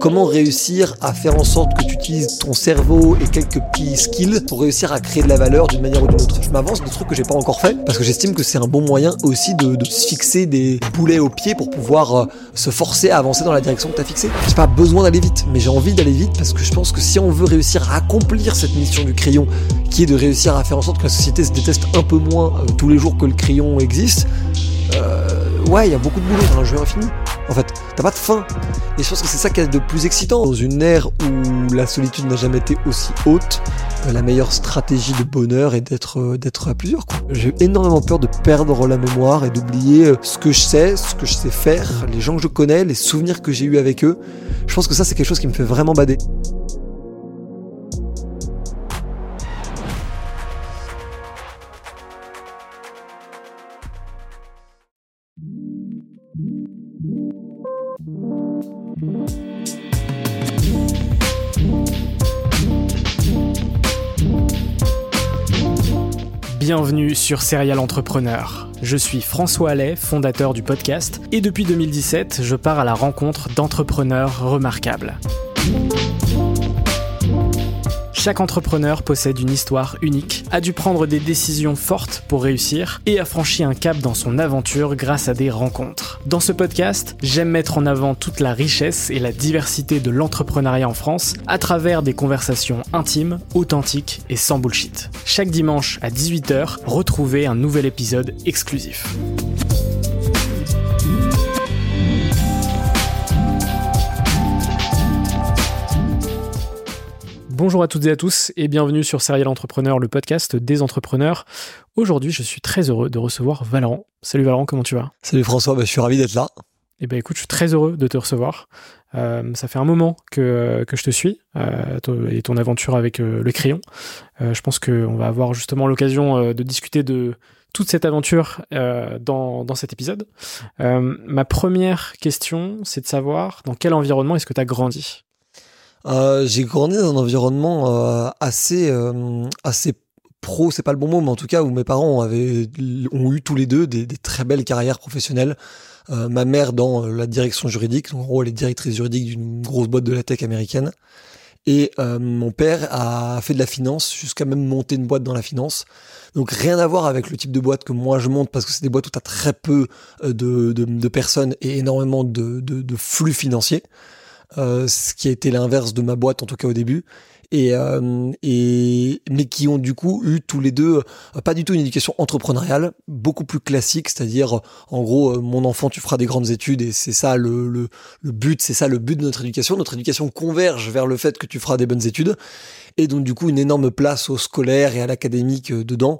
Comment réussir à faire en sorte que tu utilises ton cerveau et quelques petits skills pour réussir à créer de la valeur d'une manière ou d'une autre? Je m'avance des trucs que j'ai pas encore fait parce que j'estime que c'est un bon moyen aussi de, se fixer des boulets au pied pour pouvoir euh, se forcer à avancer dans la direction que tu as fixée. J'ai pas besoin d'aller vite, mais j'ai envie d'aller vite parce que je pense que si on veut réussir à accomplir cette mission du crayon qui est de réussir à faire en sorte que la société se déteste un peu moins euh, tous les jours que le crayon existe, euh, ouais, il y a beaucoup de boulot dans un jeu infini. En fait, t'as pas de fin. Et je pense que c'est ça qui est de plus excitant. Dans une ère où la solitude n'a jamais été aussi haute, euh, la meilleure stratégie de bonheur est d'être euh, d'être à plusieurs. J'ai énormément peur de perdre la mémoire et d'oublier euh, ce que je sais, ce que je sais faire, les gens que je connais, les souvenirs que j'ai eus avec eux. Je pense que ça c'est quelque chose qui me fait vraiment bader. Bienvenue sur Serial Entrepreneur. Je suis François Allais, fondateur du podcast, et depuis 2017, je pars à la rencontre d'entrepreneurs remarquables. Chaque entrepreneur possède une histoire unique, a dû prendre des décisions fortes pour réussir et a franchi un cap dans son aventure grâce à des rencontres. Dans ce podcast, j'aime mettre en avant toute la richesse et la diversité de l'entrepreneuriat en France à travers des conversations intimes, authentiques et sans bullshit. Chaque dimanche à 18h, retrouvez un nouvel épisode exclusif. Bonjour à toutes et à tous et bienvenue sur Serial Entrepreneur, le podcast des entrepreneurs. Aujourd'hui, je suis très heureux de recevoir Valorant. Salut Valorant, comment tu vas? Salut François, bah, je suis ravi d'être là. Eh ben écoute, je suis très heureux de te recevoir. Euh, ça fait un moment que, que je te suis euh, et ton aventure avec euh, le crayon. Euh, je pense qu'on va avoir justement l'occasion euh, de discuter de toute cette aventure euh, dans, dans cet épisode. ma première question, c'est de savoir dans quel environnement est-ce que tu as grandi? Euh, j'ai grandi dans un environnement euh, assez euh, assez pro, c'est pas le bon mot, mais en tout cas où mes parents avaient ont eu tous les deux des, des très belles carrières professionnelles. Euh, ma mère dans la direction juridique, en gros elle est directrice juridique d'une grosse boîte de la tech américaine. Et mon père a fait de la finance, jusqu'à même monter une boîte dans la finance. Donc rien à voir avec le type de boîte que moi je monte, parce que c'est des boîtes où tu as très peu de, de, de, personnes et énormément de, de flux financiers. Euh, ce qui a été l'inverse de ma boîte en tout cas au début. Et, euh, et mais qui ont du coup eu tous les deux euh, pas du tout une éducation entrepreneuriale, beaucoup plus classique, c'est-à-dire en gros mon enfant tu feras des grandes études et c'est ça le, le, le but, c'est ça le but de notre éducation. Notre éducation converge vers le fait que tu feras des bonnes études et donc du coup une énorme place au scolaire et à l'académique dedans.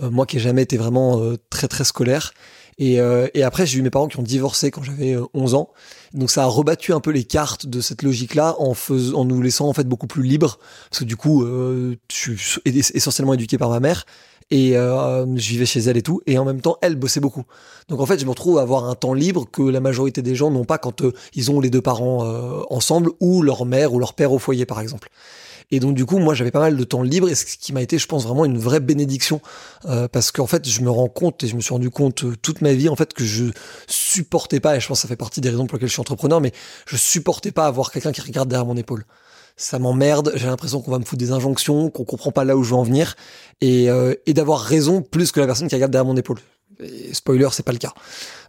moi qui ai jamais été vraiment très très scolaire et, euh, et après, j'ai eu mes parents qui ont divorcé quand j'avais 11 euh, ans. Donc ça a rebattu un peu les cartes de cette logique-là en, en nous laissant en fait beaucoup plus libres. Parce que du coup, euh, je suis essentiellement éduqué par ma mère. et euh, je vivais chez elle et tout et en même temps elle bossait beaucoup donc en fait je me retrouve à avoir un temps libre que la majorité des gens n'ont pas quand euh, ils ont les deux parents euh, ensemble ou leur mère ou leur père au foyer par exemple et donc du coup moi j'avais pas mal de temps libre et ce qui m'a été je pense vraiment une vraie bénédiction parce qu'en fait je me rends compte et je me suis rendu compte toute ma vie en fait que je supportais pas et je pense que ça fait partie des raisons pour lesquelles je suis entrepreneur mais je supportais pas avoir quelqu'un qui regarde derrière mon épaule ça m'emmerde, j'ai l'impression qu'on va me foutre des injonctions, qu'on comprend pas là où je veux en venir, et, euh, et d'avoir raison plus que la personne qui regarde derrière mon épaule. Spoiler, c'est pas le cas.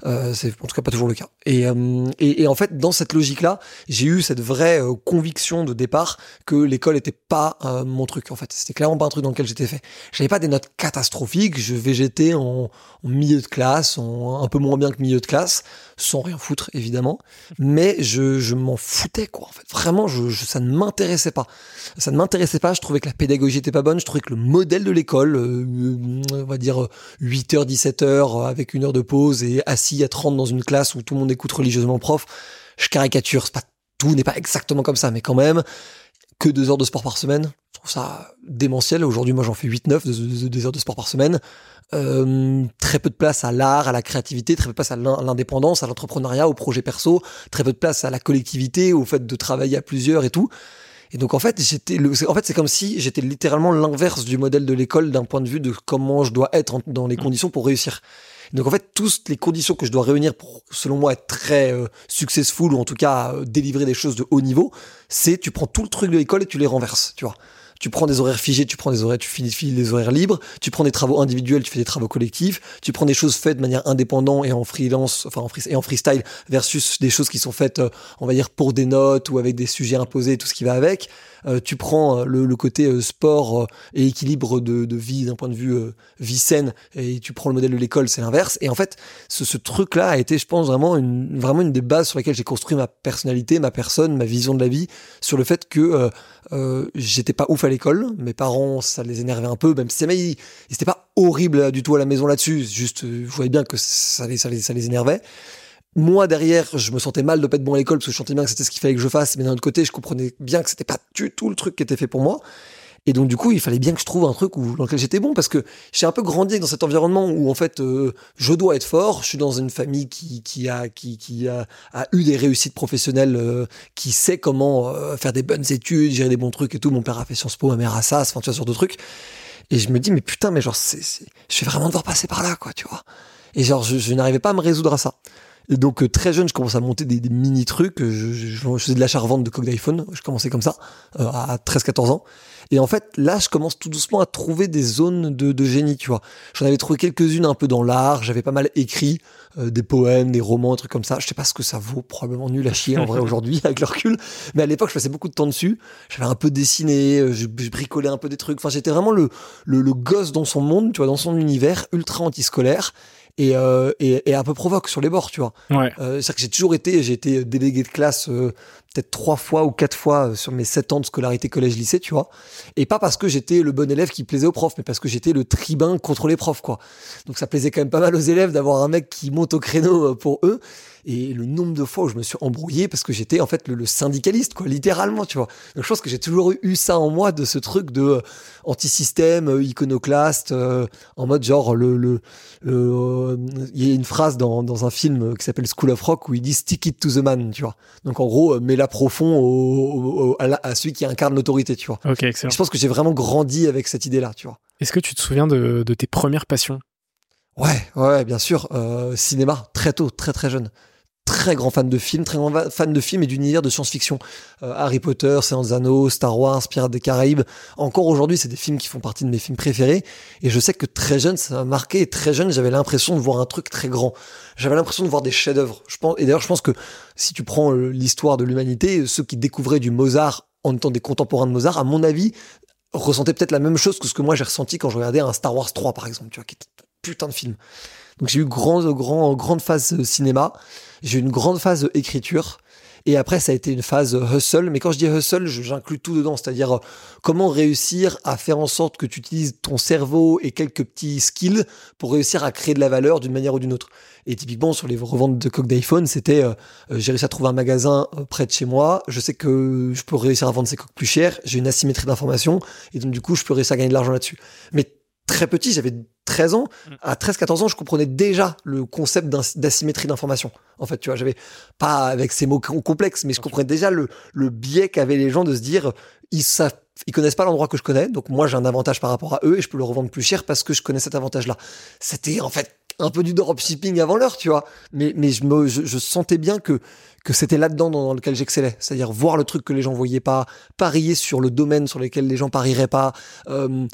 Euh, c'est en tout cas pas toujours le cas. Et, euh, et, en fait, dans cette logique-là, j'ai eu cette vraie euh, conviction de départ que l'école était pas euh, mon truc. En fait, c'était clairement pas un truc dans lequel j'étais fait. J'avais pas des notes catastrophiques. Je végétais en, en milieu de classe, en, un peu moins bien que milieu de classe, sans rien foutre évidemment. Mais je, je m'en foutais quoi. En fait, vraiment, je, ça ne m'intéressait pas. Ça ne m'intéressait pas. Je trouvais que la pédagogie était pas bonne. Je trouvais que le modèle de l'école, on va dire 8h, 17h avec une heure de pause et assis à 30 dans une classe où tout le monde écoute religieusement le prof, je caricature, pas tout n'est pas exactement comme ça, mais quand même, que deux heures de sport par semaine, je trouve ça démentiel. Aujourd'hui, moi, j'en fais 8-9 de, des heures de sport par semaine. Euh, très peu de place à l'art, à la créativité, très peu de place à l'indépendance, à l'entrepreneuriat, au projet perso, très peu de place à la collectivité, au fait de travailler à plusieurs et tout. Et donc en fait, j'étais le, en fait, c'est comme si j'étais littéralement l'inverse du modèle de l'école d'un point de vue de comment je dois être dans les conditions pour réussir. Donc en fait, toutes les conditions que je dois réunir pour, selon moi, être très euh, successful ou en tout cas euh, délivrer des choses de haut niveau, c'est tu prends tout le truc de l'école et tu les renverses, tu vois. Tu prends des horaires figés, tu prends des horaires, tu finis, des horaires libres, tu prends des travaux individuels, tu fais des travaux collectifs, tu prends des choses faites de manière indépendante et en freelance, enfin en free, et en freestyle versus des choses qui sont faites, euh, on va dire pour des notes ou avec des sujets imposés, tout ce qui va avec. Euh, tu prends euh, le, côté euh, sport et équilibre de, vie d'un point de vue vie saine et tu prends le modèle de l'école, c'est l'inverse. Et en fait, ce, truc-là a été, je pense, vraiment une, vraiment une des bases sur lesquelles j'ai construit ma personnalité, ma personne, ma vision de la vie, sur le fait que j'étais pas ouf à l'école. Mes parents, ça les énervait un peu, même si ils, ils pas horrible du tout à la maison là-dessus. Juste, je voyais bien que ça les, ça les, ça les énervait moi derrière, je me sentais mal de pas être bon à l'école parce que je sentais bien que c'était ce qu'il fallait que je fasse, mais d'un autre côté, je comprenais bien que c'était pas du tout le truc qui était fait pour moi. Et donc du coup, il fallait bien que je trouve un truc où, dans lequel j'étais bon parce que j'ai un peu grandi dans cet environnement où en fait euh, je dois être fort. Je suis dans une famille qui, qui a qui, qui a, eu des réussites professionnelles, euh, qui sait comment euh, faire des bonnes études, gérer des bons trucs et tout. Mon père a fait Sciences Po, ma mère a ça, enfin tu vois genre de trucs. Et je me dis mais putain mais genre c'est, je vais vraiment devoir passer par là quoi, tu vois. Et genre je, je n'arrivais pas à me résoudre à ça. Et donc euh, très jeune, je commence à monter des, mini trucs. Je, je, faisais de l'achat-revente de coques d'iPhone. Je commençais comme ça euh, à 13-14 ans. Et en fait, là, je commence tout doucement à trouver des zones de, de génie, tu vois. J'en avais trouvé quelques-unes un peu dans l'art. J'avais pas mal écrit euh, des poèmes, des romans, un trucs comme ça. Je sais pas ce que ça vaut, probablement nul à chier en vrai aujourd'hui avec le recul. Mais à l'époque, je passais beaucoup de temps dessus. J'avais un peu dessiné, je, bricolais un peu des trucs. Enfin, j'étais vraiment le, le, le gosse dans son monde, tu vois, dans son univers ultra antiscolaire et, euh, et, et, un peu provoque sur les bords, tu vois. Ouais. Euh, C'est-à-dire que j'ai toujours été, j'ai été délégué de classe euh, peut-être trois fois ou quatre fois euh, sur mes sept ans de scolarité collège-lycée, tu vois. Et pas parce que j'étais le bon élève qui plaisait aux profs, mais parce que j'étais le tribun contre les profs, quoi. Donc ça plaisait quand même pas mal aux élèves d'avoir un mec qui monte au créneau euh, pour eux et le nombre de fois où je me suis embrouillé parce que j'étais en fait le, syndicaliste, quoi, littéralement, tu vois. Donc je pense que j'ai toujours eu, ça en moi de ce truc de euh, anti-système, euh, iconoclaste, euh, en mode genre le, le, il y a une phrase dans, dans un film qui s'appelle School of Rock où il dit stick it to the man, tu vois. Donc en gros, mets-la profond au, à, celui qui incarne l'autorité, tu vois. Ok, excellent. je pense que j'ai vraiment grandi avec cette idée-là, tu vois. Est-ce que tu te souviens de, de tes premières passions? Ouais, ouais, bien sûr. cinéma, très tôt, très très jeune très grand fan de films, très grand fan de films et d'univers de science-fiction. Euh, Harry Potter, Science Anneaux, Star Wars, Pirates des Caraïbes. Encore aujourd'hui, c'est des films qui font partie de mes films préférés. Et je sais que très jeune, ça m'a marqué. Et très jeune, j'avais l'impression de voir un truc très grand. J'avais l'impression de voir des chefs-d'œuvre. Et d'ailleurs, je pense que si tu prends euh, l'histoire de l'humanité, ceux qui découvraient du Mozart en étant des contemporains de Mozart, à mon avis, ressentaient peut-être la même chose que ce que moi j'ai ressenti quand je regardais un Star Wars 3, par exemple, tu vois, qui est un putain de film. Donc j'ai eu grand, grand, grande phase euh, cinéma. J'ai eu une grande phase écriture. Et après, ça a été une phase hustle. Mais quand je dis hustle, j'inclus tout dedans. C'est-à-dire euh, comment réussir à faire en sorte que tu utilises ton cerveau et quelques petits skills pour réussir à créer de la valeur d'une manière ou d'une autre. Et typiquement, sur les reventes de coques d'iPhone, c'était euh, euh, j'ai réussi à trouver un magasin près de chez moi. Je sais que je peux réussir à vendre ces coques plus chères. J'ai une asymétrie d'information. Et donc, du coup, je peux réussir à gagner de l'argent là-dessus. Mais très petit, j'avais 13 ans. Mm. À 13-14 ans, je comprenais déjà le concept d'as- d'asymétrie d'information. En fait, tu vois, j'avais pas avec ces mots com- complexes, mais je comprenais déjà le, le biais qu'avaient les gens de se dire, ils savent, ils connaissent pas l'endroit que je connais, donc moi j'ai un avantage par rapport à eux et je peux le revendre plus cher parce que je connais cet avantage-là. C'était en fait un peu du dropshipping avant l'heure, tu vois. Mais, mais je, me, je, je sentais bien que, que c'était là-dedans dans, dans lequel j'excellais. C'est-à-dire voir le truc que les gens voyaient pas, parier sur le domaine sur lequel les gens parieraient pas. Euh,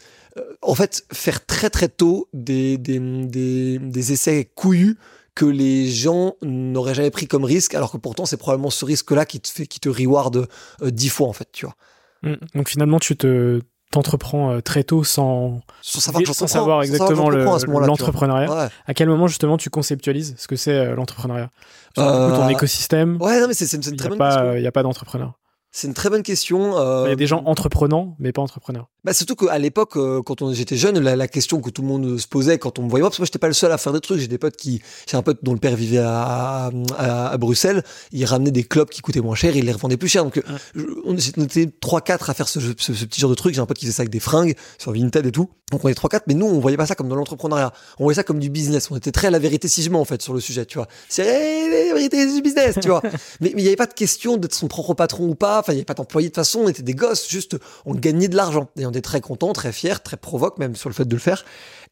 en fait, faire très très tôt des, des, des, des essais couillus que les gens n'auraient jamais pris comme risque, alors que pourtant c'est probablement ce risque-là qui te fait, qui te reward euh, dix fois en fait, tu vois. Mm. Donc finalement, tu te t'entreprends euh, très tôt sans, Sans savoir, sans exactement le- à l'entrepreneuriat. Ouais. À quel moment justement tu conceptualises ce que c'est euh, l'entrepreneuriat? Euh, ton écosystème, Ouais, non, mais c'est une, très n'y bonne pas- question. il y a pas d'entrepreneur. C'est une très bonne question. euh, Il y a des gens entreprenants, mais pas entrepreneurs. Bah, surtout qu'à l'époque, euh, quand j'étais jeune, la, la question que tout le monde se posait quand on me voyait, parce que moi, j'étais pas le seul à faire des trucs. J'ai des potes qui, j'ai un pote dont le père vivait à, à, à Bruxelles. Il ramenait des clopes qui coûtaient moins cher, il les revendait plus cher. Donc, euh, Ouais. je- on était 3-4 à faire ce, ce, ce petit genre de truc. J'ai un pote qui faisait ça avec des fringues sur Vinted et tout. Donc, on est 3-4, mais nous, on voyait pas ça comme dans l'entrepreneuriat. On voyait ça comme du business. On était très à la vérité si je mens, en fait, sur le sujet, tu vois. C'est hey, la vérité du business, tu vois. mais mais il y avait pas de question d'être son propre patron ou pas. Enfin, il y avait pas d'employé de toute façon. On était des gosses, juste, on gagnait de l'argent. Et on était très contents, très fiers, très provoques même sur le fait de le faire.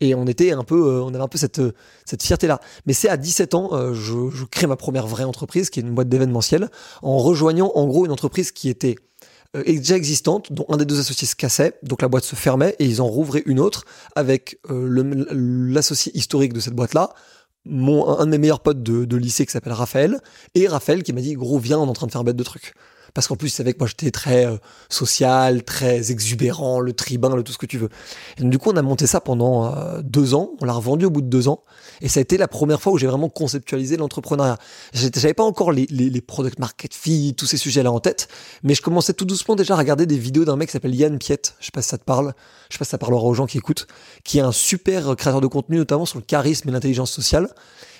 Et on était un peu, euh, on avait un peu cette, euh, cette fierté-là. Mais c'est à 17 ans, euh, je, crée ma première vraie entreprise, qui est une boîte d'événementiel, en rejoignant en gros une entreprise qui était déjà existante, dont un des deux associés se cassait, donc la boîte se fermait et ils en rouvraient une autre avec l'associé historique de cette boîte-là, mon, un, de mes meilleurs potes de, de lycée qui s'appelle Raphaël, et Raphaël qui m'a dit gros viens on est en train de faire bête de trucs. Parce qu'en plus, que moi j'étais très euh, social, très exubérant, le tribun, le tout ce que tu veux. Et du coup, on a monté ça pendant euh, deux ans. On l'a revendu au bout de deux ans. Et ça a été la première fois où j'ai vraiment conceptualisé l'entrepreneuriat. J'avais pas encore les, les, les product market fit, tous ces sujets-là en tête, mais je commençais tout doucement déjà à regarder des vidéos d'un mec qui s'appelle Yann Piette. Je sais pas si ça te parle. Je sais pas si ça parlera aux gens qui écoutent. Qui est un super créateur de contenu, notamment sur le charisme et l'intelligence sociale.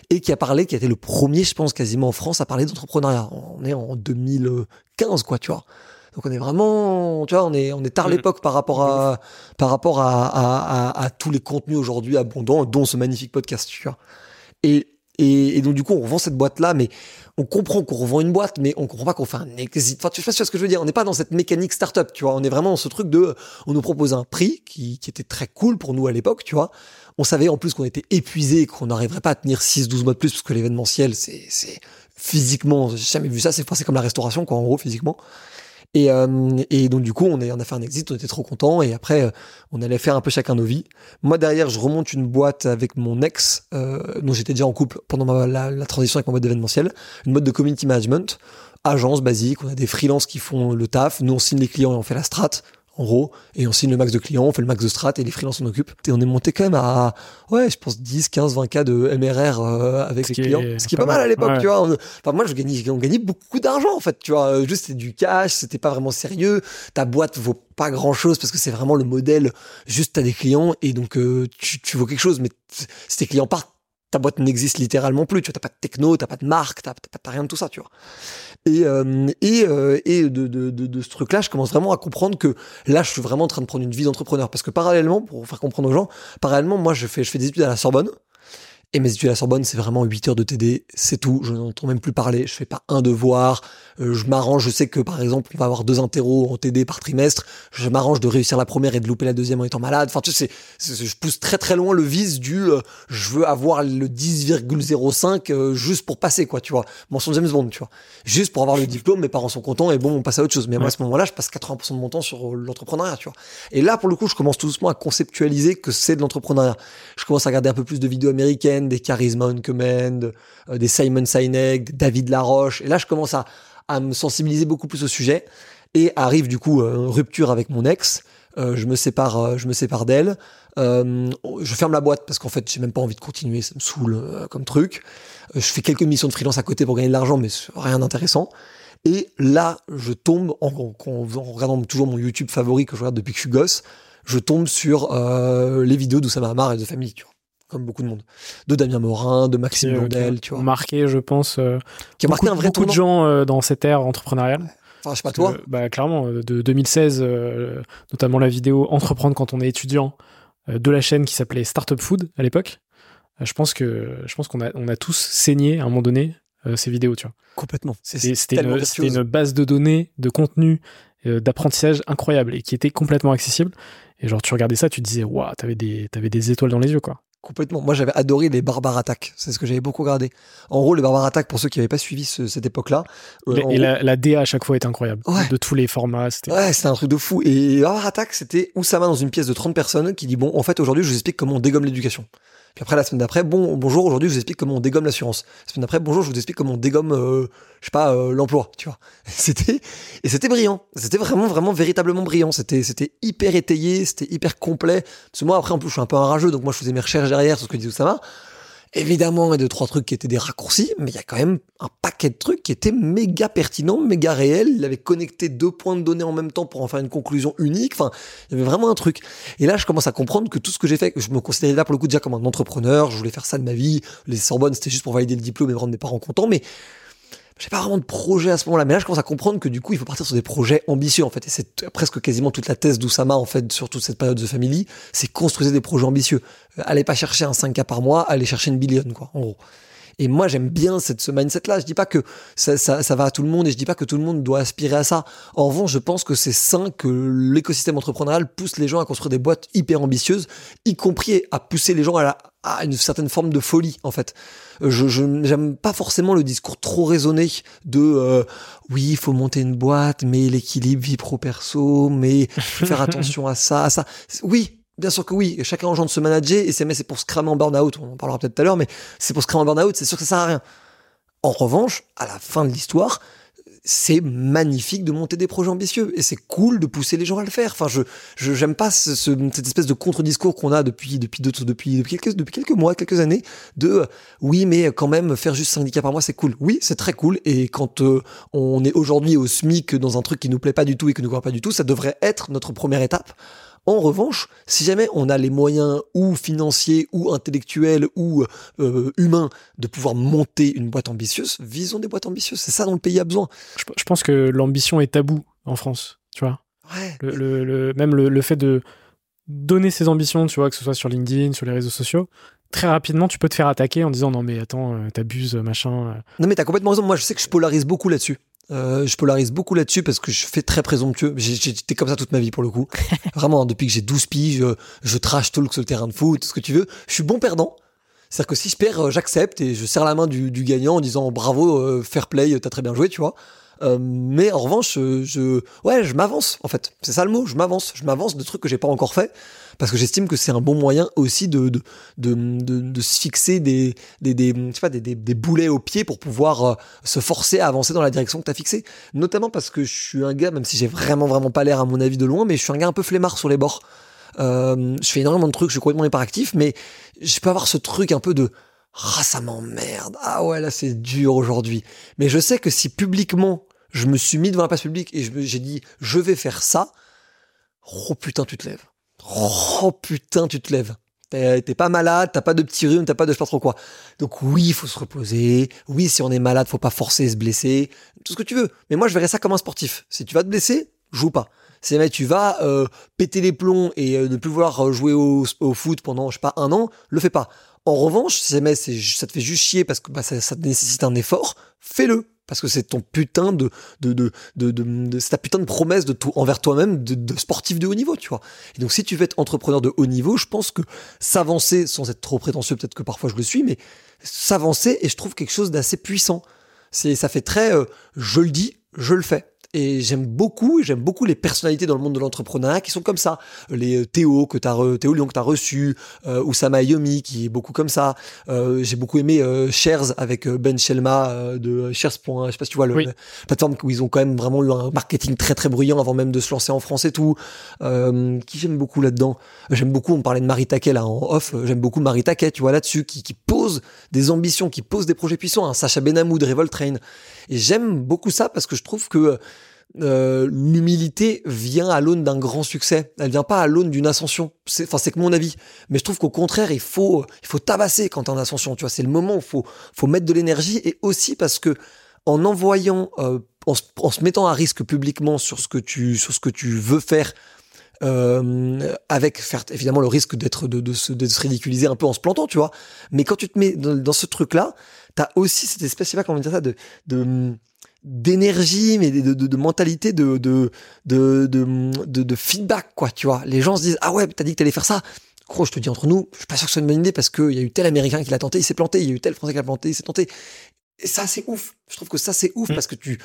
Et qui a parlé, qui a été le premier, je pense, quasiment en France à parler d'entrepreneuriat. On est en 2015, quoi, tu vois. Donc on est vraiment, tu vois, on est, on est tard Mhm. l'époque par rapport à, par rapport à, à, à, à tous les contenus aujourd'hui abondants, dont ce magnifique podcast, tu vois. Et, et, et donc du coup, on revend cette boîte-là, mais on comprend qu'on revend une boîte, mais on comprend pas qu'on fait un exit. Enfin, tu sais pas ce que je veux dire. On n'est pas dans cette mécanique startup, tu vois. On est vraiment dans ce truc de, on nous propose un prix qui, qui était très cool pour nous à l'époque, tu vois. On savait en plus qu'on était épuisé, qu'on n'arriverait pas à tenir 6-12 mois de plus, parce que l'événementiel, c'est, c'est physiquement, j'ai jamais vu ça. C'est, c'est comme la restauration, quoi, en gros, physiquement. Et, euh, et donc du coup, on, est, on a fait un exit, on était trop contents. Et après, euh, on allait faire un peu chacun nos vies. Moi, derrière, je remonte une boîte avec mon ex, euh, dont j'étais déjà en couple pendant la, transition avec mon boîte d'événementiel. Une boîte de community management, agence basique. On a des freelances qui font le taf. Nous, on signe les clients et on fait la strat. En gros, et on signe le max de clients, on fait le max de strat et les freelances s'en occupent. Et on est monté quand même à, ouais, je pense 10, 15, 20 k de MRR euh, avec Ce les clients. est Ce qui est pas mal à l'époque, ouais. tu vois. On- Enfin, moi, je gagnais, on gagnait beaucoup d'argent, en fait, tu vois. Euh, Juste, c'était du cash, c'était pas vraiment sérieux. Ta boîte vaut pas grand chose parce que c'est vraiment le modèle. Juste, t'as des clients et donc, euh, tu, tu vaux quelque chose, mais si tes clients partent, ta boîte n'existe littéralement plus. Tu vois, t'as pas de techno, t'as pas de marque, t'as rien de tout ça, tu vois. Et, euh, et, euh, et de, de, de, de ce truc-là, je commence vraiment à comprendre que là, je suis vraiment en train de prendre une vie d'entrepreneur. Parce que parallèlement, pour faire comprendre aux gens, parallèlement, moi, je fais, je fais des études à la Sorbonne. Et mes études à la Sorbonne, c'est vraiment 8 heures de TD, c'est tout. Je n'entends même plus parler. Je fais pas un devoir. Euh, je m'arrange. Je sais que, par exemple, on va avoir deux interros en TD par trimestre. Je m'arrange de réussir la première et de louper la deuxième en étant malade. Enfin, tu sais, je pousse très très loin le vice du euh, je veux avoir le 10,05 euh, juste pour passer, quoi, tu vois. Mention James Bond, tu vois. Juste pour avoir le diplôme, mes parents sont contents et bon, on passe à autre chose. Mais moi, à ce moment-là, je passe 80% de mon temps sur l'entrepreneuriat, tu vois. Et là, pour le coup, je commence tout doucement à conceptualiser que c'est de l'entrepreneuriat. Je commence à regarder un peu plus de vidéos américaines, des Charisma on Command, euh, des Simon Sinek, des David Laroche. Et là, je commence à, à me sensibiliser beaucoup plus au sujet. Et arrive du coup euh, rupture avec mon ex. Euh, je me sépare, euh, je me sépare d'elle. Euh, je ferme la boîte parce qu'en fait, j'ai même pas envie de continuer, ça me saoule comme truc. Je fais quelques missions de freelance à côté pour gagner de l'argent, mais rien d'intéressant. Et là, je tombe, en, en- en- regardant toujours mon YouTube favori que je regarde depuis que je suis gosse, je tombe sur les vidéos d'Oussama Hamar et de famille, tu comme beaucoup de monde. De Damien Morin, de Maxime euh, Blondel, tu vois. marqué, je pense, euh, Qui a marqué beaucoup, un vrai beaucoup de gens euh, dans cette ère entrepreneuriale. Enfin, je sais pas toi. que, bah, clairement, de 2016, euh, notamment la vidéo Entreprendre quand on est étudiant, de la chaîne qui s'appelait Startup Food à l'époque. je pense que je pense qu'on a on a tous saigné à un moment donné ces vidéos, tu vois. Complètement. C'était une, une, base de données, de contenu, d'apprentissage incroyable et qui était complètement accessible. Et genre, tu regardais ça, tu te disais, waouh, t'avais des, avais des étoiles dans les yeux, quoi. Complètement. Moi, j'avais adoré les barbares attaques. C'est ce que j'avais beaucoup regardé. En gros, les barbares attaques, pour ceux qui n'avaient pas suivi cette époque-là. Euh, et la, DA à chaque fois était incroyable. De tous les formats. C'était... Ouais, c'était un truc de fou. Et les barbares attaques, c'était Oussama dans une pièce de 30 personnes qui dit, bon, en fait, aujourd'hui, je vous explique comment on dégomme l'éducation. Puis après, la semaine d'après, bon, bonjour, aujourd'hui, je vous explique comment on dégomme l'assurance. La semaine d'après, bonjour, je vous explique comment on dégomme, euh, je sais pas, euh, l'emploi, tu vois. C'était, et c'était brillant. C'était vraiment, vraiment, véritablement brillant. C'était, c'était hyper étayé, c'était hyper complet. Parce que moi, après, en plus, je suis un peu un rageux, donc moi, je faisais mes recherches derrière sur ce que disait Oussama. Évidemment, il y a deux, trois trucs qui étaient des raccourcis, mais il y a quand même un paquet de trucs qui étaient méga pertinents, méga réels. Il avait connecté deux points de données en même temps pour en faire une conclusion unique. Enfin, il y avait vraiment un truc. Et là, je commence à comprendre que tout ce que j'ai fait, je me considérais là pour le coup déjà comme un entrepreneur, je voulais faire ça de ma vie. Les Sorbonne, c'était juste pour valider le diplôme et rendre mes parents contents, mais j'ai pas vraiment de projet à ce moment-là, mais là je commence à comprendre que du coup il faut partir sur des projets ambitieux en fait, et c'est presque quasiment toute la thèse d'Oussama en fait sur toute cette période de family, c'est construire des projets ambitieux. Euh, allez pas chercher un 5K par mois, allez chercher une billion quoi, en gros. Et moi, j'aime bien cette, ce mindset-là. Je dis pas que ça, ça, ça, va à tout le monde et je dis pas que tout le monde doit aspirer à ça. En revanche, je pense que c'est sain que l'écosystème entrepreneurial pousse les gens à construire des boîtes hyper ambitieuses, y compris à pousser les gens à, la, à une certaine forme de folie, en fait. Je, j'aime pas forcément le discours trop raisonné de euh, oui, il faut monter une boîte, mais l'équilibre vie pro perso, mais faire attention à ça, à ça. Oui, Bien sûr que oui, chacun de se manager et c'est pour se cramer en burn-out, on en parlera peut-être tout à l'heure, mais c'est pour se cramer en burn-out, c'est sûr que ça sert à rien. En revanche, à la fin de l'histoire, c'est magnifique de monter des projets ambitieux et c'est cool de pousser les gens à le faire. Enfin, je j'aime pas ce, cette espèce de contre-discours qu'on a depuis depuis depuis depuis quelques depuis quelques mois, quelques années de oui, mais quand même faire juste syndicats par mois, c'est cool. Oui, c'est très cool et quand euh, on est aujourd'hui au SMIC dans un truc qui nous plaît pas du tout et que nous voit pas du tout, ça devrait être notre première étape en revanche, si jamais on a les moyens ou financiers ou intellectuels ou euh, humains de pouvoir monter une boîte ambitieuse, visons des boîtes ambitieuses. C'est ça dont le pays a besoin. Je, pense que l'ambition est tabou en France, tu vois. Le, même le, fait de donner ses ambitions, tu vois, que ce soit sur LinkedIn, sur les réseaux sociaux, très rapidement, tu peux te faire attaquer en disant non mais attends, euh, t'abuses, machin. Euh. Non mais t'as complètement raison. Moi, je sais que je polarise beaucoup là-dessus. Euh, je polarise beaucoup là-dessus parce que je fais très présomptueux. J'étais comme ça toute ma vie pour le coup. Vraiment, depuis que j'ai 12 piges, je, je trash talk sur le terrain de foot, tout ce que tu veux. Je suis bon perdant. C'est-à-dire que si je perds, euh, j'accepte et je serre la main du, du gagnant en disant bravo, euh, fair play, t'as très bien joué, tu vois. Euh, mais en revanche, je, ouais, je m'avance en fait. C'est ça le mot, je m'avance. Je m'avance de trucs que j'ai pas encore fait parce que j'estime que c'est un bon moyen aussi de de, de, de, se fixer des des, des, je sais pas, des, des, des, boulets au pied pour pouvoir euh, se forcer à avancer dans la direction que tu as fixée. Notamment parce que je suis un gars, même si j'ai vraiment vraiment pas l'air à mon avis de loin, mais je suis un gars un peu flemmard sur les bords. Euh, je fais énormément de trucs, je suis complètement hyperactif, mais je peux avoir ce truc un peu de ah ça m'emmerde, ah ouais là c'est dur aujourd'hui. Mais je sais que si publiquement je me suis mis devant la place publique et j'ai dit je vais faire ça, oh putain tu te lèves. Oh putain, tu te lèves. T'es pas malade, t'as pas de petit rhume, t'as pas de je sais pas trop quoi. Donc oui, faut se reposer. Oui, si on est malade, faut pas forcer se blesser. Tout ce que tu veux. Mais moi, je verrais ça comme un sportif. Si tu vas te blesser, joue pas. Si jamais tu vas euh, péter les plombs et euh, ne plus vouloir euh, jouer au, foot pendant, je sais pas, un an, le fais pas. En revanche, si jamais ça te fait juste chier parce que bah, ça, ça nécessite un effort, fais-le parce que c'est ton putain de de de de, de, ta putain de promesse de tout envers toi-même de, de, sportif de haut niveau, tu vois. Et donc si tu veux être entrepreneur de haut niveau, je pense que s'avancer sans être trop prétentieux, peut-être que parfois je le suis, mais s'avancer et je trouve quelque chose d'assez puissant. C'est ça fait très euh, je le dis, je le fais. Et j'aime beaucoup, j'aime beaucoup les personnalités dans le monde de l'entrepreneuriat qui sont comme ça. Les euh, Théo que t'as Théo Lyon que t'as reçu, euh, Oussama Yomi qui est beaucoup comme ça. Euh, j'ai beaucoup aimé euh, Shares avec euh, Ben Shelma euh, de Shares. Je sais pas si tu vois le, la plateforme où ils ont quand même vraiment eu un marketing très très bruyant avant même de se lancer en France et tout. qui j'aime beaucoup là-dedans? J'aime beaucoup. On parlait de Marie Taquet là en off. J'aime beaucoup Marie Taquet, tu vois là-dessus, qui, qui pose des ambitions, qui pose des projets puissants. Hein. Sacha Benamou de Revolt Train. Et j'aime beaucoup ça parce que je trouve que euh, l'humilité vient à l'aune d'un grand succès. Elle vient pas à l'aune d'une ascension. Enfin, c'est que mon avis. Mais je trouve qu'au contraire, il faut, il faut tabasser quand t'es en ascension. Tu vois, c'est le moment où faut, faut mettre de l'énergie et aussi parce que en envoyant, euh, en, se, mettant à risque publiquement sur ce que tu, sur ce que tu veux faire, euh, avec faire, évidemment le risque d'être de, de, se, de se ridiculiser un peu en se plantant, tu vois. Mais quand tu te mets dans ce truc-là, t'as aussi cette espèce, je sais pas comment dire ça, de, d'énergie mais de, de, mentalité de de, de de de feedback quoi tu vois. Les gens se disent ah ouais t'as dit que t'allais faire ça. Gros je te dis entre nous je suis pas sûr que ce soit une bonne idée parce qu'il y a eu tel américain qui l'a tenté il s'est planté il y a eu tel français qui l'a planté il s'est tenté et ça, c'est ouf. Je trouve que ça, c'est ouf mm. parce que tu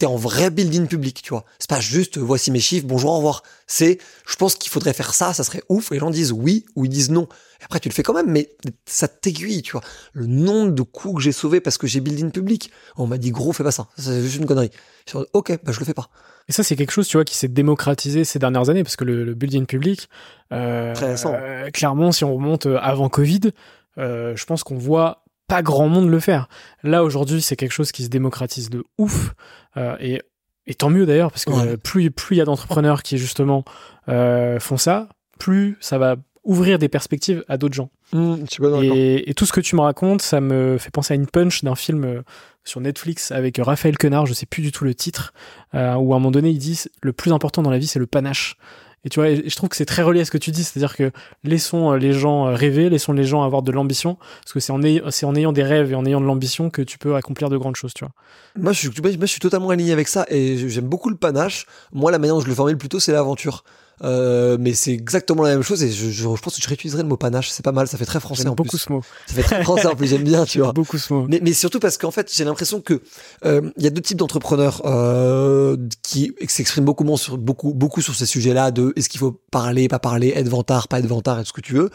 es en vrai building public, tu vois. C'est pas juste euh, voici mes chiffres, bonjour, au revoir. C'est, je pense qu'il faudrait faire ça, ça serait ouf. Et les gens disent oui ou ils disent non. Et après, tu le fais quand même, mais ça t'aiguille, tu vois. Le nombre de coups que j'ai sauvés parce que j'ai building public. On m'a dit gros, fais pas ça. C'est juste une connerie. Je ok, bah je le fais pas. Et ça, c'est quelque chose, tu vois, qui s'est démocratisé ces dernières années parce que le, building public, euh, euh, clairement, si on remonte euh, avant Covid, je pense qu'on voit pas grand monde le faire. Là aujourd'hui, c'est quelque chose qui se démocratise de ouf euh, et, et, tant mieux d'ailleurs parce que plus plus il y a d'entrepreneurs qui justement euh, font ça, plus ça va ouvrir des perspectives à d'autres gens. Mmh, et, et, tout ce que tu me racontes, ça me fait penser à une punch d'un film euh, sur Netflix avec Raphaël Quenard, je sais plus du tout le titre, euh, où à un moment donné il dit le plus important dans la vie c'est le panache. Et tu vois, je trouve que c'est très relié à ce que tu dis, c'est-à-dire que laissons euh, les gens euh, rêver, laissons les gens avoir de l'ambition, parce que c'est en, en ayant des rêves et en ayant de l'ambition que tu peux accomplir de grandes choses, tu vois. Moi, je suis, moi, je suis totalement aligné avec ça et j'aime beaucoup le panache. Moi, la manière dont je le formule plutôt, c'est l'aventure. Euh, mais c'est exactement la même chose et je, je, pense que je réutiliserai le mot panache. C'est pas mal, ça fait très français en beaucoup plus. ce mot. Ça fait très français en plus, j'aime bien, tu vois. Beaucoup ce mot. Mais, mais surtout parce qu'en fait, j'ai l'impression que euh, il y a deux types d'entrepreneurs euh, qui s'expriment beaucoup, sur, beaucoup, beaucoup sur ces sujets-là de est-ce qu'il faut parler, pas parler, être vantard, pas être vantard, être ce que tu veux.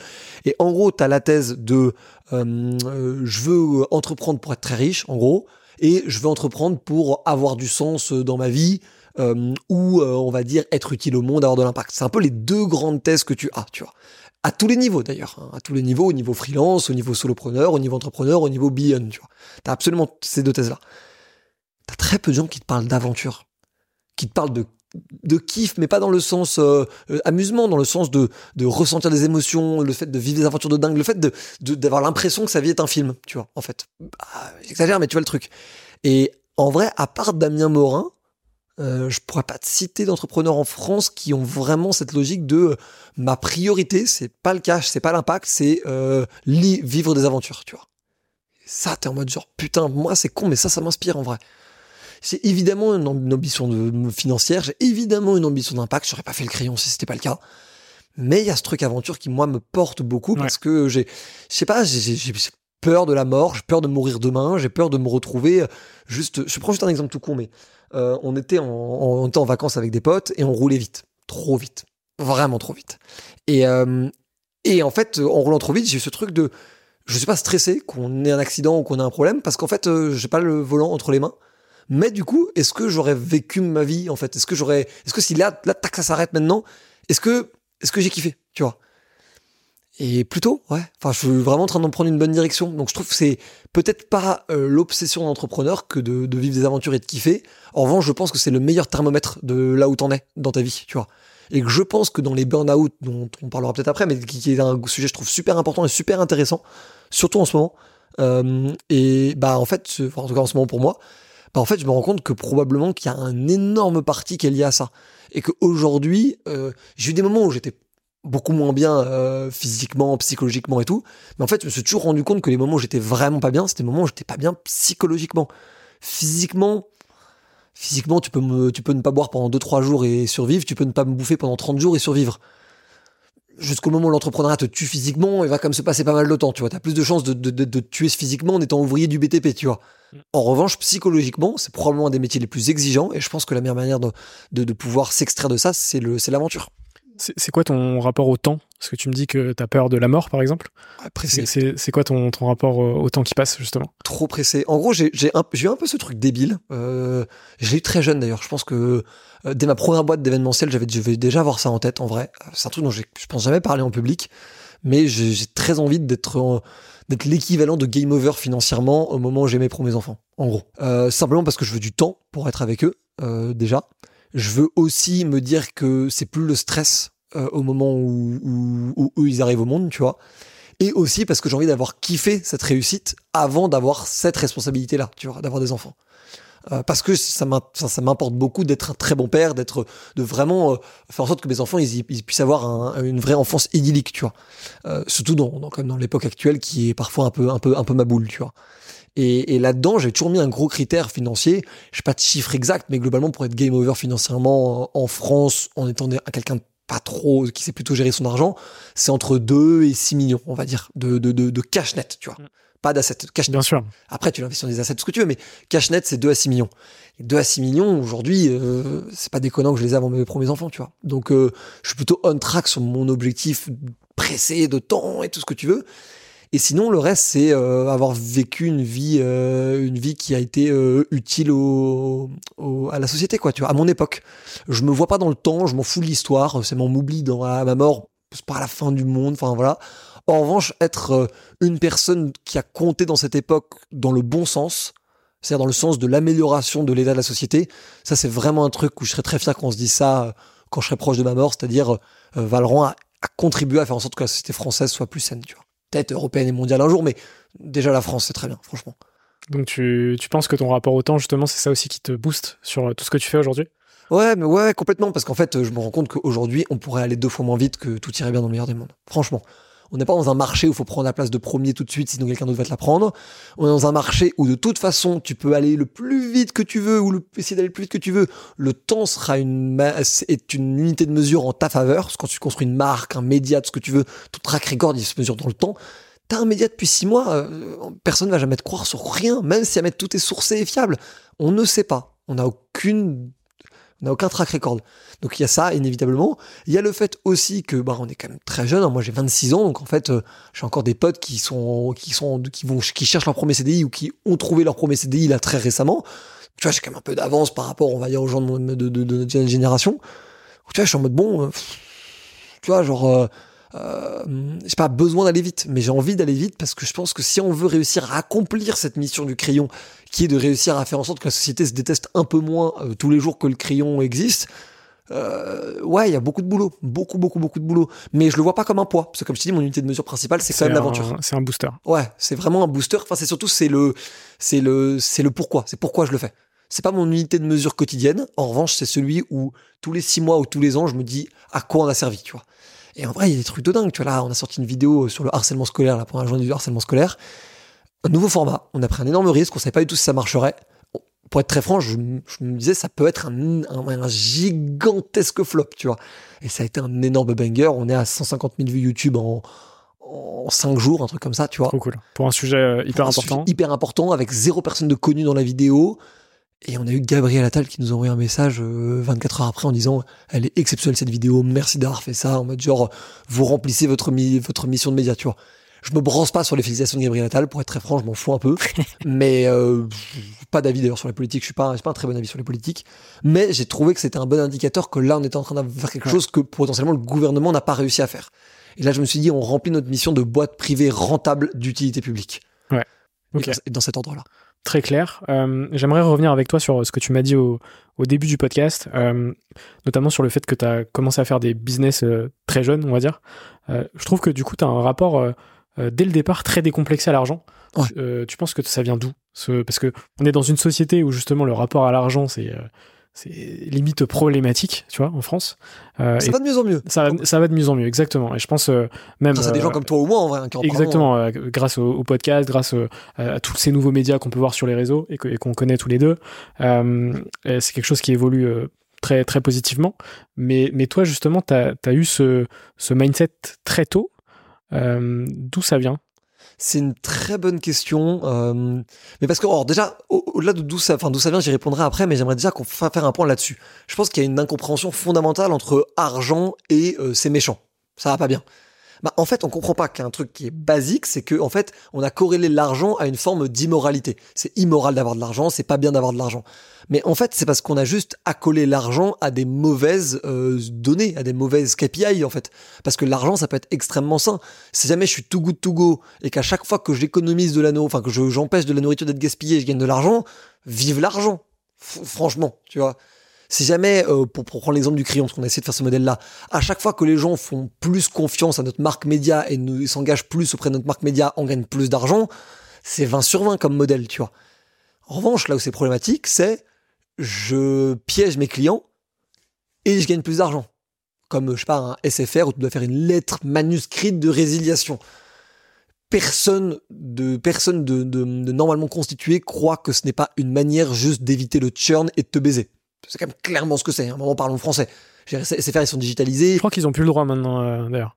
Et en gros, tu as la thèse de euh, je veux entreprendre pour être très riche, en gros, et je veux entreprendre pour avoir du sens dans ma vie euh, ou euh, on va dire être utile au monde, avoir de l'impact. C'est un peu les deux grandes thèses que tu as, tu vois. À tous les niveaux d'ailleurs, hein. à tous les niveaux, au niveau freelance, au niveau solopreneur, au niveau entrepreneur, au niveau beyond, tu vois. T'as absolument ces deux thèses-là. T'as très peu de gens qui te parlent d'aventure, qui te parlent de de kiff, mais pas dans le sens euh, euh, amusement, dans le sens de, de ressentir des émotions, le fait de vivre des aventures de dingue, le fait de d'avoir l'impression que sa vie est un film, tu vois, en fait. Bah, j'exagère, mais tu vois le truc. Et en vrai, à part Damien Morin, euh, je pourrais pas te citer d'entrepreneurs en France qui ont vraiment cette logique de euh, ma priorité, c'est pas le cash, c'est pas l'impact, c'est euh, vivre des aventures, tu vois. Et ça, t'es en mode genre putain, moi c'est con, mais ça, ça m'inspire en vrai. J'ai évidemment une, ambition de, financière, j'ai évidemment une ambition d'impact. J'aurais pas fait le crayon si c'était pas le cas. Mais il y a ce truc aventure qui moi me porte beaucoup parce que j'ai, je sais pas, j'ai peur de la mort, j'ai peur de mourir demain, j'ai peur de me retrouver euh, juste. Je prends juste un exemple tout con, mais euh, on, était en, était en vacances avec des potes et on roulait vite. Trop vite. Vraiment trop vite. Et, euh, et en fait, en roulant trop vite, j'ai eu ce truc de. Je suis pas stressé qu'on ait un accident ou qu'on ait un problème parce qu'en fait, euh, j'ai pas le volant entre les mains. Mais du coup, est-ce que j'aurais vécu ma vie en fait? Est-ce que j'aurais. Est-ce que si là, là, tac, ça s'arrête maintenant? Est-ce que, est-ce que j'ai kiffé Tu vois? Et plutôt, ouais. Enfin, je suis vraiment en train d'en prendre une bonne direction. Donc, je trouve que c'est peut-être pas euh, l'obsession d'entrepreneur que de, de, vivre des aventures et de kiffer. En revanche, je pense que c'est le meilleur thermomètre de là où t'en es dans ta vie, tu vois. Et que je pense que dans les burn-out, dont on parlera peut-être après, mais qui, est un sujet, je trouve, super important et super intéressant, surtout en ce moment. Euh, et bah, en fait, en tout cas en ce moment pour moi, bah, en fait, je me rends compte que probablement qu'il y a un énorme parti qui est lié à ça. Et qu'aujourd'hui, euh, j'ai eu des moments où j'étais beaucoup moins bien euh, physiquement, psychologiquement et tout. Mais en fait, je me suis toujours rendu compte que les moments où j'étais vraiment pas bien, c'était les moments où j'étais pas bien psychologiquement. Physiquement, physiquement, tu peux me, tu peux ne pas boire pendant 2-3 jours et survivre, tu peux ne pas me bouffer pendant 30 jours et survivre. Jusqu'au moment où l'entrepreneuriat te tue physiquement, il va comme se passer pas mal de temps, tu vois. T'as plus de chances de, de, de, de, te tuer physiquement en étant ouvrier du BTP, tu vois. Mm. En revanche, psychologiquement, c'est probablement un des métiers les plus exigeants et je pense que la meilleure manière de pouvoir s'extraire de ça, c'est l'aventure. C'est quoi ton rapport au temps? Parce que tu me dis que tu as peur de la mort, par exemple. C'est quoi ton, ton rapport au temps qui passe, justement? Trop pressé. En gros, j'ai eu un peu ce truc débile. Euh, j'ai eu très jeune, d'ailleurs. Je pense que euh, dès ma première boîte d'événementiel, j'avais déjà avoir ça en tête, en vrai. C'est un truc dont je pense jamais parler en public. Mais j'ai très envie d'être d'être l'équivalent de game over financièrement au moment où j'ai mes premiers enfants, en gros. Euh, simplement parce que je veux du temps pour être avec eux, euh, déjà. Je veux aussi me dire que c'est plus le stress euh, au moment où, où, où, ils arrivent au monde, tu vois. et aussi parce que j'ai envie d'avoir kiffé cette réussite avant d'avoir cette responsabilité-là, tu vois, d'avoir des enfants. Euh, parce que ça m'importe beaucoup d'être un très bon père, d'être, de vraiment euh, faire en sorte que mes enfants ils, puissent avoir une vraie enfance idyllique, tu vois. Euh, surtout dans, dans, dans l'époque actuelle qui est parfois un peu, un peu, un peu ma boule, tu vois. Et, et là-dedans, j'ai toujours mis un gros critère financier. Je sais pas de chiffre exact, mais globalement, pour être game over financièrement en France, en étant quelqu'un de pas trop, qui sait plutôt gérer son argent, c'est entre 2 et 6 millions, on va dire, de, de, de, de cash net, tu vois. Mm. Pas d'assets, cash net. Bien sûr. Après, tu l'investis dans des assets, ce que tu veux, mais cash net, c'est 2 à 6 millions. Et 2 à 6 millions, aujourd'hui, euh, c'est pas déconnant que je les ai avant mes premiers enfants, tu vois. Donc, euh, je suis plutôt on track sur mon objectif pressé de temps et tout ce que tu veux. Et sinon, le reste, c'est euh, avoir vécu une vie, euh, une vie qui a été euh, utile au, à la société, quoi. Tu vois, à mon époque, je me vois pas dans le temps, je m'en fous de l'histoire, c'est mon oubli dans à ma mort, c'est pas la fin du monde. Enfin voilà. En revanche, être une personne qui a compté dans cette époque dans le bon sens, c'est-à-dire dans le sens de l'amélioration de l'état de la société, ça c'est vraiment un truc où je serais très fier qu'on se dise ça quand je serai proche de ma mort, c'est-à-dire Valran a, a contribué à faire en sorte que la société française soit plus saine, tu vois peut-être européenne et mondiale un jour, mais déjà la France, c'est très bien, franchement. Donc tu, tu penses que ton rapport au temps, justement, c'est ça aussi qui te booste sur tout ce que tu fais aujourd'hui? Ouais, mais ouais, complètement, parce qu'en fait, je me rends compte qu'aujourd'hui, on pourrait aller deux fois moins vite que tout irait bien dans le meilleur des mondes. Franchement. On n'est pas dans un marché où il faut prendre la place de premier tout de suite, sinon quelqu'un d'autre va te la prendre. On est dans un marché où de toute façon, tu peux aller le plus vite que tu veux ou le, essayer d'aller le plus vite que tu veux. Le temps sera une est une unité de mesure en ta faveur. Parce que quand tu construis une marque, un média, tout ce que tu veux, tout track record, il se mesure dans le temps. T'as un média depuis six mois, euh, personne ne va jamais te croire sur rien, même si à mettre tout est sourcé et fiable. On ne sait pas. On n'a aucune on n'a aucun track record. Donc il y a ça, inévitablement. Il y a le fait aussi que bah, on est quand même très jeune. Hein. Moi j'ai 26 ans, donc en fait, euh, j'ai encore des potes qui sont qui sont qui vont qui cherchent leur premier CDI ou qui ont trouvé leur premier CDI là très récemment. Tu vois, j'ai quand même un peu d'avance par rapport, on va dire, aux gens de, notre génération. Tu vois, je suis en mode bon, euh, tu vois, genre. Euh, j'ai pas besoin d'aller vite, mais j'ai envie d'aller vite parce que je pense que si on veut réussir à accomplir cette mission du crayon, qui est de réussir à faire en sorte que la société se déteste un peu moins tous les jours que le crayon existe, euh, ouais, il y a beaucoup de boulot, beaucoup, beaucoup, beaucoup de boulot. Mais je le vois pas comme un poids, parce que comme je te dis, mon unité de mesure principale, c'est quand même l'aventure. C'est un booster. Ouais, c'est vraiment un booster. Enfin, c'est surtout c'est le, c'est le, c'est le pourquoi. C'est pourquoi je le fais. C'est pas mon unité de mesure quotidienne. En revanche, c'est celui où tous les six mois ou tous les ans, je me dis à quoi on a servi, tu vois. Et en vrai, il y a des trucs de dingue. Tu vois, là, on a sorti une vidéo sur le harcèlement scolaire, là, pour un journée du harcèlement scolaire. Un nouveau format. On a pris un énorme risque. On savait pas du tout si ça marcherait. Pour être très franc, je, me disais, ça peut être un, un, gigantesque flop, tu vois. Et ça a été un énorme banger. On est à 150 000 vues YouTube en, en 5 jours, un truc comme ça, tu vois. Trop cool. Pour un sujet euh, hyper important. hyper important, avec zéro personne de connue dans la vidéo. Et on a eu Gabriel Attal qui nous a envoyé un message 24 euh, heures après en disant elle est exceptionnelle cette vidéo, merci d'avoir fait ça, en mode genre vous remplissez votre, votre mission de média, tu vois. Je me brosse pas sur les félicitations de Gabriel Attal, pour être très franc, je m'en fous un peu. mais euh, pas d'avis d'ailleurs sur les politiques, je suis pas, pas un très bon avis sur les politiques. Mais j'ai trouvé que c'était un bon indicateur que là on était en train de faire quelque chose que potentiellement le gouvernement n'a pas réussi à faire. Et là je me suis dit on remplit notre mission de boîte privée rentable d'utilité publique. Ouais. dans cet ordre-là très clair. Euh, j'aimerais revenir avec toi sur ce que tu m'as dit au, début du podcast, euh, notamment sur le fait que tu as commencé à faire des business euh, très jeunes, on va dire. je trouve que du coup, tu as un rapport dès le départ très décomplexé à l'argent. tu penses que ça vient d'où Parce que on est dans une société où justement le rapport à l'argent, c'est c'est limite problématique, tu vois, en France. Euh, ça va de mieux en mieux. Ça, ça, va de mieux en mieux, exactement. Et je pense euh, même. Grâce à des gens euh, comme toi ou moi, en vrai, hein, qui en Exactement, euh, grâce au, au, podcast, grâce à tous ces nouveaux médias qu'on peut voir sur les réseaux et qu'on connaît tous les deux. c'est quelque chose qui évolue très, très positivement. Mais, mais toi, justement, tu as, as, eu ce, ce mindset très tôt. D'où ça vient? C'est une très bonne question. Euh, mais parce que, alors déjà, au-delà de d'où ça, ça vient, j'y répondrai après, mais j'aimerais déjà qu'on fasse faire un point là-dessus. Je pense qu'il y a une incompréhension fondamentale entre argent et euh, c'est méchant. Ça va pas bien. Bah, en fait, on comprend pas qu'un truc qui est basique, c'est que en fait, on a corrélé l'argent à une forme d'immoralité. C'est immoral d'avoir de l'argent, c'est pas bien d'avoir de l'argent. Mais en fait, c'est parce qu'on a juste accolé l'argent à des mauvaises euh, données, à des mauvaises KPI en fait. Parce que l'argent, ça peut être extrêmement sain. Si jamais je suis too good to go et qu'à chaque fois que j'économise de la enfin que j'empêche de la nourriture d'être gaspillée, je gagne de l'argent, vive l'argent. Franchement, tu vois Si jamais, euh, pour, prendre l'exemple du crayon, parce qu'on a essayé de faire ce modèle-là, à chaque fois que les gens font plus confiance à notre marque média et nous s'engagent plus auprès de notre marque média, on gagne plus d'argent, c'est 20 sur 20 comme modèle, tu vois. En revanche, là où c'est problématique, c'est je piège mes clients et je gagne plus d'argent. Comme, je sais pas, un SFR où tu dois faire une lettre manuscrite de résiliation. Personne de, personne de, normalement constitué croit que ce n'est pas une manière juste d'éviter le churn et de te baiser. C'est quand même clairement ce que c'est. À un moment, parlons français. SFR, ils sont digitalisés. Je crois qu'ils ont plus le droit maintenant, euh, d'ailleurs.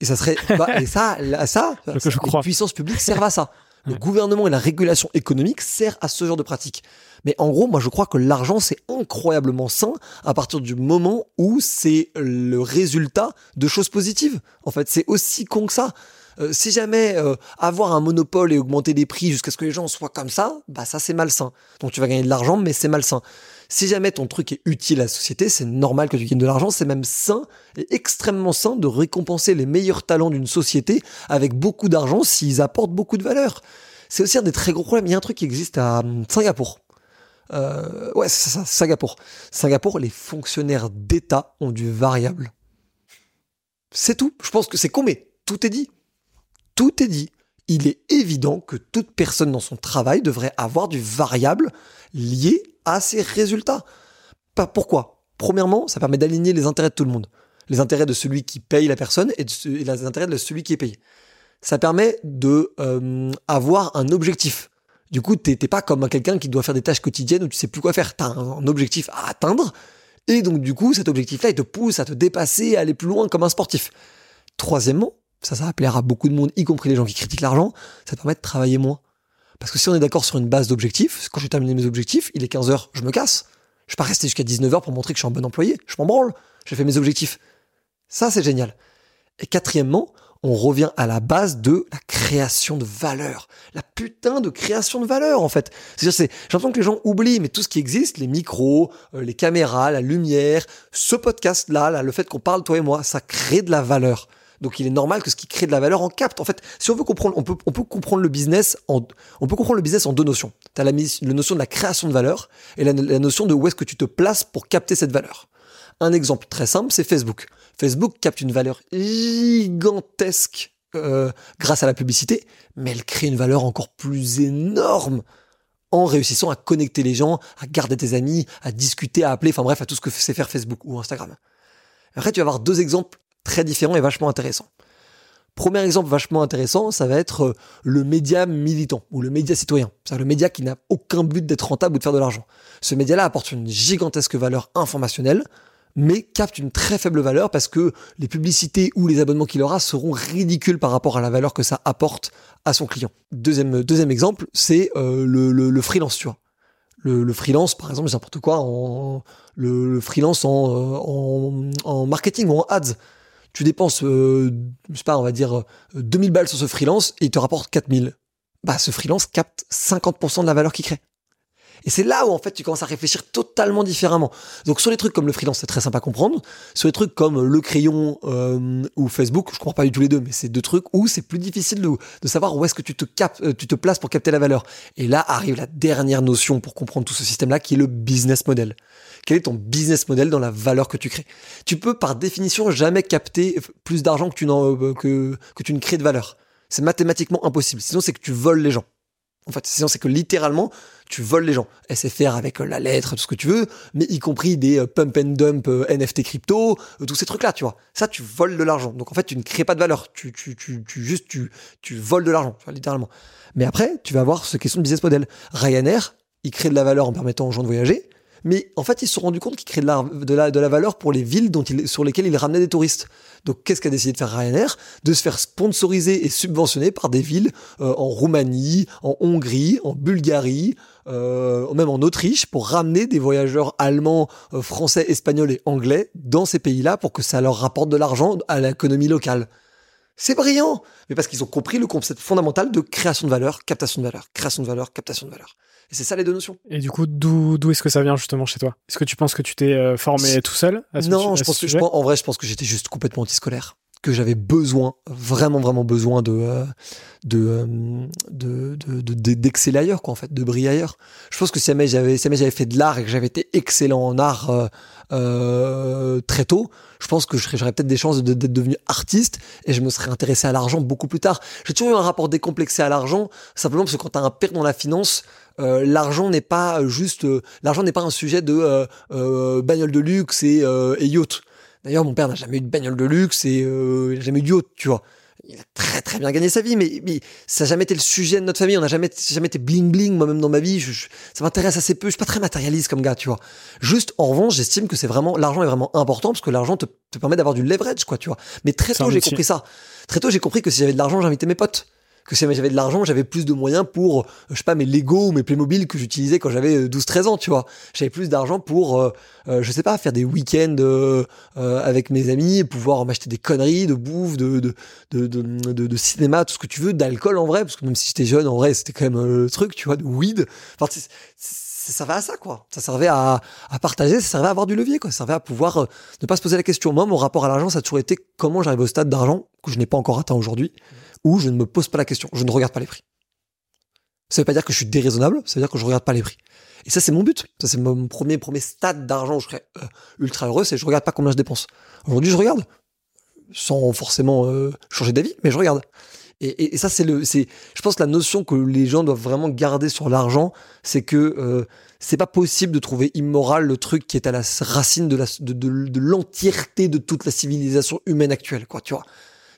Et ça serait, bah, et ça, ça, je, je crois. les puissances publiques servent à ça. Le gouvernement et la régulation économique servent à ce genre de pratique. Mais en gros, moi je crois que l'argent c'est incroyablement sain à partir du moment où c'est le résultat de choses positives. En fait, c'est aussi con que ça. Euh, si jamais euh, avoir un monopole et augmenter les prix jusqu'à ce que les gens soient comme ça, bah ça c'est malsain. Donc tu vas gagner de l'argent, mais c'est malsain. Si jamais ton truc est utile à la société, c'est normal que tu gagnes de l'argent, c'est même sain et extrêmement sain de récompenser les meilleurs talents d'une société avec beaucoup d'argent s'ils apportent beaucoup de valeur. C'est aussi un des très gros problèmes. Il y a un truc qui existe à hum, Singapour. Euh, ouais, c'est ça, Singapour. Singapour, les fonctionnaires d'État ont du variable. C'est tout. Je pense que c'est con, mais tout est dit. Tout est dit. Il est évident que toute personne dans son travail devrait avoir du variable lié à ses résultats. Pas pourquoi Premièrement, ça permet d'aligner les intérêts de tout le monde. Les intérêts de celui qui paye la personne et, les intérêts de celui qui est payé. Ça permet de euh, avoir un objectif. Du coup, t'es pas comme quelqu'un qui doit faire des tâches quotidiennes où tu sais plus quoi faire. T'as un, un objectif à atteindre. Et donc, du coup, cet objectif-là, il te pousse à te dépasser, à aller plus loin comme un sportif. Troisièmement, ça, ça va plaire à beaucoup de monde, y compris les gens qui critiquent l'argent, ça permet de travailler moins. Parce que si on est d'accord sur une base d'objectifs, quand j'ai terminé mes objectifs, il est 15h, je me casse. Je vais pas rester jusqu'à 19h pour montrer que je suis un bon employé. Je m'en branle. J'ai fait mes objectifs. Ça, c'est génial. Et quatrièmement, on revient à la base de la création de valeur. La putain de création de valeur, en fait. C'est-à-dire, c'est, j'ai l'impression que les gens oublient, mais tout ce qui existe, les micros, euh, les caméras, la lumière, ce podcast-là, là, le fait qu'on parle, toi et moi, ça crée de la valeur. Donc il est normal que ce qui crée de la valeur en capte. En fait, si on veut comprendre, on peut, comprendre le business en, on peut comprendre le business en deux notions. Tu as la, la, notion de la création de valeur et la, notion de où est-ce que tu te places pour capter cette valeur. Un exemple très simple, c'est Facebook. Facebook capte une valeur gigantesque euh, grâce à la publicité, mais elle crée une valeur encore plus énorme en réussissant à connecter les gens, à garder tes amis, à discuter, à appeler, enfin bref, à tout ce que sait faire Facebook ou Instagram. Après, tu vas avoir deux exemples très différent et vachement intéressant. Premier exemple vachement intéressant, ça va être euh, le média militant ou le média citoyen. C'est le média qui n'a aucun but d'être rentable ou de faire de l'argent. Ce média-là apporte une gigantesque valeur informationnelle, mais capte une très faible valeur parce que les publicités ou les abonnements qu'il aura seront ridicules par rapport à la valeur que ça apporte à son client. Deuxième, deuxième exemple, c'est euh, le, freelance, tu vois. Le, freelance, par exemple, n'importe quoi, le, freelance euh, en marketing ou en ads tu dépenses, euh, je sais pas, on va dire 2000 euh, balles sur ce freelance et il te rapporte 4000. Bah, ce freelance capte 50% de la valeur qu'il crée. Et c'est là où en fait tu commences à réfléchir totalement différemment. Donc sur les trucs comme le freelance, c'est très sympa à comprendre. Sur les trucs comme le crayon euh, ou Facebook, je comprends pas du tout les deux, mais c'est deux trucs où c'est plus difficile de, savoir où est-ce que tu te capes, tu te places pour capter la valeur. Et là arrive la dernière notion pour comprendre tout ce système-là, qui est le business model. Quel est ton business model dans la valeur que tu crées? Tu peux par définition jamais capter plus d'argent que, tu euh, que, que tu ne crées de valeur. C'est mathématiquement impossible. Sinon, c'est que tu voles les gens. En fait, sinon, c'est que littéralement, tu voles les gens. SFR avec euh, la lettre, tout ce que tu veux, mais y compris des euh, pump and dump NFT crypto, tous ces trucs-là, tu vois. Ça, tu voles de l'argent. Donc, en fait, tu ne crées pas de valeur. Tu, tu, tu, tu juste, tu, tu voles de l'argent, littéralement. Mais après, tu vas avoir ce question de business model. Ryanair, il crée de la valeur en permettant aux gens de voyager. Mais en fait, ils se sont rendus compte qu'ils créaient de la, valeur pour les villes dont il, sur lesquelles ils ramenaient des touristes. Donc, qu'est-ce qu'a décidé de faire Ryanair? De se faire sponsoriser et subventionner par des villes euh, en Roumanie, en Hongrie, en Bulgarie, euh, même en Autriche, pour ramener des voyageurs allemands, euh, français, espagnols et anglais dans ces pays-là pour que ça leur rapporte de l'argent à l'économie locale. C'est brillant, mais parce qu'ils ont compris le concept fondamental de création de valeur, captation de valeur, création de valeur, captation de valeur. Et c'est ça les deux notions. Et du coup, d'où est-ce que ça vient justement chez toi? Est-ce que tu penses que tu t'es euh, formé tout seul Non, je pense que, en vrai, je pense que j'étais juste complètement antiscolaire. Que j'avais besoin, vraiment vraiment besoin de euh, de de d'exceller ailleurs quoi en fait, de briller ailleurs. Je pense que si jamais j'avais si j'avais fait de l'art et que j'avais été excellent en art euh, euh, très tôt, je pense que j'aurais peut-être des chances d'être devenu artiste et je me serais intéressé à l'argent beaucoup plus tard. J'ai toujours eu un rapport décomplexé à l'argent, simplement parce que quand tu as un père dans la finance, euh, l'argent n'est pas juste l'argent n'est pas un sujet de bagnole de luxe et, et yacht D'ailleurs, mon père n'a jamais eu de bagnole de luxe et euh, il n'a jamais eu de yacht, tu vois. Il a très très bien gagné sa vie, mais, ça n'a jamais été le sujet de notre famille. On n'a jamais, jamais été bling bling moi-même dans ma vie. ça m'intéresse assez peu. Je suis pas très matérialiste comme gars, tu vois. Juste, en revanche, j'estime que c'est vraiment l'argent est vraiment important parce que l'argent te, te permet d'avoir du leverage, quoi, tu vois. Mais très tôt, j'ai compris ça. Très tôt, j'ai compris que si j'avais de l'argent, j'invitais mes potes que si j'avais de l'argent, j'avais plus de moyens pour, euh, je sais pas, mes Lego ou mes Playmobil que j'utilisais quand j'avais 12-13 euh, ans, tu vois. J'avais plus d'argent pour, euh, je sais pas, faire des week-ends avec mes amis, pouvoir m'acheter des conneries de bouffe, de de, de, de, cinéma, tout ce que tu veux, d'alcool en vrai, parce que même si j'étais jeune, en vrai, c'était quand même le truc, tu vois, de weed. Enfin, ça servait à ça, quoi. Ça servait à, à, partager, ça servait à avoir du levier, quoi. Ça servait à pouvoir ne pas se poser la question. Moi, mon rapport à l'argent, ça a toujours été comment j'arrive au stade d'argent que je n'ai pas encore atteint aujourd'hui où je ne me pose pas la question, je ne regarde pas les prix. Ça veut pas dire que je suis déraisonnable, ça veut dire que je regarde pas les prix. Et ça, c'est mon but. Ça, c'est mon premier, premier stade d'argent où je serais euh, ultra heureux, c'est je regarde pas combien je dépense. Aujourd'hui, je regarde. Sans forcément euh, changer d'avis, mais je regarde. Et, ça, c'est le, c'est, je pense la notion que les gens doivent vraiment garder sur l'argent, c'est que euh, c'est pas possible de trouver immoral le truc qui est à la racine de, de l'entièreté de toute la civilisation humaine actuelle, quoi, tu vois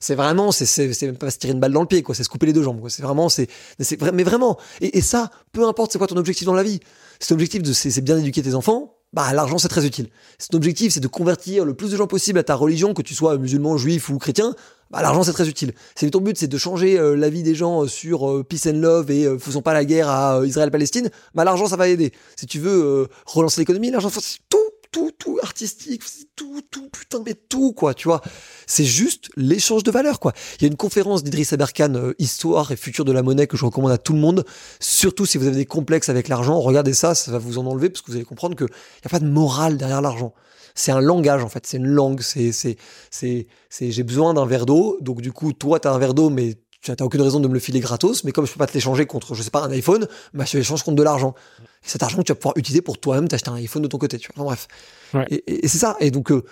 c'est vraiment, c'est, c'est, c'est même pas se tirer une balle dans le pied, quoi. C'est se couper les deux jambes, quoi. C'est vraiment, c'est, c'est mais vraiment. Et, ça, peu importe c'est quoi ton objectif dans la vie. Ton objectif de, c'est, c'est bien éduquer tes enfants, bah, l'argent, c'est très utile. Ton objectif, c'est de convertir le plus de gens possible à ta religion, que tu sois musulman, juif ou chrétien, bah, l'argent, c'est très utile. Si ton but, c'est de changer euh, la vie des gens euh, sur euh, peace and love et faisons pas la guerre à Israël-Palestine, bah, l'argent, ça va aider. Si tu veux relancer l'économie, l'argent, c'est tout tout, tout artistique, tout, tout, putain, mais tout, quoi, tu vois. C'est juste l'échange de valeurs, quoi. Il y a une conférence d'Idriss Aberkan, euh, Histoire et futur de la monnaie, que je recommande à tout le monde. Surtout si vous avez des complexes avec l'argent, regardez ça, ça va vous en enlever, parce que vous allez comprendre qu'il n'y a pas de morale derrière l'argent. C'est un langage, en fait, c'est une langue, c'est, c'est, c'est, c'est, j'ai besoin d'un verre d'eau, donc du coup, toi, t'as un verre d'eau, mais tu n'as aucune raison de me le filer gratos, mais comme je peux pas te l'échanger contre, je sais pas, un iPhone, bah, je l'échange contre de l'argent. cet argent, tu vas pouvoir utiliser pour toi-même t'acheter un iPhone de ton côté, tu vois. Enfin, bref. Et, c'est ça. Et donc, euh,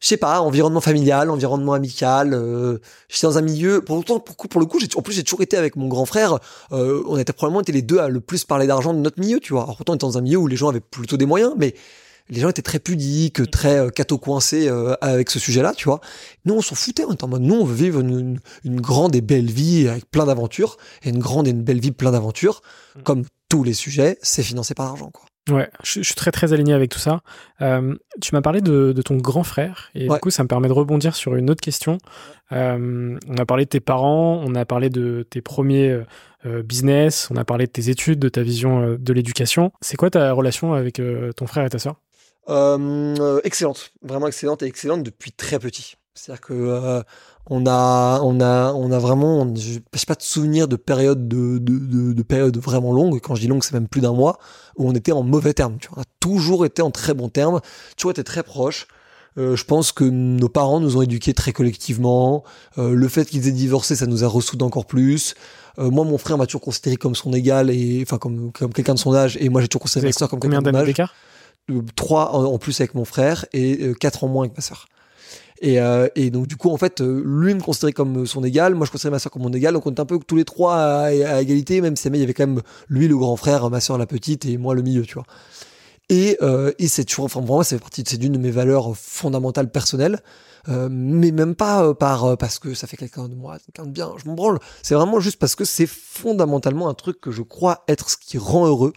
je sais pas, environnement familial, environnement amical. Euh, j'étais dans un milieu. Pour, pour, pour le coup, en plus, j'ai toujours été avec mon grand frère. Euh, on était probablement été les deux à le plus parler d'argent de notre milieu, tu vois. Alors pourtant, on était dans un milieu où les gens avaient plutôt des moyens, mais les gens étaient très pudiques, mm. très euh, cato-coincés euh, avec ce sujet-là, tu vois. Nous, on s'en foutait, on était en mode, nous, on veut vivre une, grande et belle vie avec plein d'aventures, et une grande et une belle vie plein d'aventures. Mm. Comme tous les sujets, c'est financé par l'argent, quoi. Ouais, je, suis très très aligné avec tout ça. Euh, tu m'as parlé de, ton grand frère et du coup ça me permet de rebondir sur une autre question. on a parlé de tes parents, on a parlé de tes premiers business, on a parlé de tes études, de ta vision de l'éducation. C'est quoi ta relation avec ton frère et ta sœur? Euh, excellente, vraiment excellente et excellente depuis très petit. C'est-à-dire que euh, on a, on a, on a vraiment, je n'ai pas de souvenir de période de, de, de, période vraiment longue. Quand je dis longue, c'est même plus d'un mois où on était en mauvais termes. Tu vois. On a toujours été en très bons termes. Tu vois, été très proche. Euh, je pense que nos parents nous ont éduqués très collectivement. Euh, le fait qu'ils aient divorcé, ça nous a ressoudé encore plus. Euh, moi, mon frère m'a toujours considéré comme son égal et enfin comme, comme quelqu'un de son âge, et moi j'ai toujours considéré ma soeur comme quelqu'un de mon âge trois en plus avec mon frère et euh, quatre en moins avec ma sœur. Et, euh, et, donc du coup en fait euh, lui me considérait comme son égal, moi je considérais ma soeur comme mon égal, donc on était un peu tous les trois à, égalité, même si il y avait quand même lui le grand frère, ma soeur la petite et moi le milieu, tu vois. Et, et c'est toujours, enfin pour moi c'est partie, c'est d'une de mes valeurs fondamentales personnelles, mais même pas par parce que ça fait quelqu'un de moi, quelqu'un de bien, je m'en branle. C'est vraiment juste parce que c'est fondamentalement un truc que je crois être ce qui rend heureux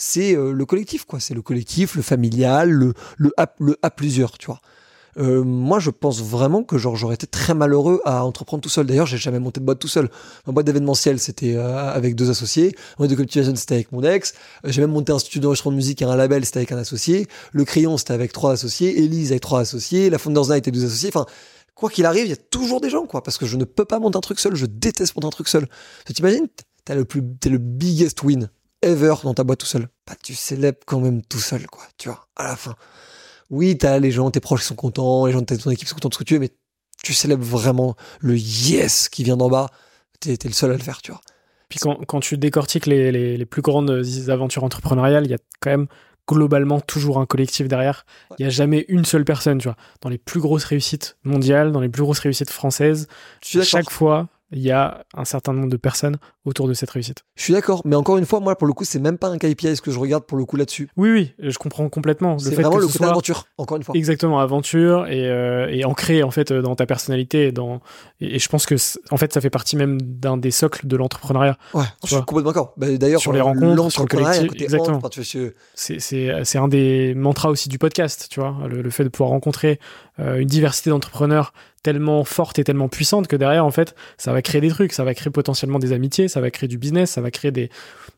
c'est euh, le collectif, quoi. C'est le collectif, le familial, le, le, à, plusieurs, tu vois. Euh, moi, je pense vraiment que genre j'aurais été très malheureux à entreprendre tout seul. D'ailleurs, j'ai jamais monté de boîte tout seul. Ma boîte d'événementiel, c'était euh, avec deux associés. Ma boîte de cultivation, c'était avec mon ex. J'ai même monté un studio d'enregistrement de musique et un label, c'était avec un associé. Le crayon, c'était avec trois associés. Elise avec trois associés. La Founders Night deux associés. Enfin, quoi qu'il arrive, il y a toujours des gens, quoi. Parce que je ne peux pas monter un truc seul. Je déteste monter un truc seul. Tu t'imagines, t'as le plus, t'es le biggest win ever dans ta boîte tout seul. Bah, tu célèbres quand même tout seul, quoi, tu vois, à la fin. Oui, t'as les gens, tes proches sont contents, les gens de ton équipe sont contents de ce que tu es, mais tu célèbres vraiment le yes qui vient d'en bas, t'es es le seul à le faire, tu vois. Puis quand, quand tu décortiques les, les, les, plus grandes aventures entrepreneuriales, il y a quand même globalement toujours un collectif derrière. Il n'y a jamais une seule personne, tu vois. Dans les plus grosses réussites mondiales, dans les plus grosses réussites françaises, chaque fois, il y a un certain nombre de personnes autour de cette réussite. Je suis d'accord, mais encore une fois, moi, pour le coup, c'est même pas un KPI ce que je regarde pour le coup là-dessus? Oui, oui, je comprends complètement. C'est vraiment le côté aventure, encore une fois. Exactement, aventure et, euh, et ancré en fait dans ta personnalité. Et, dans... Et, je pense que en fait, ça fait partie même d'un des socles de l'entrepreneuriat. Ouais, je suis complètement d'accord. Bah, D'ailleurs, sur les rencontres, sur le collectif, exactement. C'est un des mantras aussi du podcast, tu vois, le, le fait de pouvoir rencontrer euh, une diversité d'entrepreneurs tellement forte et tellement puissante que derrière, en fait, ça va créer des trucs, ça va créer potentiellement des amitiés, ça va créer du business, ça va créer des.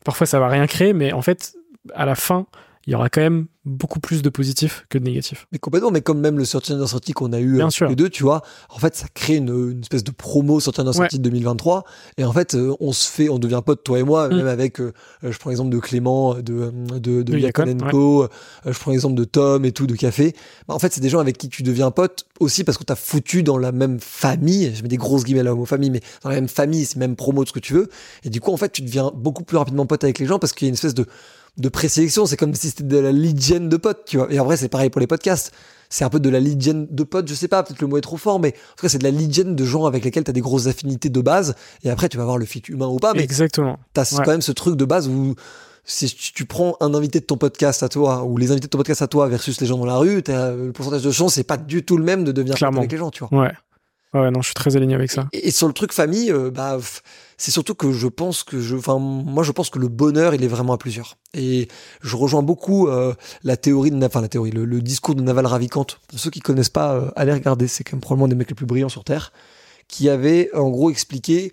Parfois, ça va rien créer, mais en fait, à la fin, il y aura quand même beaucoup plus de positifs que de négatifs. Mais complètement, mais comme même le sortie d'un sortie qu'on a eu Bien euh, les deux, tu vois, en fait, ça crée une, une espèce de promo sortie d'un sortie de 2023. Et en fait, euh, on se fait, on devient pote, toi et moi, mm. même avec, euh, je prends l'exemple de Clément, de, de, de, de Yakonenko, je prends l'exemple de Tom et tout, de Café. Bah, en fait, c'est des gens avec qui tu deviens pote aussi parce que t'as foutu dans la même famille, je mets des grosses guillemets là, mot famille, mais dans la même famille, c'est même promo, de ce que tu veux. Et du coup, en fait, tu deviens beaucoup plus rapidement pote avec les gens parce qu'il y a une espèce de de présélection. C'est comme si c'était de la lead gen de potes, tu vois. Et en vrai, c'est pareil pour les podcasts. C'est un peu de la lead gen de potes, je sais pas, peut-être le mot est trop fort, mais en tout cas, c'est de la lead gen de gens avec lesquels tu as des grosses affinités de base. Et après, tu vas voir le fit humain ou pas. Mais Exactement. Tu as quand même ce truc de base où si tu prends un invité de ton podcast à toi ou les invités de ton podcast à toi versus les gens dans la rue, le pourcentage de chance c'est pas du tout le même de devenir Clairement. avec les gens, tu vois. Ouais. Ouais, non, je suis très aligné avec ça. Et, sur le truc famille, euh, bah, c'est surtout que je pense que je, enfin, moi, je pense que le bonheur, il est vraiment à plusieurs. Et je rejoins beaucoup euh, la théorie de, enfin, la théorie, le, discours de Naval Ravikant. Pour ceux qui connaissent pas, euh, allez regarder, c'est quand même probablement des mecs les plus brillants sur Terre, qui avait en gros expliqué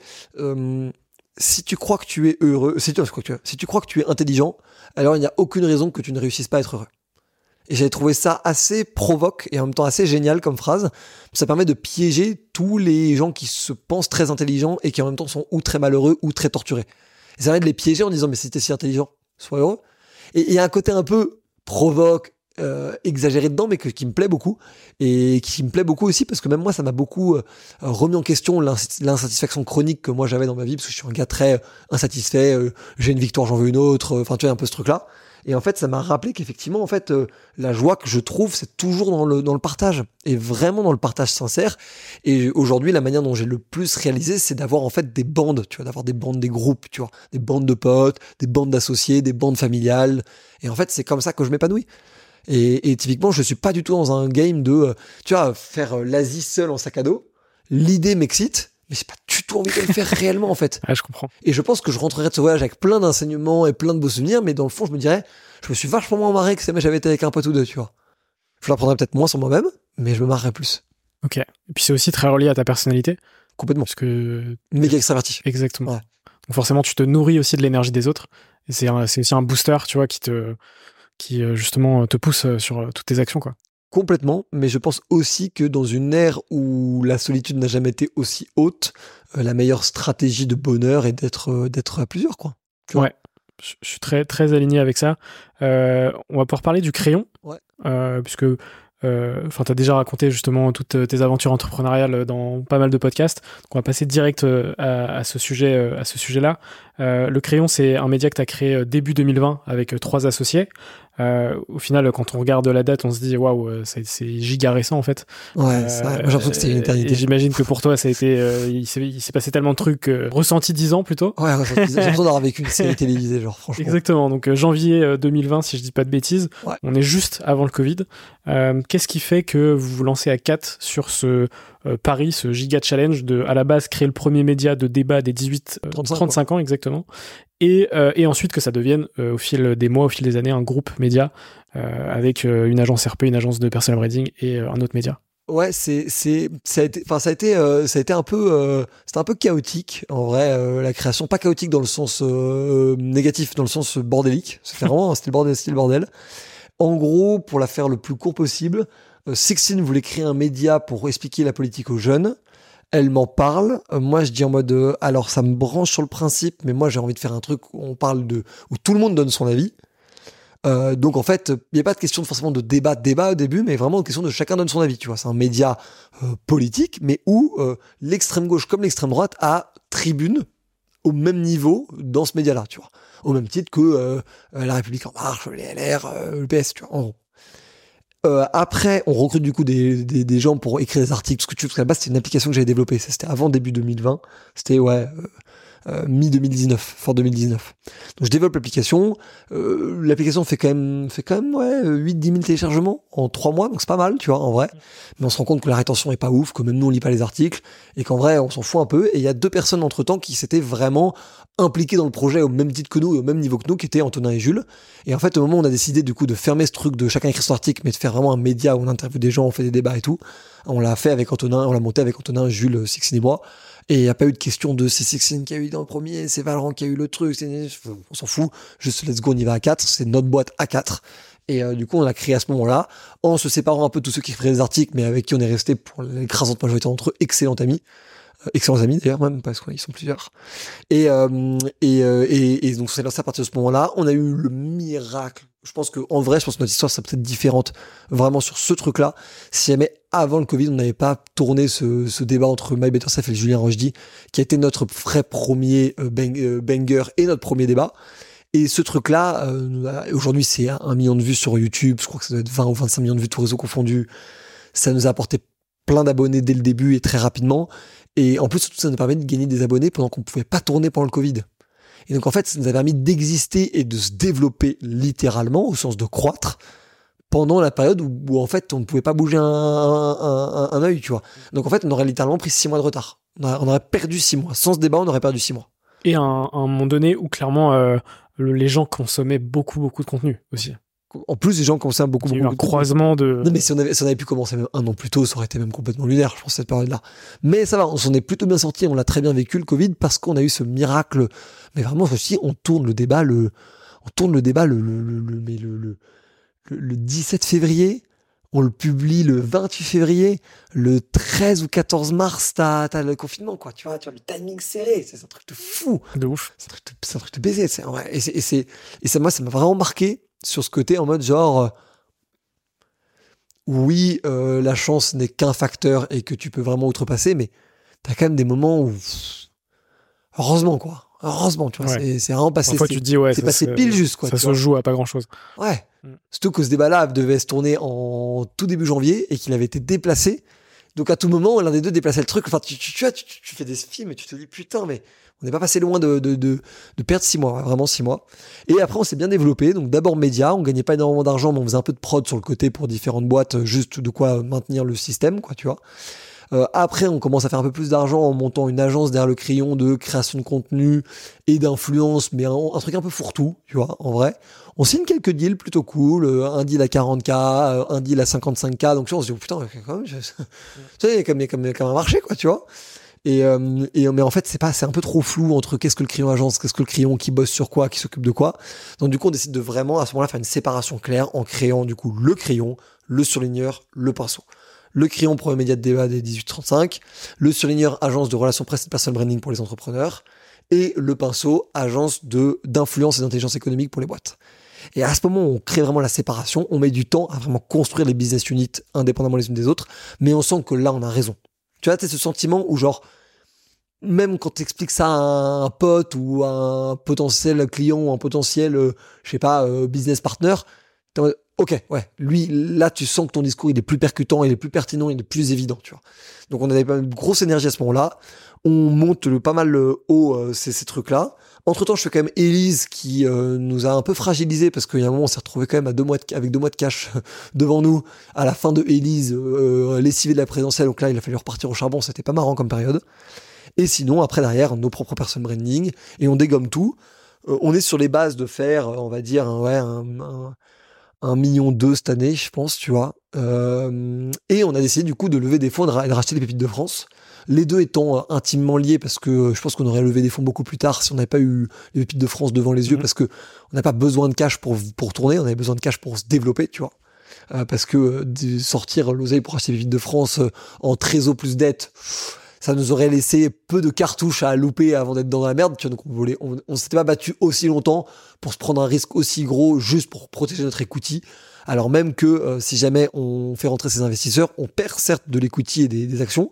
si tu crois que tu es heureux, tu, si tu crois que tu es intelligent, alors il n'y a aucune raison que tu ne réussisses pas à être heureux. Et j'avais trouvé ça assez provoque et en même temps assez génial comme phrase. Ça permet de piéger tous les gens qui se pensent très intelligents et qui en même temps sont ou très malheureux ou très torturés. Ça permet de les piéger en disant mais si t'es si intelligent, sois heureux. Et il y a un côté un peu provoque, euh, exagéré dedans, mais qui me plaît beaucoup et qui me plaît beaucoup aussi parce que même moi, ça m'a beaucoup euh, remis en question l'insatisfaction chronique que moi j'avais dans ma vie parce que je suis un gars très insatisfait. Euh, j'ai une victoire, j'en veux une autre. Enfin, tu vois un peu ce truc-là. Et en fait, ça m'a rappelé qu'effectivement, en fait, euh, la joie que je trouve, c'est toujours dans le, dans le partage. Et vraiment dans le partage sincère. Et aujourd'hui, la manière dont j'ai le plus réalisé, c'est d'avoir en fait des bandes, tu vois, d'avoir des bandes, des groupes, tu vois, des bandes de potes, des bandes d'associés, des bandes familiales. Et en fait, c'est comme ça que je m'épanouis. Et, et, typiquement, je suis pas du tout dans un game de, euh, tu vois, faire euh, l'Asie seul en sac à dos. L'idée m'excite, mais c'est pas du tout envie de le faire réellement en fait. Ah, je comprends. Et je pense que je rentrerai de ce voyage avec plein d'enseignements et plein de beaux souvenirs, mais dans le fond, je me dirais, je me suis vachement moins marré que si j'avais été avec un pote ou deux, tu vois. Je l'apprendrais peut-être moins sur moi-même, mais je me marrerais plus. Ok. Et puis c'est aussi très relié à ta personnalité. Complètement. Parce que. Méga extraverti. Exactement. Donc forcément, tu te nourris aussi de l'énergie des autres. Et c'est aussi un booster, tu vois, qui te, qui euh, justement te pousse euh, sur euh, toutes tes actions, quoi. Complètement, mais je pense aussi que dans une ère où la solitude n'a jamais été aussi haute, euh, la meilleure stratégie de bonheur est d'être euh, d'être à plusieurs, quoi. ouais, je suis très très aligné avec ça. Euh, on va pouvoir parler du crayon, ouais. puisque enfin, tu as déjà raconté justement toutes tes aventures entrepreneuriales dans pas mal de podcasts. Donc on va passer direct à, à, ce sujet à ce sujet-là. le crayon, c'est un média que tu as créé début 2020 avec trois associés. Euh, au final, quand on regarde la date, on se dit waouh, euh, c'est giga récent en fait. Ouais, euh, j'ai l'impression que c'était une éternité. J'imagine que pour toi, ça a été, euh, il s'est passé tellement de trucs ressenti dix ans plutôt. Ouais, j'ai l'impression d'avoir vécu une série télévisée, genre franchement. Exactement. Donc janvier 2020, si je dis pas de bêtises, on est juste avant le Covid. Qu'est-ce qui fait que vous vous lancez à 4 sur ce pari, ce giga challenge de à la base créer le premier média de débat des 18 35, ans. exactement. Et, euh, et ensuite que ça devienne euh, au fil des mois, au fil des années, un groupe média euh, avec une agence RP, une agence de personal branding et un autre média. Ouais, c'est c'est ça a été enfin ça a été ça a été un peu c'était un peu chaotique en vrai la création. Pas chaotique dans le sens négatif dans le sens bordélique. C'était vraiment c'était le bordel c'était le bordel. En gros pour la faire le plus court possible Sixteen voulait créer un média pour expliquer la politique aux jeunes elle m'en parle. Euh, moi, je dis en mode, euh, alors ça me branche sur le principe, mais moi j'ai envie de faire un truc où on parle de, où tout le monde donne son avis. Euh, donc en fait, il n'y a pas de question forcément de débat, de débat au début, mais vraiment une question de chacun donne son avis. C'est un média euh, politique, mais où euh, l'extrême gauche comme l'extrême droite a tribune au même niveau dans ce média-là, tu vois, au même titre que la République en marche, les LR, le PS, tu vois. Après, on recrute du coup des, gens pour écrire des articles. Parce que tu parce qu'à la base, c'était une application que j'avais développée. C'était avant début 2020. C'était ouais, euh, mi-2019, fort 2019. Donc je développe l'application. Euh, l'application fait quand même, fait quand même ouais, 8-10 000 téléchargements en 3 mois, donc c'est pas mal, tu vois, en vrai. Mais on se rend compte que la rétention est pas ouf, que même nous on lit pas les articles, et qu'en vrai on s'en fout un peu. Et il y a deux personnes entre temps qui s'étaient vraiment impliquées dans le projet au même titre que nous et au même niveau que nous, qui étaient Antonin et Jules. Et en fait, au moment où on a décidé du coup de fermer ce truc de chacun écrire son article, mais de faire vraiment un média où on interviewe des gens, on fait des débats et tout, on l'a fait avec Antonin, on l'a monté avec Antonin, Jules, Sixine et moi. Et il n'y a pas eu de question de c'est Sixine qui a eu dans le premier, c'est Valorant qui a eu le truc, on s'en fout. Juste let's go, on y va à 4, c'est notre boîte à 4. Et euh, du coup, on a créé à ce moment-là, en se séparant un peu de tous ceux qui écrivaient des articles, mais avec qui on est resté pour l'écrasante majorité d'entre eux, excellents amis. Euh, excellents amis d'ailleurs même, parce qu'ils sont plusieurs. Et, euh, et, et, et, donc, on s'est lancé à partir de ce moment-là. On a eu le miracle je pense que en vrai, je pense que notre histoire serait peut-être différente vraiment sur ce truc-là. Si jamais avant le Covid, on n'avait pas tourné ce, débat entre My Better et Julien Rochdy, qui a été notre vrai premier euh, euh, banger et notre premier débat. Et ce truc-là, euh, aujourd'hui, c'est un million de vues sur YouTube. Je crois que ça doit être 20 ou 25 millions de vues, tous réseaux confondus. Ça nous a apporté plein d'abonnés dès le début et très rapidement. Et en plus, ça nous permet de gagner des abonnés pendant qu'on pouvait pas tourner pendant le Covid. Et donc en fait, ça nous a permis d'exister et de se développer littéralement, au sens de croître, pendant la période où, en fait on ne pouvait pas bouger un, un, un, œil, tu vois. Donc en fait, on aurait littéralement pris six mois de retard. On aurait, perdu six mois. Sans ce débat, on aurait perdu six mois. Et à un, un moment donné où clairement euh, les gens consommaient beaucoup beaucoup de contenu aussi. En plus, les gens consomment beaucoup, beaucoup. un croisement de. Non, mais si on, avait, si on avait pu commencer même un an plus tôt, ça aurait été même complètement lunaire, je pense, cette période-là. Mais ça va, on s'en est plutôt bien sorti, on l'a très bien vécu, le Covid, parce qu'on a eu ce miracle. Mais vraiment, aussi, on tourne le débat le, on tourne le débat le, le, le, mais le, le, le 17 février. On le publie le 28 février, le 13 ou 14 mars, t'as as le confinement, quoi. Tu vois, tu vois, le timing serré, c'est un truc de fou. De ouf. C'est un truc de, baiser. Et, c'est, et ça, moi, ça m'a vraiment marqué sur ce côté en mode genre euh, oui euh, la chance n'est qu'un facteur et que tu peux vraiment outrepasser mais t'as quand même des moments où heureusement quoi heureusement tu vois c'est vraiment passé tu te dis ouais c'est passé pile juste quoi ça se joue à pas grand chose ouais mm. surtout que ce débat là devait se tourner en tout début janvier et qu'il avait été déplacé donc à tout moment l'un des deux déplaçait le truc enfin tu, tu, tu, vois, tu, tu fais des films et tu te dis putain mais on n'est pas passé loin de, de, de, de, perdre six mois, vraiment six mois. Et après, on s'est bien développé. Donc d'abord média, on gagnait pas énormément d'argent, mais on faisait un peu de prod sur le côté pour différentes boîtes, juste de quoi maintenir le système, quoi, tu vois. Euh, après, on commence à faire un peu plus d'argent en montant une agence derrière le crayon de création de contenu et d'influence, mais un, truc un peu fourre-tout, tu vois, en vrai. On signe quelques deals plutôt cool, euh, un deal à 40K, euh, un deal à 55K, donc on se dit, oh, putain, quand même, tu sais, comme, comme, comme un marché, quoi, tu vois. Et, euh, et, mais en fait, c'est pas, c'est un peu trop flou entre qu'est-ce que le crayon agence, qu'est-ce que le crayon qui bosse sur quoi, qui s'occupe de quoi. Donc du coup, on décide de vraiment à ce moment-là faire une séparation claire en créant du coup le crayon, le surligneur, le pinceau. Le crayon pour média de débat des 1835, le surligneur agence de relations presse et personal branding pour les entrepreneurs, et le pinceau agence de d'influence et d'intelligence économique pour les boîtes. Et à ce moment, on crée vraiment la séparation, on met du temps à vraiment construire les business units indépendamment les unes des autres, mais on sent que là, on a raison. Tu vois, t'as ce sentiment où genre, même quand tu expliques ça à un pote ou à un potentiel client ou un potentiel, euh, je sais pas, euh, business partner, ok, ouais, lui, là, tu sens que ton discours, il est plus percutant, il est plus pertinent, il est plus évident, tu vois. Donc, on avait une grosse énergie à ce moment-là. On monte le, pas mal haut euh, ces, ces trucs-là. Entre temps, je fais quand même Elise qui nous a un peu fragilisé parce qu'il y a un moment, on s'est retrouvé quand même à deux mois de, avec deux mois de cash devant nous à la fin de Elise, euh, lessivé de la présentielle. Donc là, il a fallu repartir au charbon. C'était pas marrant comme période. Et sinon, après, derrière, nos propres personnes branding et on dégomme tout. on est sur les bases de faire, on va dire, ouais, un, un million deux cette année, je pense, tu vois. Euh, et on a décidé du coup de lever des fonds et de racheter les pépites de France. Les deux étant euh, intimement liés parce que je pense qu'on aurait levé des fonds beaucoup plus tard si on n'avait pas eu les pépites de France devant les yeux mhm. parce que on n'a pas besoin de cash pour pour tourner, on avait besoin de cash pour se développer, tu vois. Euh, parce que sortir l'oseille pour acheter les pépites de France en trésor plus dette, ça nous aurait laissé peu de cartouches à louper avant d'être dans la merde. Tu donc on voulait, on, s'était pas battu aussi longtemps pour se prendre un risque aussi gros juste pour protéger notre equity. Alors même que euh, si jamais on fait rentrer ces investisseurs, on perd certes de l'equity et des, actions,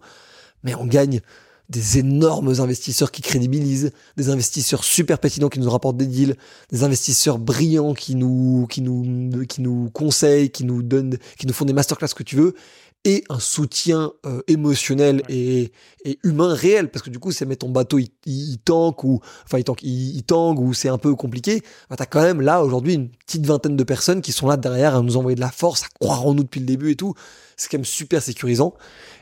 mais on gagne des énormes investisseurs qui crédibilisent, des investisseurs super pertinents qui nous rapportent des deals, des investisseurs brillants qui nous, qui nous, qui nous conseillent, qui nous donnent, qui nous font des masterclass que tu veux, et un soutien euh, émotionnel et, et, humain réel parce que du coup c'est mettre ton bateau il, il, tank ou enfin il tank il, il tangue ou c'est un peu compliqué bah, t'as quand même là aujourd'hui une petite vingtaine de personnes qui sont là derrière à nous envoyer de la force à croire en nous depuis le début et tout. C'est quand même super sécurisant.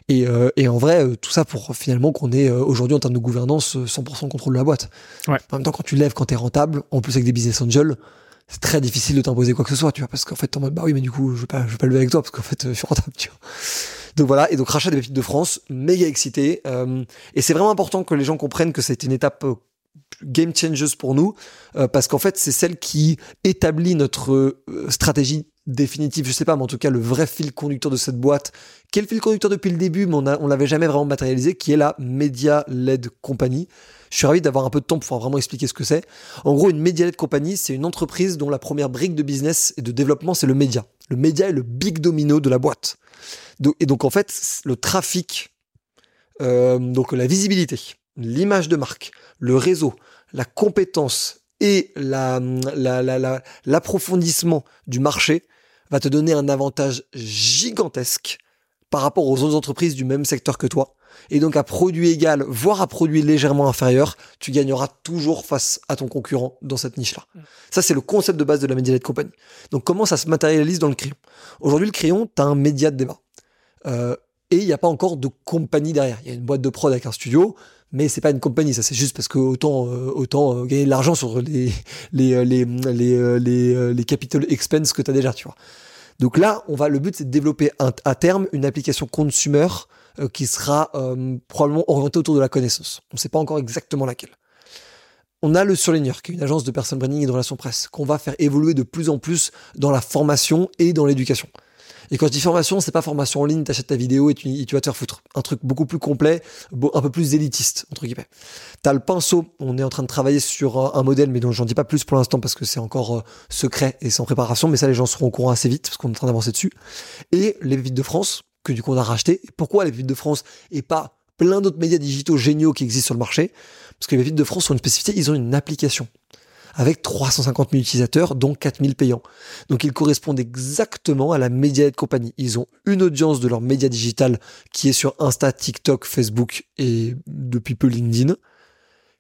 Et, euh, et en vrai euh, tout ça pour finalement qu'on ait aujourd'hui en termes de gouvernance 100% contrôle de la boîte. Ouais. en même temps quand tu lèves quand t'es rentable en plus avec des business angels c'est très difficile de t'imposer quoi que ce soit, tu vois, parce qu'en fait, t'es en mode, bah oui, mais du coup, je vais pas, je vais pas lever avec toi, parce qu'en fait, je suis rentable, tu vois. Donc voilà, et donc rachat des pépites de France, méga excité, euh, et c'est vraiment important que les gens comprennent que c'est une étape euh, game changers pour nous, euh, parce qu'en fait, c'est celle qui établit notre euh, stratégie définitive, je sais pas, mais en tout cas, le vrai fil conducteur de cette boîte, qui est le fil conducteur depuis le début, mais on, a, on l'avait jamais vraiment matérialisé, qui est la Media-led Company. Je suis ravi d'avoir un peu de temps pour vraiment expliquer ce que c'est. En gros, une Media-led Company, c'est une entreprise dont la première brique de business et de développement, c'est le média. Le média est le big domino de la boîte. Et donc, en fait, le trafic, euh, donc la visibilité, l'image de marque, le réseau, la compétence et l'approfondissement la, la, la, du marché va te donner un avantage gigantesque par rapport aux autres entreprises du même secteur que toi. Et donc à produit égal, voire à produit légèrement inférieur, tu gagneras toujours face à ton concurrent dans cette niche-là. Mmh. Ça, c'est le concept de base de la Media Company. Donc comment ça se matérialise dans le crayon? Aujourd'hui, le crayon, tu as un média de débat. Euh, et il n'y a pas encore de compagnie derrière. Il y a une boîte de prod avec un studio, mais c'est pas une compagnie. Ça, c'est juste parce que autant, euh, autant euh, gagner de l'argent sur les, les, les, les, les, les capital expense que tu as déjà, tu vois. Donc là, on va, le but, c'est de développer un, à terme une application consumer euh, qui sera euh, probablement orientée autour de la connaissance. On ne sait pas encore exactement laquelle. On a le Surligneur, qui est une agence de personal branding et de relations presse, qu'on va faire évoluer de plus en plus dans la formation et dans l'éducation. Et quand je dis formation, c'est pas formation en ligne, t'achètes ta vidéo et tu, vas te faire foutre. Un truc beaucoup plus complet, un peu plus élitiste, entre guillemets. T'as le pinceau, on est en train de travailler sur un modèle, mais dont j'en dis pas plus pour l'instant parce que c'est encore euh, secret et c'est en préparation, mais ça les gens seront au courant assez vite parce qu'on est en train d'avancer dessus. Et les Vites de France, que du coup on a racheté. Pourquoi les Vites de France et pas plein d'autres médias digitaux géniaux qui existent sur le marché? Parce que les Vites de France ont une spécificité, ils ont une application avec 350 000 utilisateurs, dont 4 000 payants. Donc ils correspondent exactement à la média de compagnie. Ils ont une audience de leur média digital qui est sur Insta, TikTok, Facebook et depuis peu LinkedIn,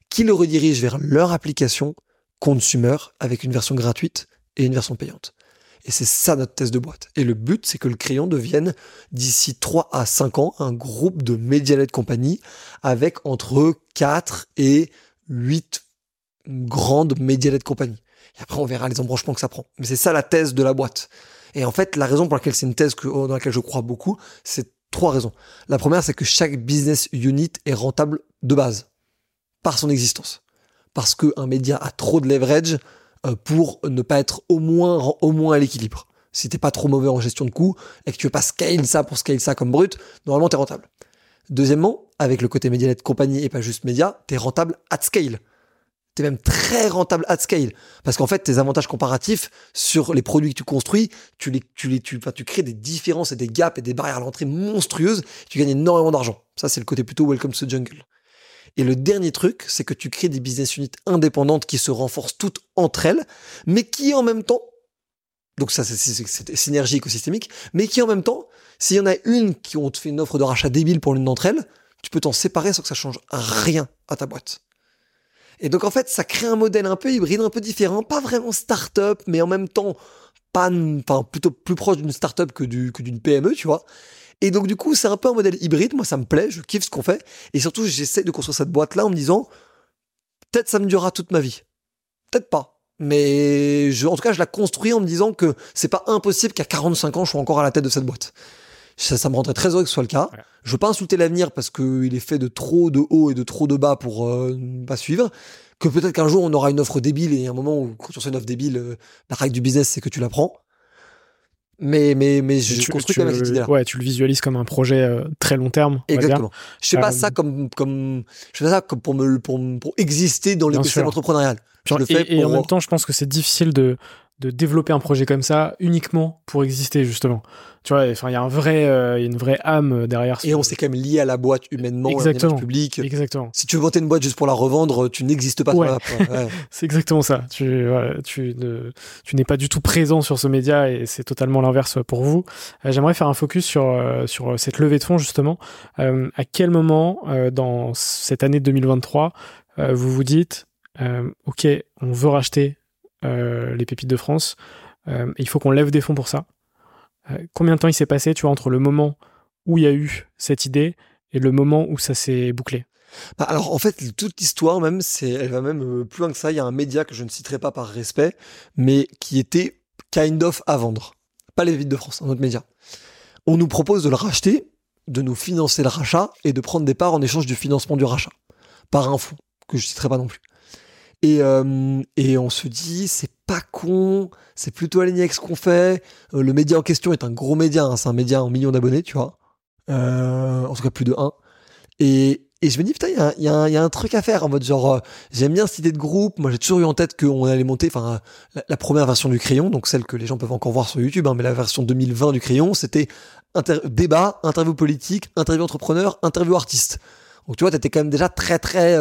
qui le redirige vers leur application consumer avec une version gratuite et une version payante. Et c'est ça notre test de boîte. Et le but, c'est que le crayon devienne, d'ici 3 à 5 ans, un groupe de média de compagnie avec entre 4 et 8 grande média de compagnie. Et après, on verra les embranchements que ça prend. Mais c'est ça la thèse de la boîte. Et en fait, la raison pour laquelle c'est une thèse dans laquelle je crois beaucoup, c'est trois raisons. La première, c'est que chaque business unit est rentable de base, par son existence. Parce qu'un média a trop de leverage pour ne pas être au moins, au moins à l'équilibre. Si t'es pas trop mauvais en gestion de coûts et que tu veux pas scale ça pour scale ça comme brut, normalement t'es rentable. Deuxièmement, avec le côté média de compagnie et pas juste média, t'es rentable at scale t'es même très rentable at scale. Parce qu'en fait, tes avantages comparatifs sur les produits que tu construis, tu les, tu les, tu, enfin, tu crées des différences et des gaps et des barrières à l'entrée monstrueuses. Tu gagnes énormément d'argent. Ça, c'est le côté plutôt welcome to the jungle. Et le dernier truc, c'est que tu crées des business units indépendantes qui se renforcent toutes entre elles, mais qui en même temps, donc ça c'est synergie écosystémique, mais qui en même temps, s'il y en a une qui te fait une offre de rachat débile pour l'une d'entre elles, tu peux t'en séparer sans que ça change rien à ta boîte. Et donc en fait, ça crée un modèle un peu hybride, un peu différent, pas vraiment start-up, mais en même temps pas, enfin plutôt plus proche d'une start-up que du que d'une PME, tu vois. Et donc du coup, c'est un peu un modèle hybride. Moi, ça me plaît, je kiffe ce qu'on fait, et surtout, j'essaie de construire cette boîte là en me disant, peut-être ça me durera toute ma vie, peut-être pas. Mais je, en tout cas, je la construis en me disant que c'est pas impossible qu'à 45 ans, je sois encore à la tête de cette boîte. Ça, ça me rendrait très heureux que ce soit le cas. Ouais. Je veux pas insulter l'avenir parce qu'il est fait de trop de haut et de trop de bas pour euh, pas suivre. Que peut-être qu'un jour on aura une offre débile et un moment où quand tu reçois une offre débile, euh, la règle du business c'est que tu la prends. Mais, mais, mais je construis quand même cette idée-là. Ouais, tu le visualises comme un projet euh, très long terme. Exactement. Je fais pas ça comme, comme, je fais ça comme pour me, pour, pour exister dans l'écosystème entrepreneurial. Je le fais et, et en même temps, je pense que c'est difficile de, de développer un projet comme ça uniquement pour exister justement. Tu vois, enfin il y a un vrai, euh, y a une vraie âme euh, derrière. Et on s'est quand même lié à la boîte humainement, exactement. public. Exactement. Si tu veux monter une boîte juste pour la revendre, tu n'existes pas. Ouais. c'est exactement ça. Tu, voilà, tu, ne, tu n'es pas du tout présent sur ce média et c'est totalement l'inverse pour vous. Euh, j'aimerais faire un focus sur sur cette levée de fonds justement. à quel moment dans cette année 2023 vous vous dites, ok, on veut racheter les pépites de France. Euh, il faut qu'on lève des fonds pour ça. Euh, combien de temps il s'est passé, tu vois, entre le moment où il y a eu cette idée et le moment où ça s'est bouclé? Bah, alors en fait toute l'histoire même c'est elle va même plus loin que ça. Il y a un média que je ne citerai pas par respect mais qui était kind of à vendre. Pas les Pépites de France un autre média. On nous propose de le racheter de nous financer le rachat et de prendre des parts en échange du financement du rachat. Par un fonds que je citerai pas non plus et, euh, et on se dit, c'est pas con, c'est plutôt aligné avec ce qu'on fait. Euh, le média en question est un gros média, hein, c'est un média en millions d'abonnés, tu vois. Euh, en tout cas, plus de 1. Et, je me dis, putain, il y a, un truc à faire en mode genre, j'aime bien cette idée de groupe. Moi, j'ai toujours eu en tête qu'on allait monter, enfin, la, première version du crayon, donc celle que les gens peuvent encore voir sur YouTube, hein, mais la version 2020 du crayon, c'était débat, interview politique, interview entrepreneur, interview artiste. Donc tu vois, t'étais quand même déjà très très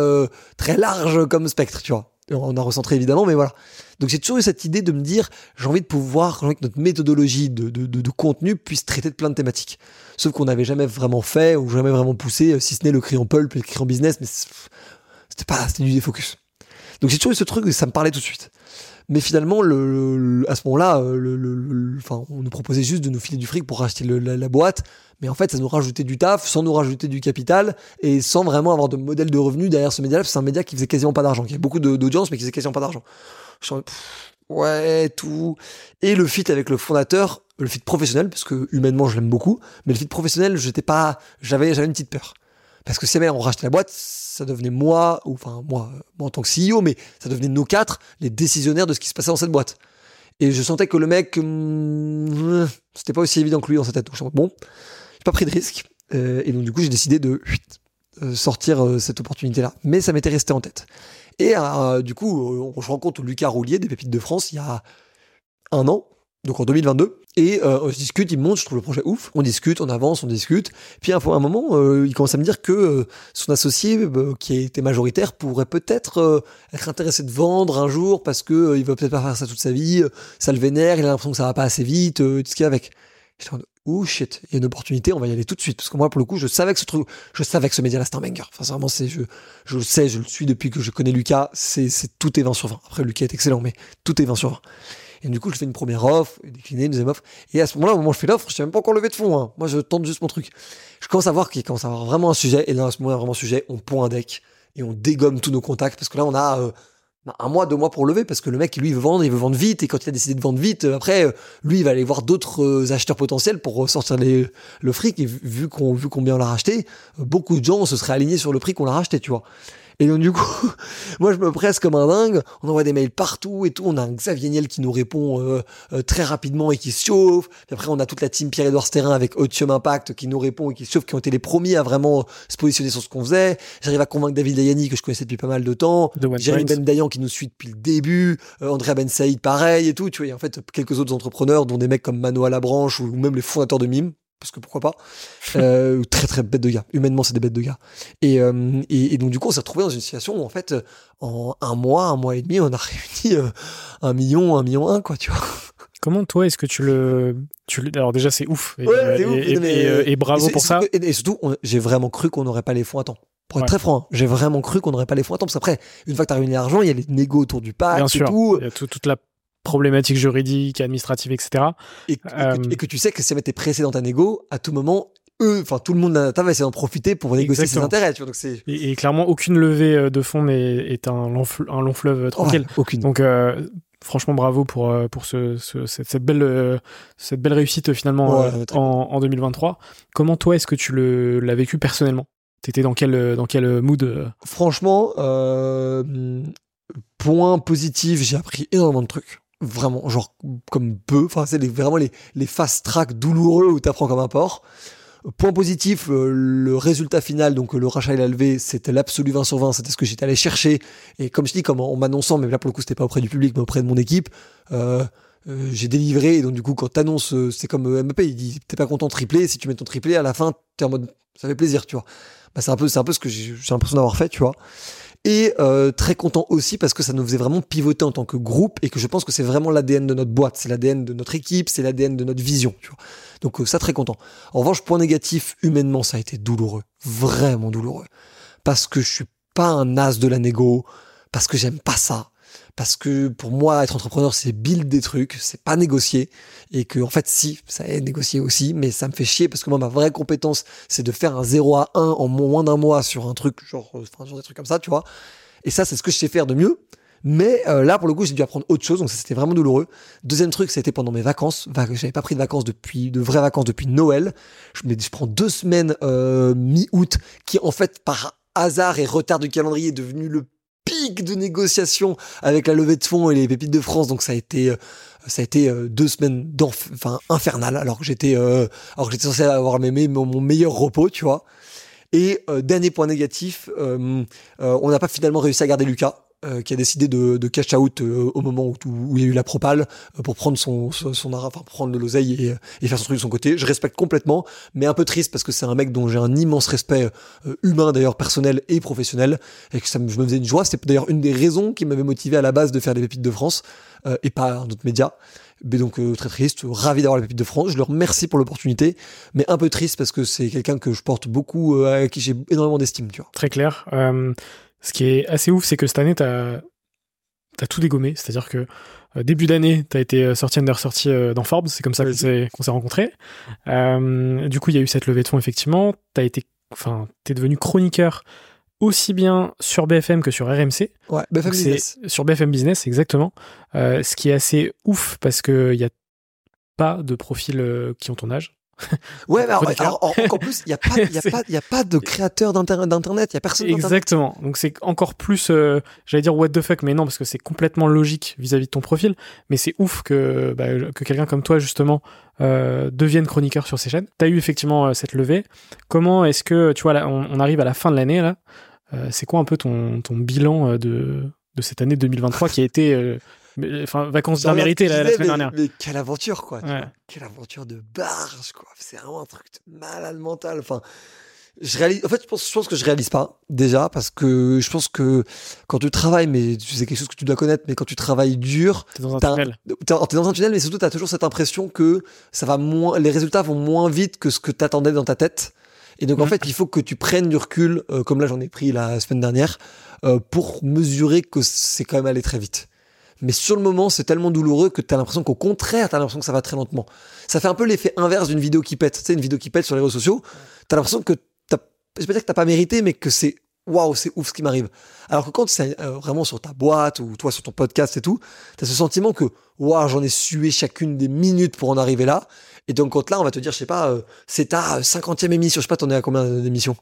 très large comme spectre, tu vois on a recentré évidemment, mais voilà. Donc j'ai toujours eu cette idée de me dire, j'ai envie de pouvoir, que notre méthodologie de, de, de, contenu puisse traiter de plein de thématiques. Sauf qu'on n'avait jamais vraiment fait, ou jamais vraiment poussé, euh, si ce n'est le crayon pulp et le crayon business, mais c'était pas, c'était du défocus. Donc j'ai toujours eu ce truc, ça me parlait tout de suite. Mais finalement, le, à ce moment-là, euh, le, enfin, on nous proposait juste de nous filer du fric pour racheter la, boîte. Mais en fait, ça nous rajoutait du taf, sans nous rajouter du capital, et sans vraiment avoir de modèle de revenu derrière ce média-là, c'est un média qui faisait quasiment pas d'argent, qui avait beaucoup d'audience, mais qui faisait quasiment pas d'argent. ouais, tout. Et le fit avec le fondateur, le fit professionnel, parce que humainement, je l'aime beaucoup, mais le fit professionnel, j'étais pas, j'avais, j'avais une petite peur. Parce que si jamais on rachetait la boîte, ça devenait moi, ou enfin moi, moi en tant que CEO, mais ça devenait nos quatre les décisionnaires de ce qui se passait dans cette boîte. Et je sentais que le mec, hum, c'était pas aussi évident que lui dans sa tête. Bon, j'ai pas pris de risque. Euh, et donc du coup, j'ai décidé de euh, sortir euh, cette opportunité-là. Mais ça m'était resté en tête. Et du coup, je rencontre Lucas Roulier des Pépites de France il y a un an donc en 2022. Et euh, on se discute, il me montre, je trouve le projet ouf. On discute, on avance, on discute. Puis à un moment, euh, il commence à me dire que euh, son associé, qui était majoritaire, pourrait peut-être être intéressé de vendre un jour parce que il va peut-être pas faire ça toute sa vie. Ça le vénère, il a l'impression que ça va pas assez vite, tout ce qu'il y a avec. J'étais en oh shit, il y a une opportunité, on va y aller tout de suite. Parce que moi, pour le coup, je savais que ce truc, je savais que ce média-là, c'était un banger. Enfin, vraiment, c'est, je, je le sais, je le suis depuis que je connais Lucas. C'est, c'est tout est 20 sur 20. Après, Lucas est excellent, mais tout est 20 sur 20. Et du coup, je fais une première offre, décliner une deuxième offre. Et à ce moment-là, au moment où je fais l'offre, je n'ai même pas encore levé de fonds. Hein. Moi, je tente juste mon truc. Je commence à voir qu'il commence à avoir vraiment un sujet. Et là, à ce moment-là, vraiment un sujet, on pond un deck et on dégomme tous nos contacts parce que là, on a euh, bah, un mois, deux mois pour lever parce que le mec, lui, il veut vendre, il veut vendre vite. Et quand il a décidé de vendre vite, euh, après, euh, lui, il va aller voir d'autres acheteurs potentiels pour sortir le fric. Et vu qu'on vu combien on l'a racheté, beaucoup de gens se seraient alignés sur le prix qu'on l'a racheté, tu vois. Et donc, du coup, moi, je me presse comme un dingue. On envoie des mails partout et tout. On a un Xavier Niel qui nous répond euh, euh, très rapidement et qui se chauffe. Puis après, on a toute la team Pierre-Edouard Sterrin avec Otium Impact qui nous répond et qui se chauffe, qui ont été les premiers à vraiment se positionner sur ce qu'on faisait. J'arrive à convaincre David Dayani, que je connaissais depuis pas mal de temps. Jérémy Ben Dayan qui nous suit depuis le début. Euh, Andrea Ben Saïd, pareil et tout. Tu vois, et en fait, quelques autres entrepreneurs, dont des mecs comme Mano à la branche ou même les fondateurs de Mime parce que pourquoi pas. Euh, très très bête de gars. Humainement, c'est des bêtes de gars. Euh, et, et, donc du coup, on s'est retrouvé dans une situation où en fait, en un mois, un mois et demi, on a réuni euh, un million, un million un, quoi, tu vois. Comment toi, est-ce que tu le, tu le... alors déjà c'est ouf et, et, bravo pour ça. Et, surtout, j'ai vraiment cru qu'on n'aurait pas les fonds à temps. Pour être très franc, hein, j'ai vraiment cru qu'on n'aurait pas les fonds à temps. Parce qu'après, une fois que tu as réuni l'argent, il y a les négos autour du pacte Bien sûr, tout. Il y a toute la problématiques juridiques, administratives, etc. Et, que, tu sais que si tu es pressé dans ta négo, à tout moment, eux, enfin tout le monde va essayer d'en profiter pour négocier ses intérêts. Tu vois, donc et, clairement, aucune levée euh, de fonds n'est est un long, un long fleuve euh, tranquille. aucune. Donc euh, franchement, bravo pour pour ce, cette, belle cette belle réussite finalement en, en, 2023. Comment toi est-ce que tu l'as vécu personnellement? T'étais dans quel dans quel mood Franchement, point positif, j'ai appris énormément de trucs vraiment, genre comme peu. Enfin, c'est vraiment les, les fast track douloureux où t'apprends comme un porc. Point positif, euh, le résultat final, donc le rachat et la levée, c'était l'absolu 20 sur 20, c'était ce que j'étais allé chercher. Et comme je dis, comme en m'annonçant, mais là pour le coup c'était pas auprès du public, mais auprès de mon équipe, euh, euh, j'ai délivré. Et donc du coup, quand t'annonces, c'est comme MP, il dit, t'es pas content de tripler, si tu mets ton triplé, à la fin, t'es en mode, ça fait plaisir, tu vois. Bah, c'est un c'est un peu ce que j'ai l'impression d'avoir fait, tu vois et euh, très content aussi parce que ça nous faisait vraiment pivoter en tant que groupe et que je pense que c'est vraiment l'ADN de notre boîte, c'est l'ADN de notre équipe, c'est l'ADN de notre vision. Donc euh, ça très content. En revanche, point négatif, humainement, ça a été douloureux, vraiment douloureux, parce que je suis pas un as de la négo, parce que j'aime pas ça, parce que pour moi, être entrepreneur, c'est build des trucs, c'est pas négocier. Et que, en fait, si, ça est négocier aussi, mais ça me fait chier parce que moi, ma vraie compétence, c'est de faire un 0 à 1 en moins d'un mois sur un truc, genre, euh, genre des trucs comme ça, tu vois. Et ça, c'est ce que je sais faire de mieux. Mais euh, là, pour le coup, j'ai dû apprendre autre chose, donc ça c'était vraiment douloureux. Deuxième truc, c'était pendant mes vacances. J'avais pas pris de vacances depuis, de vraies vacances depuis Noël. Je, prends deux semaines euh, mi-août, qui en fait par hasard et retard de calendrier est devenu le pic de négociation avec la levée de fonds et les pépites de France. Donc ça a été euh, ça a été euh, deux semaines enfin infernales alors que j'étais euh, alors que j'étais censé avoir mes, mon meilleur repos, tu vois. Et dernier point négatif, on n'a pas finalement réussi à garder Lucas. Euh, qui a décidé de, cash out euh, au moment où, il y a eu la propale euh, pour prendre son, son, son prendre de l'oseille et, faire son truc de son côté. Je respecte complètement, mais un peu triste parce que c'est un mec dont j'ai un immense respect humain d'ailleurs personnel et professionnel et que ça me, je me faisait une joie. C'était d'ailleurs une des raisons qui m'avait motivé à la base de faire des pépites de France et pas un autre média. Mais donc très triste, ravi d'avoir les pépites de France. Je leur remercie pour l'opportunité, mais un peu triste parce que c'est quelqu'un que je porte beaucoup, à qui j'ai énormément d'estime. Très clair. Ce qui est assez ouf, c'est que cette année, tu as, tout dégommé. C'est-à-dire que euh, début d'année, tu as été euh, sorti under sorti euh, dans Forbes. C'est comme ça qu'on s'est rencontrés. du coup, il y a eu cette levée de fonds, effectivement. Tu été, enfin, es devenu chroniqueur aussi bien sur BFM que sur RMC. Ouais, BFM Business. Sur BFM Business, exactement. ce qui est assez ouf parce qu'il n'y a pas de profils qui ont ton âge. Ouais, mais alors, en plus, il n'y a, pas, y a, pas, y a pas de créateur d'Internet, il n'y a personne Exactement. Donc c'est encore plus, euh, j'allais dire what the fuck, mais non, parce que c'est complètement logique vis-à-vis de ton profil. Mais c'est ouf que, bah, que quelqu'un comme toi, justement, euh, devienne chroniqueur sur ces chaînes. Tu as eu effectivement euh, cette levée. Comment est-ce que, tu vois, là, on, arrive à la fin de l'année, là. c'est quoi un peu ton, ton bilan de, de cette année 2023 qui a été enfin, vacances bien méritées la, semaine dernière. Mais quelle aventure, quoi. Quelle aventure de barge, quoi. C'est vraiment un truc de malade mental. Enfin, je réalise, en fait, je pense, je pense que je réalise pas, déjà, parce que je pense que quand tu travailles, mais c'est quelque chose que tu dois connaître, mais quand tu travailles dur. T'es dans un tunnel. T'es, dans un tunnel, mais surtout, t'as toujours cette impression que ça va moins, les résultats vont moins vite que ce que t'attendais dans ta tête. Et donc, en mmh. fait, il faut que tu prennes du recul, euh, comme là, j'en ai pris la semaine dernière, euh, pour mesurer que c'est quand même allé très vite mais sur le moment, c'est tellement douloureux que tu as l'impression qu'au contraire, tu as l'impression que ça va très lentement. Ça fait un peu l'effet inverse d'une vidéo qui pète. Tu sais, une vidéo qui pète sur les réseaux sociaux, tu as l'impression que t'as, je dire que t'as pas mérité, mais que c'est waouh, c'est ouf ce qui m'arrive. Alors que quand c'est euh, vraiment sur ta boîte ou toi sur ton podcast et tout, tu as ce sentiment que waouh, j'en ai sué chacune des minutes pour en arriver là. Et donc quand là, on va te dire, je sais pas, euh, c'est ta 50e émission, je sais pas, t'en es à combien d'émissions?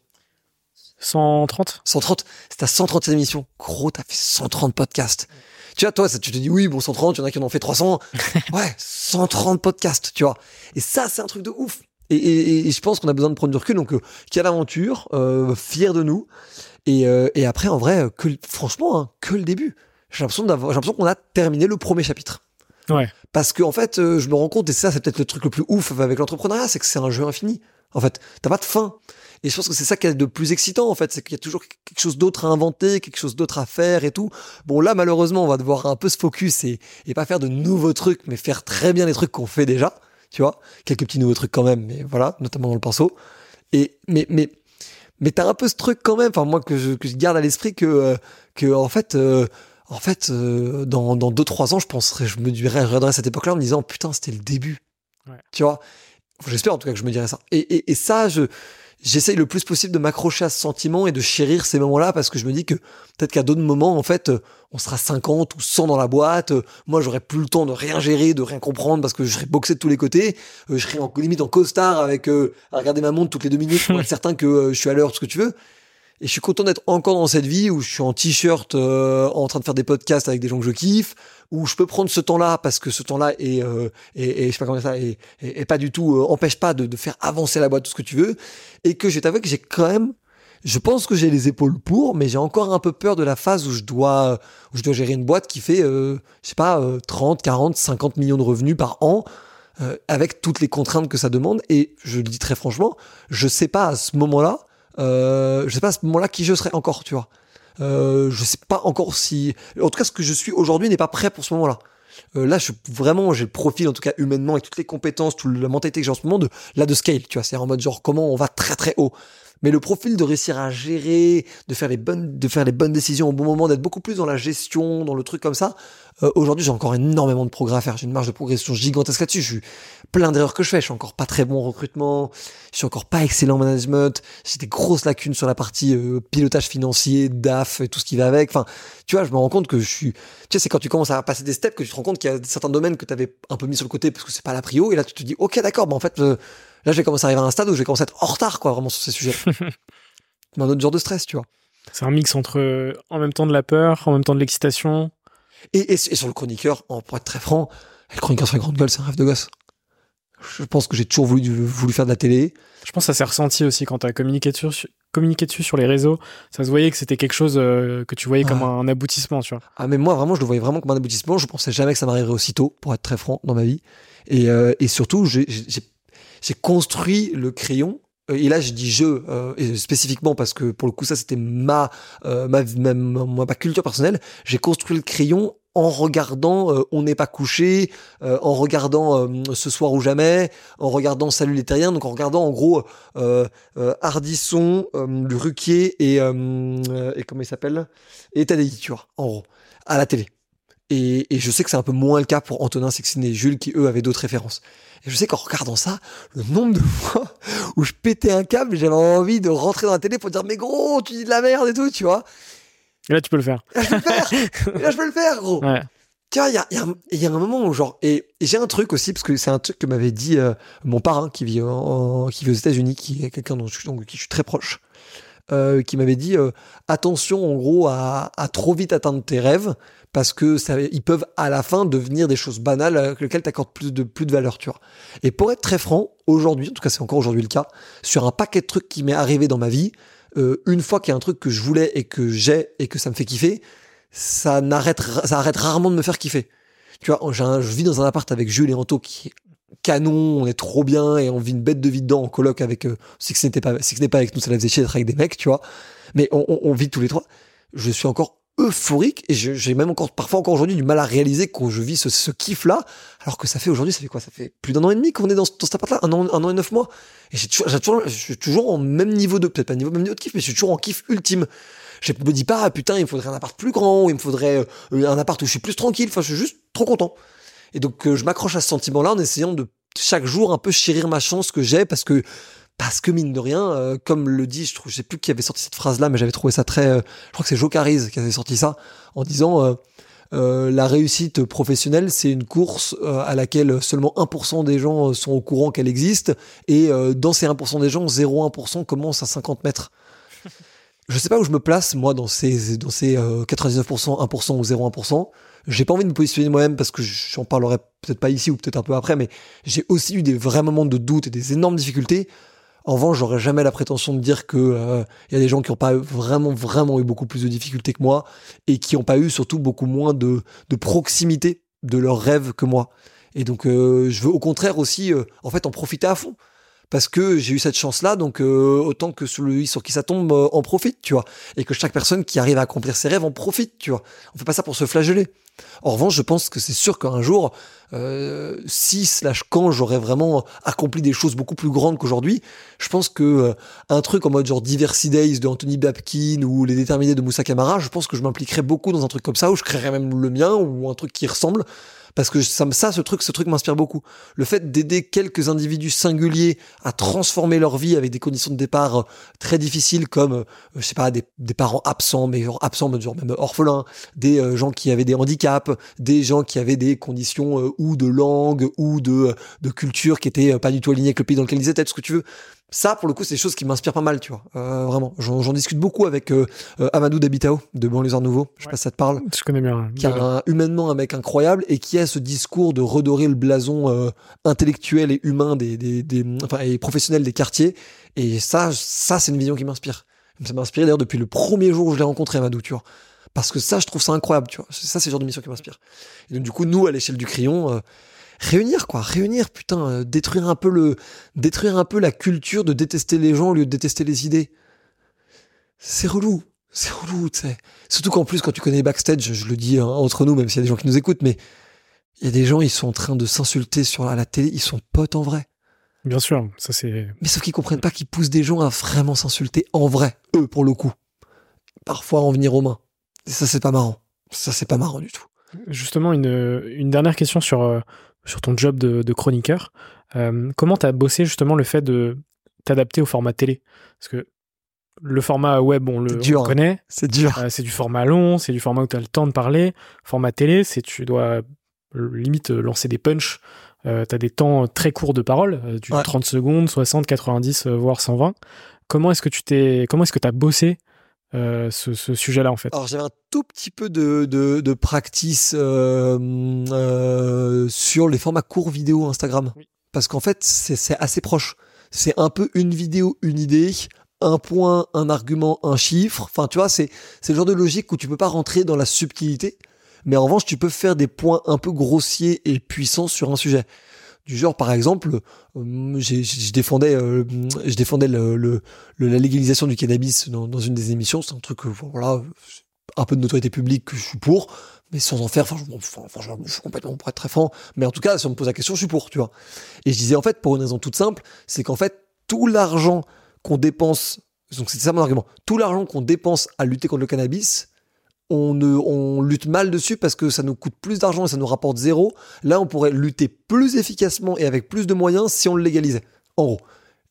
130 130, c'est ta 130e émission. Gros, t'as fait 130 podcasts. Tu vois, toi, ça, tu te dis, oui, bon, 130, il y en a qui en ont fait 300. ouais, 130 podcasts, tu vois. Et ça, c'est un truc de ouf. Et, je pense qu'on a besoin de prendre du recul. Donc, euh, quelle aventure, euh, fier de nous. Et, euh, et après, en vrai, que, franchement, hein, que le début. J'ai l'impression d'avoir, j'ai l'impression qu'on a terminé le premier chapitre. Ouais. Parce que en fait, euh, je me rends compte, et ça, c'est peut-être le truc le plus ouf avec l'entrepreneuriat, c'est que c'est un jeu infini. En fait, t'as pas de fin. Et je pense que c'est ça qui est de plus excitant, en fait, c'est qu'il y a toujours quelque chose d'autre à inventer, quelque chose d'autre à faire et tout. Bon, là, malheureusement, on va devoir un peu se focus et, et pas faire de nouveaux trucs, mais faire très bien les trucs qu'on fait déjà, tu vois. Quelques petits nouveaux trucs quand même, mais voilà, notamment dans le pinceau. Et, mais, mais, mais t'as un peu ce truc quand même, enfin, moi, que je, que je garde à l'esprit que, euh, que, en fait, euh, en fait, euh, dans, dans deux, trois ans, je penserais, je me dirais, je à cette époque-là en me disant, putain, c'était le début. Ouais. Tu vois? J'espère en tout cas que je me dirais ça. Et, et, et ça, je, j'essaye le plus possible de m'accrocher à ce sentiment et de chérir ces moments-là parce que je me dis que peut-être qu'à d'autres moments, en fait, on sera 50 ou 100 dans la boîte. Moi, j'aurais plus le temps de rien gérer, de rien comprendre parce que je serais boxé de tous les côtés. Euh, je serais en, limite en costard avec euh, à regarder ma montre toutes les deux minutes pour être certain que euh, je suis à l'heure, tout ce que tu veux. Et je suis content d'être encore dans cette vie où je suis en t-shirt euh, en train de faire des podcasts avec des gens que je kiffe, où je peux prendre ce temps-là parce que ce temps-là est, euh, je sais pas comment ça, et, pas du tout euh, empêche pas de, faire avancer la boîte tout ce que tu veux, et que je vais t'avouer que j'ai quand même, je pense que j'ai les épaules pour, mais j'ai encore un peu peur de la phase où je dois, où je dois gérer une boîte qui fait, euh, je sais pas, 30, 40, 50 millions de revenus par an. Euh, avec toutes les contraintes que ça demande. Et je le dis très franchement, je sais pas à ce moment-là, euh, je sais pas à ce moment-là qui je serai encore, tu vois. Euh, je sais pas encore si, en tout cas, ce que je suis aujourd'hui n'est pas prêt pour ce moment-là. Euh, là, je vraiment, j'ai le profil, en tout cas humainement, et toutes les compétences, toute la mentalité que j'ai en ce moment de là de scale, tu vois. C'est en mode genre comment on va très très haut mais le profil de réussir à gérer, de faire les bonnes, de faire les bonnes décisions au bon moment, d'être beaucoup plus dans la gestion, dans le truc comme ça. Euh, aujourd'hui, j'ai encore énormément de progrès à faire. J'ai une marge de progression gigantesque là-dessus. Je plein d'erreurs que je fais. Je suis encore pas très bon en recrutement. Je suis encore pas excellent en management. J'ai des grosses lacunes sur la partie euh, pilotage financier, DAF et tout ce qui va avec. Enfin, tu vois, je me rends compte que je suis. Tu sais, c'est quand tu commences à passer des steps que tu te rends compte qu'il y a certains domaines que tu avais un peu mis sur le côté parce que c'est pas la prio. Et là, tu te dis, ok, d'accord, bah en fait. Euh, Là, je vais commencer à arriver à un stade où je vais commencer à être en retard, quoi, vraiment sur ces sujets. Un autre genre de stress, tu vois. C'est un mix entre en même temps de la peur, en même temps de l'excitation. Et, et, sur le chroniqueur, pour être très franc, le chroniqueur sur la grande gueule, c'est un rêve de gosse. Je pense que j'ai toujours voulu, voulu faire de la télé. Je pense que ça s'est ressenti aussi quand tu as communiqué dessus, communiqué dessus sur les réseaux. Ça se voyait que c'était quelque chose euh, que tu voyais comme un, aboutissement, tu vois. Ah, mais moi, vraiment, je le voyais vraiment comme un aboutissement. Je pensais jamais que ça m'arriverait aussitôt, pour être très franc, dans ma vie. Et, euh, et surtout, j'ai j'ai construit le crayon. Euh, et là je dis je euh, spécifiquement parce que pour le coup ça c'était ma, euh, culture personnelle. J'ai construit le crayon en regardant On n'est pas couché, en regardant Ce soir ou jamais, en regardant Salut les terriens, donc en regardant en gros Hardisson, le Ruquier et, et comment il s'appelle? Et tu vois, en gros, à la télé. Et, et je sais que c'est un peu moins le cas pour Antonin Sexine et Jules qui eux avaient d'autres références. Et je sais qu'en regardant ça, le nombre de fois où je pétais un câble, j'avais envie de rentrer dans la télé pour dire mais gros, tu dis de la merde et tout, tu vois. Et là, tu peux le faire. là, je peux le faire. là, je peux le faire, gros. Ouais. Tu vois, il y a, y, y a, un moment où genre et, j'ai un truc aussi parce que c'est un truc que m'avait dit euh, mon parrain qui vit en, qui vit aux États-Unis, qui est quelqu'un dont je, donc, qui je suis très proche, euh, qui m'avait dit euh, attention en gros à, trop vite atteindre tes rêves parce que ça, ils peuvent à la fin devenir des choses banales avec lesquelles tu accordes plus de, plus de valeur, tu vois. Et pour être très franc, aujourd'hui, en tout cas c'est encore aujourd'hui le cas, sur un paquet de trucs qui m'est arrivé dans ma vie, euh, une fois qu'il y a un truc que je voulais et que j'ai et que ça me fait kiffer, ça n'arrête, ça arrête rarement de me faire kiffer. Tu vois, je vis dans un appart avec Jules et Anto qui est canon, on est trop bien et on vit une bête de vie dedans en coloc avec, euh, si ce n'était pas, si ce n'est pas avec nous, ça la faisait chier d'être avec des mecs, tu vois. Mais on, vit tous les trois. Je suis encore euphorique et j'ai même encore parfois encore aujourd'hui du mal à réaliser que je vis ce, ce kiff là alors que ça fait aujourd'hui ça fait quoi? Ça fait plus d'un an et demi qu'on est dans, dans cet appart là un an, un an et neuf mois. Et j'ai toujours, je suis toujours en même niveau de peut-être pas niveau même niveau de kiff mais je suis toujours en kiff ultime. Je me dis pas ah, putain il me faudrait un appart plus grand ou il me faudrait euh, un appart où je suis plus tranquille. Enfin je suis juste trop content et donc euh, je m'accroche à ce sentiment là en essayant de chaque jour un peu chérir ma chance que j'ai parce que parce que mine de rien, euh, comme le dit, je trouve, je sais plus qui avait sorti cette phrase-là, mais j'avais trouvé ça très, euh, je crois que c'est Joe Cariz qui avait sorti ça, en disant euh, la réussite professionnelle, c'est une course à laquelle seulement 1% des gens sont au courant qu'elle existe, et dans ces 1% des gens, 0,1% commence à 50 mètres. je sais pas où je me place, moi, dans ces, dans ces 99%, 1% ou 0,1%. J'ai pas envie de me positionner moi-même parce que j'en parlerai peut-être pas ici ou peut-être un peu après, mais j'ai aussi eu des vrais moments de doute et des énormes difficultés en revanche, j'aurais jamais la prétention de dire que il euh, y a des gens qui n'ont pas vraiment vraiment eu beaucoup plus de difficultés que moi et qui n'ont pas eu surtout beaucoup moins de, de proximité de leurs rêves que moi. Et donc, euh, je veux au contraire aussi, euh, en fait, en profiter à fond parce que j'ai eu cette chance-là, donc autant que celui sur qui ça tombe en profite, tu vois, et que chaque personne qui arrive à accomplir ses rêves en profite, tu vois. On fait pas ça pour se flageller. En revanche, je pense que c'est sûr qu'un jour, euh, si slash quand j'aurais vraiment accompli des choses beaucoup plus grandes qu'aujourd'hui, je pense que euh, un truc en mode genre Diversity Days de Anthony Babkin ou les déterminés de Moussa Kamara, je pense que je m'impliquerais beaucoup dans un truc comme ça, où je créerais même le mien ou un truc qui ressemble parce que ça, ça ce truc, ce truc m'inspire beaucoup. Le fait d'aider quelques individus singuliers à transformer leur vie avec des conditions de départ euh, très difficiles, comme euh, je sais pas des, parents absents, mais genre absents, genre même orphelins, des euh, gens qui avaient des handicaps, des gens qui avaient des conditions ou de langue ou de de culture qui étaient pas du tout alignées avec le pays dans lequel ils étaient, tout ce que tu veux ça, pour le coup, c'est des choses qui m'inspirent pas mal, tu vois. Euh, vraiment. J'en discute beaucoup avec euh, euh, Amadou Dabitao de Banlieusards Nouveau. Je sais pas si ça te parle. Je connais bien. Qui a un, humainement un mec incroyable et qui a ce discours de redorer le blason intellectuel et humain des, des, des, enfin, et professionnel des quartiers. Et ça, ça, c'est une vision qui m'inspire. Ça m'a inspiré d'ailleurs depuis le premier jour où je l'ai rencontré, Amadou, tu vois. Parce que ça, je trouve ça incroyable, tu vois. Ça, c'est le genre de mission qui m'inspire. Et donc, du coup, nous, à l'échelle du crayon, réunir quoi, réunir putain, euh, détruire un peu le détruire un peu la culture de détester les gens au lieu de détester les idées. C'est relou, c'est relou, tu sais. Surtout qu'en plus quand tu connais backstage, je le dis hein, entre nous même s'il y a des gens qui nous écoutent mais il y a des gens ils sont en train de s'insulter sur la, télé, ils sont potes en vrai. Bien sûr, ça c'est Mais sauf qu'ils comprennent pas qu'ils poussent des gens à vraiment s'insulter en vrai, eux pour le coup. Parfois en venir aux mains. Et ça c'est pas marrant. Ça c'est pas marrant du tout. Justement, une, une dernière question sur, euh, sur ton job de, chroniqueur. Euh, comment tu as bossé justement le fait de t'adapter au format télé? Parce que le format web, on le, dur, hein. connaît. C'est dur. Euh, c'est du format long, c'est du format où tu as le temps de parler. Format télé, c'est tu dois limite lancer des punchs. Euh, tu as des temps très courts de parole, du 30 secondes, 60, 90, voire 120. Comment est-ce que tu t'es, comment est-ce que tu as bossé euh, ce, sujet-là en fait Alors j'avais un tout petit peu de, de, practice euh, euh, sur les formats courts vidéo Instagram. Parce qu'en fait c'est assez proche. C'est un peu une vidéo, une idée, un point, un argument, un chiffre. Enfin tu vois, c'est le genre de logique où tu peux pas rentrer dans la subtilité. Mais en revanche, tu peux faire des points un peu grossiers et puissants sur un sujet du genre par exemple euh, je défendais euh, je défendais le, la légalisation du cannabis dans, une des émissions. C'est un truc voilà un peu de notoriété publique que je suis pour mais sans en faire enfin je, suis complètement pour être très franc. Mais en tout cas si on me pose la question je suis pour tu vois. Et je disais en fait pour une raison toute simple c'est qu'en fait tout l'argent qu'on dépense donc c'est ça mon argument tout l'argent qu'on dépense à lutter contre le cannabis on, lutte mal dessus parce que ça nous coûte plus d'argent et ça nous rapporte zéro. Là, on pourrait lutter plus efficacement et avec plus de moyens si on le légalisait. En gros.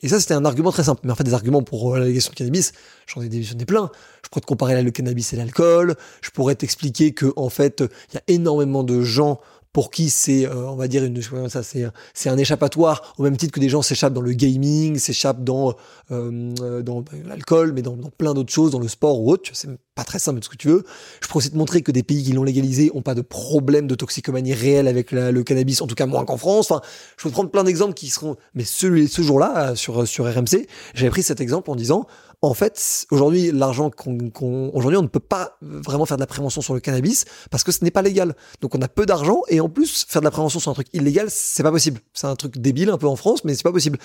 Et ça, c'était un argument très simple. Mais en fait, des arguments pour euh, la légalisation du cannabis, j'en ai, ai plein. Je pourrais te comparer le cannabis et l'alcool. Je pourrais t'expliquer que, en fait, il y a énormément de gens pour qui c'est, euh, on va dire, une, ça, c'est, c'est un échappatoire, au même titre que des gens s'échappent dans le gaming, s'échappent dans, euh, dans bah, l'alcool, mais dans, plein d'autres choses, dans le sport ou autre. C'est pas très simple de ce que tu veux. Je pourrais aussi te montrer que des pays qui l'ont légalisé ont pas de problème de toxicomanie réelle avec le cannabis, en tout cas moins qu'en France. Enfin, je peux prendre plein d'exemples qui seront, mais ce, ce jour-là, sur, sur RMC, j'avais pris cet exemple en disant, en fait, aujourd'hui, l'argent qu'on, aujourd'hui, on ne peut pas vraiment faire de la prévention sur le cannabis parce que ce n'est pas légal. Donc, on a peu d'argent et en plus, faire de la prévention sur un truc illégal, c'est pas possible. C'est un truc débile un peu en France, mais c'est pas possible.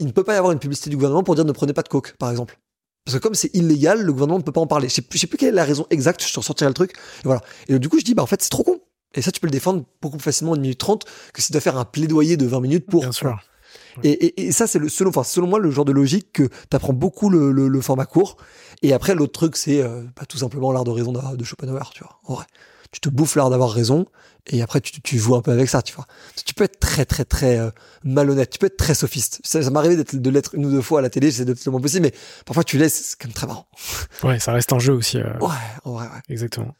il ne peut pas y avoir une publicité du gouvernement pour dire ne prenez pas de coke, par exemple. Parce que comme c'est illégal, le gouvernement ne peut pas en parler. Je sais sais plus quelle est la raison exacte, je te ressortirai le truc. Et voilà. Et du coup, je dis, bah, en fait, c'est trop con. Et ça, tu peux le défendre beaucoup plus facilement en 1 minute 30 que si tu dois faire un plaidoyer de 20 minutes pour. Bien sûr. Et, ça, c'est le selon, enfin, selon moi le genre de logique que tu apprends beaucoup le, format court. Et après, l'autre truc, c'est euh, bah, tout simplement l'art de raison de, Schopenhauer, tu vois. En vrai, tu te bouffes l'art d'avoir raison, et après, tu, tu, joues un peu avec ça, tu vois. Tu peux être très, très, très euh, malhonnête, tu peux être très sophiste. Ça, ça m'est arrivé de l'être une ou deux fois à la télé, le moins possible, mais parfois tu laisses, c'est quand même très marrant. Ouais, ça reste un jeu aussi. Euh. Ouais, en vrai, ouais. Exactement.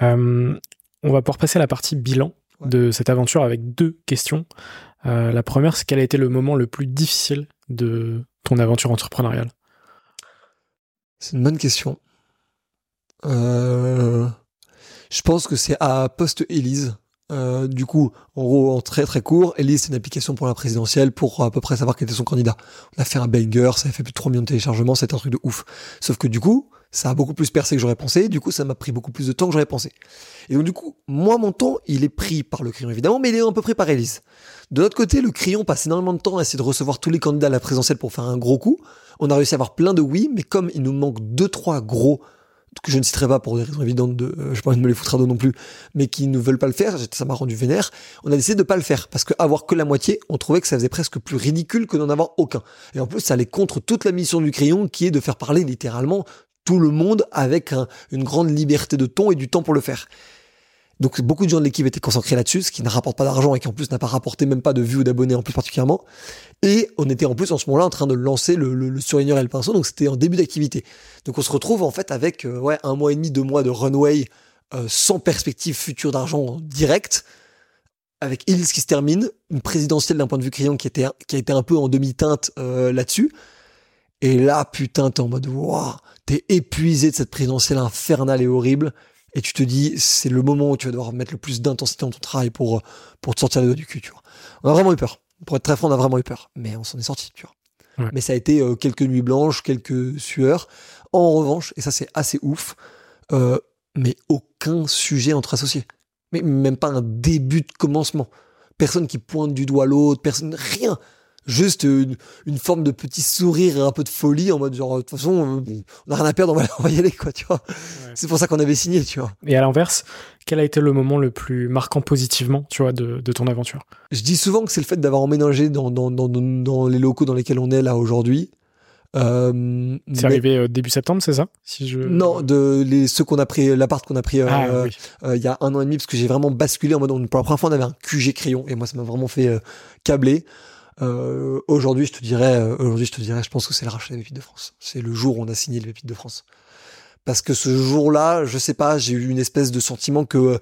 on va pouvoir passer à la partie bilan de cette aventure avec deux questions. Euh, la première, c'est quel a été le moment le plus difficile de ton aventure entrepreneuriale? C'est une bonne question. Euh, je pense que c'est à post-Élise. Euh, du coup, en gros, en très très court, Elise, c'est une application pour la présidentielle pour à peu près savoir quel était son candidat. On a fait un banger, ça a fait plus de 3 millions de téléchargements, c'était un truc de ouf. Sauf que du coup, ça a beaucoup plus percé que j'aurais pensé, du coup ça m'a pris beaucoup plus de temps que j'aurais pensé. Et donc du coup, moi mon temps, il est pris par le crayon évidemment, mais il est un peu pris par Elise. De l'autre côté, le crayon passe énormément de temps à essayer de recevoir tous les candidats à la présidentielle pour faire un gros coup. On a réussi à avoir plein de oui, mais comme il nous manque deux trois gros que je ne citerai pas pour des raisons évidentes de, euh, je pas de me les foutre à dos non plus, mais qui ne veulent pas le faire, ça m'a rendu vénère. On a décidé de pas le faire parce qu'avoir que la moitié, on trouvait que ça faisait presque plus ridicule que d'en avoir aucun. Et en plus, ça allait contre toute la mission du crayon qui est de faire parler littéralement tout le monde avec une grande liberté de ton et du temps pour le faire. Donc beaucoup de gens de l'équipe étaient concentrés là-dessus, ce qui ne rapporte pas d'argent et qui en plus n'a pas rapporté même pas de vues ou d'abonnés en plus particulièrement. Et on était en plus en ce moment-là en train de lancer le, le, le surligneur et le pinceau, donc c'était en début d'activité. Donc on se retrouve en fait avec euh, ouais un mois et demi, deux mois de runway euh, sans perspective future d'argent direct, avec Hills qui se termine, une présidentielle d'un point de vue criant qui, était, qui a été un peu en demi-teinte euh, là-dessus. Et là, putain, t'es en mode, waouh, t'es épuisé de cette présidentielle infernale et horrible. Et tu te dis, c'est le moment où tu vas devoir mettre le plus d'intensité dans ton travail pour, pour te sortir les doigts du cul, tu vois. On a vraiment eu peur. Pour être très franc, on a vraiment eu peur. Mais on s'en est sorti, tu vois. Mais ça a été euh, quelques nuits blanches, quelques sueurs. En revanche, et ça c'est assez ouf, euh, mais aucun sujet entre associés. Mais même pas un début de commencement. Personne qui pointe du doigt l'autre, personne, rien. Juste une, forme de petit sourire et un peu de folie en mode genre, de toute façon, on n'a rien à perdre, on va, y aller, quoi, tu vois. C'est pour ça qu'on avait signé, tu vois. Et à l'inverse, quel a été le moment le plus marquant positivement, tu vois, de, ton aventure? Je dis souvent que c'est le fait d'avoir emménagé dans, dans, dans, dans, les locaux dans lesquels on est là aujourd'hui. Euh, c'est arrivé euh, début septembre, c'est ça? Si je... Non, de les, ceux qu'on a pris, l'appart qu'on a pris euh, ah, il y a un an et demi, parce que j'ai vraiment basculé en mode, pour la première fois, on avait un QG crayon, et moi, ça m'a vraiment fait câbler. Aujourd'hui, je te dirais, aujourd'hui, je te dirais, je pense que c'est le rachat des Pépites de France. C'est le jour où on a signé les Pépites de France. Parce que ce jour-là, je sais pas, j'ai eu une espèce de sentiment que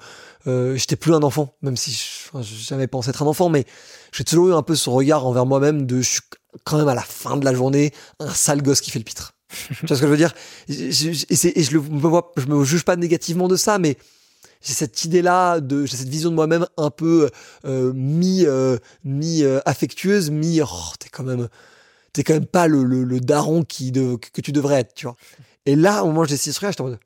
euh, j'étais plus un enfant, même si je, je jamais pensé être un enfant, mais j'ai toujours eu un peu ce regard envers moi-même de je suis quand même à la fin de la journée un sale gosse qui fait le pitre. tu vois ce que je veux dire? Et, je le me vois, je me juge pas négativement de ça, mais j'ai cette idée-là, de, j'ai cette vision de moi-même un peu euh, mi, euh, mi euh, affectueuse, mi, oh, t'es quand même, t'es quand même pas le, le, le daron qui de, que tu devrais être, tu vois. Et là, au moment où je décide de j'étais en mode,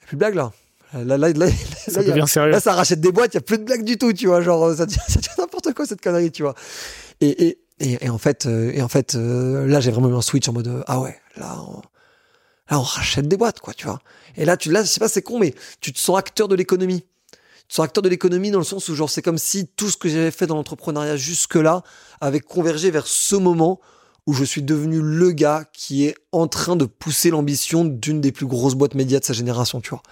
y a plus de blague là. Là, là, là, ça devient sérieux. Là, ça rachète des boîtes, il y a plus de blagues du tout, tu vois. Genre, ça devient, n'importe quoi cette connerie, tu vois. Et, et, et, en fait, et en fait, là, j'ai vraiment eu un switch en mode, ah ouais, là, on, là, on rachète des boîtes, quoi, tu vois. Et là, tu, là, je sais pas, c'est con, mais tu te sens acteur de l'économie. Tu te sens acteur de l'économie dans le sens où, genre, c'est comme si tout ce que j'avais fait dans l'entrepreneuriat jusque-là avait convergé vers ce moment où je suis devenu le gars qui est en train de pousser l'ambition d'une des plus grosses boîtes médias de sa génération, tu vois.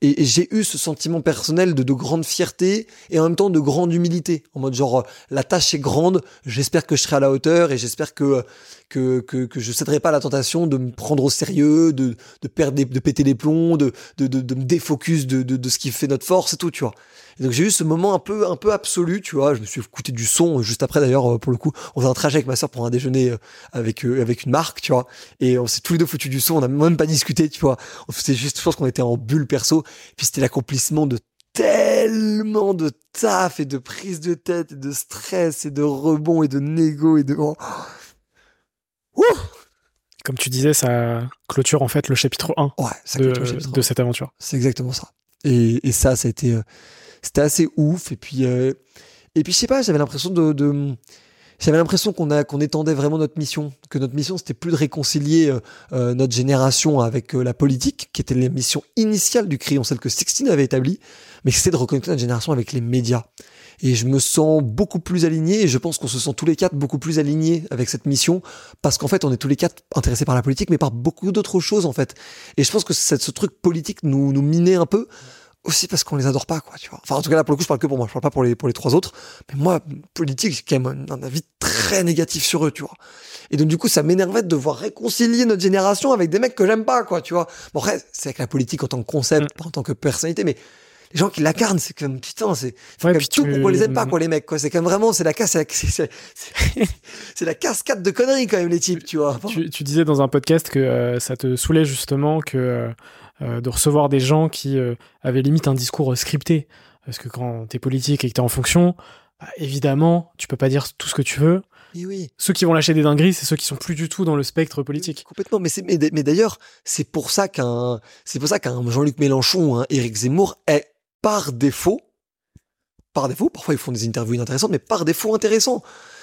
Et, j'ai eu ce sentiment personnel de, de grande fierté et en même temps de grande humilité. En mode genre, la tâche est grande, j'espère que je serai à la hauteur et j'espère que, que, que, que je céderai pas à la tentation de me prendre au sérieux, de, perdre de péter les plombs, de, me défocus de ce qui fait notre force et tout, tu vois. Et donc j'ai eu ce moment un peu un peu absolu, tu vois. Je me suis écouté du son euh, juste après d'ailleurs euh, pour le coup. On faisait un trajet avec ma soeur pour un déjeuner euh, avec avec une marque, tu vois. Et on s'est tous les deux foutus du son. On n'a même pas discuté, tu vois. On faisait juste, je pense qu'on était en bulle perso. Puis c'était l'accomplissement de tellement de taf et de prise de tête et de stress et de rebond et de négo et de oh. Comme tu disais, ça clôture en fait le chapitre 1 ouais, ça de, de, cette aventure. C'est exactement ça. Et, et ça, ça a été, c'était assez ouf. Et puis, euh, et puis je sais pas, j'avais l'impression de, de j'avais l'impression qu'on a qu'on étendait vraiment notre mission, que notre mission c'était plus de réconcilier euh, euh notre génération avec euh, la politique, qui était la mission initiale du crayon, celle que Sixtine avait établie, mais c'était de reconnecter notre génération avec les médias. Et je me sens beaucoup plus aligné, et je pense qu'on se sent tous les quatre beaucoup plus alignés avec cette mission, parce qu'en fait on est tous les quatre intéressés par la politique, mais par beaucoup d'autres choses en fait. Et je pense que ce truc politique nous nous minait un peu aussi parce qu'on les adore pas, quoi, tu vois. Enfin, en tout cas, là, pour le coup, je parle que pour moi, je parle pas pour les, pour les trois autres. Mais moi, politique, j'ai quand même un, avis très négatif sur eux, tu vois. Et donc, du coup, ça m'énervait de devoir réconcilier notre génération avec des mecs que j'aime pas, quoi, tu vois. Bon, après, c'est avec la politique en tant que concept, pas en tant que personnalité, mais les gens qui l'incarnent, c'est comme, putain, c'est, ouais, tout pour qu'on les aime pas, quoi, les mecs, quoi. C'est même vraiment, c'est la casse, c'est la, la cascade de conneries, quand même, les types, tu vois. Tu, tu disais dans un podcast que euh, ça te saoulait, justement, que, euh, euh, de recevoir des gens qui euh, avaient limite un discours scripté. Parce que quand t'es politique et que t'es en fonction, bah, évidemment, tu peux pas dire tout ce que tu veux. oui. Ceux qui vont lâcher des dingueries, c'est ceux qui sont plus du tout dans le spectre politique. complètement. Mais, mais, mais d'ailleurs, c'est pour ça qu'un, c'est pour ça qu'un Jean-Luc Mélenchon un Éric Zemmour est par défaut, par défaut, parfois ils font des interviews inintéressantes, mais par défaut intéressant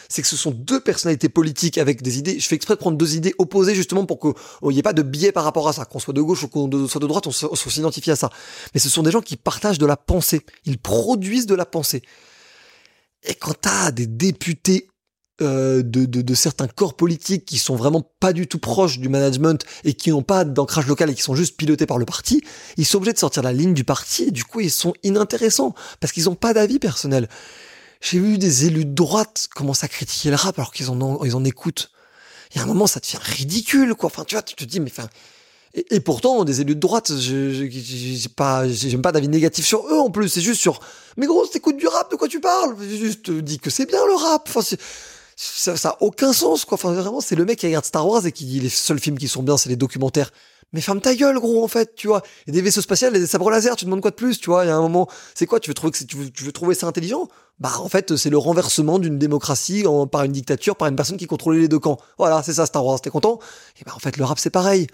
c'est que ce sont deux personnalités politiques avec des idées. Je fais exprès de prendre deux idées opposées justement pour qu'il n'y ait pas de biais par rapport à ça. Qu'on soit de gauche ou qu'on soit de droite, on, s'identifie à ça. Mais ce sont des gens qui partagent de la pensée. Ils produisent de la pensée. Et quand t'as des députés euh, de, de, certains corps politiques qui sont vraiment pas du tout proches du management et qui n'ont pas d'ancrage local et qui sont juste pilotés par le parti, ils sont obligés de sortir la ligne du parti et du coup ils sont inintéressants parce qu'ils n'ont pas d'avis personnel. J'ai vu des élus de droite commencer à critiquer le rap alors qu'ils en, ils en écoutent. Il y a un moment, ça devient ridicule, quoi. Enfin, tu vois, tu te dis, mais enfin, Et, pourtant, des élus de droite, je, pas, j'aime pas d'avis négatif sur eux en plus. C'est juste sur, mais gros, t'écoutes du rap, de quoi tu parles? Juste dis que c'est bien le rap. Ça, ça a aucun sens, quoi. Enfin, vraiment, c'est le mec qui regarde Star Wars et qui dit les seuls films qui sont bien, c'est les documentaires. Mais ferme ta gueule, gros, en fait, tu vois. Et des vaisseaux spatials et des sabres laser, tu demandes quoi de plus, tu vois. Il y a un moment, c'est quoi Tu veux trouver que tu veux, tu veux trouver ça intelligent? Bah, en fait, c'est le renversement d'une démocratie par une dictature, par une personne qui contrôlait les deux camps. Voilà, c'est ça, Star Wars. T'es content? Et bah, en fait, le rap, c'est pareil.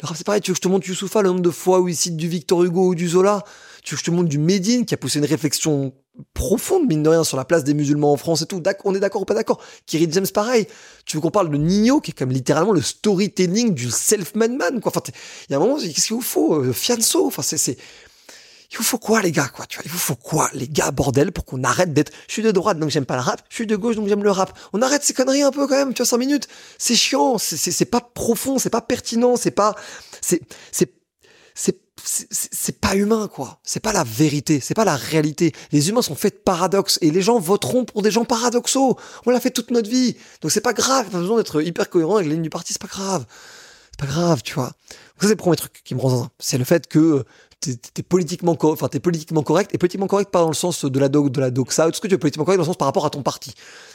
Le rap, c'est pareil. Tu veux que je te montre Youssoufa, le nombre de fois où il cite du Victor Hugo ou du Zola? Tu veux que je te montre du Médine qui a poussé une réflexion profonde, mine de rien, sur la place des musulmans en France et tout. On est d'accord ou pas d'accord? Kiri James, pareil. Tu veux qu'on parle de Nino, qui est comme littéralement le storytelling du self-made man, quoi? Enfin, il y a un moment, qu'est-ce qu'il vous faut euh, Fianso, enfin, c'est, il vous faut quoi, les gars, quoi, tu vois Il vous faut quoi, les gars, bordel, pour qu'on arrête d'être, je suis de droite, donc j'aime pas le rap, je suis de gauche, donc j'aime le rap. On arrête ces conneries un peu, quand même, tu vois, 5 minutes. C'est chiant, c'est, pas profond, c'est pas pertinent, c'est pas, c'est, c'est, c'est, pas humain, quoi. C'est pas la vérité, c'est pas la réalité. Les humains sont faits de paradoxes et les gens voteront pour des gens paradoxaux. On l'a fait toute notre vie. Donc c'est pas grave, pas besoin d'être hyper cohérent avec les lignes du parti, c'est pas grave. C'est pas grave, tu vois. Ça, c'est le premier truc qui me rend zinzin. C'est le fait que t'es, t'es politiquement, enfin, t'es politiquement correct, et politiquement correct pas dans le sens de la, do- de la ou tout ce que tu veux, politiquement correct dans le sens par rapport à ton parti.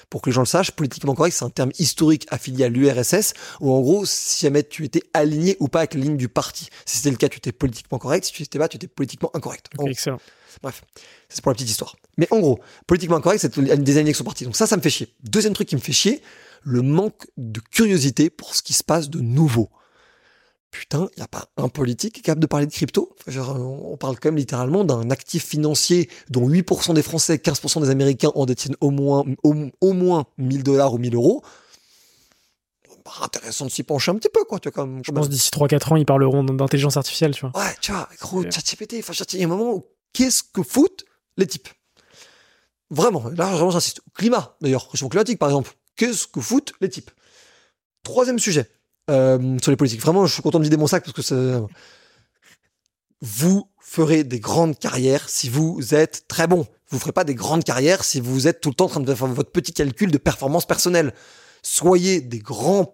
Pour que les gens le sachent, politiquement correct, c'est un terme historique affilié à l'URSS, où en gros, si jamais tu étais aligné ou pas avec la ligne du parti. Si c'était le cas, tu étais politiquement correct, si tu étais pas, tu étais politiquement incorrect. En Ok, excellent. Bref, c'est pour la petite histoire. Mais en gros, politiquement incorrect, c'est une des avec son parti. Donc ça, ça me fait chier. Deuxième truc qui me fait chier, le manque de curiosité pour ce qui se passe de nouveau. Putain, il n'y a pas un politique qui est capable de parler de crypto? Genre, on parle quand même littéralement d'un actif financier dont 8% des Français, 15% des Américains en détiennent au moins, au, au moins 1000 dollars ou 1000 euros. Bah, intéressant de s'y pencher un petit peu, quoi. Tu vois, comme, Je pense d'ici 3-4 ans, ils parleront d'intelligence artificielle, tu vois. Ouais, tu vois, gros. ChatGPT, enfin, il y a un moment où, qu'est-ce que foutent les types? Vraiment, là, vraiment, j'insiste. Climat, d'ailleurs, réchauffement climatique, par exemple. Qu'est-ce que foutent les types? Troisième sujet, euh, sur les politiques. Vraiment, je suis content de vider mon sac parce que. Vous ferez des grandes carrières si vous êtes très bon. Vous ferez pas des grandes carrières si vous êtes tout le temps en train de faire votre petit calcul de performance personnelle. Soyez des grands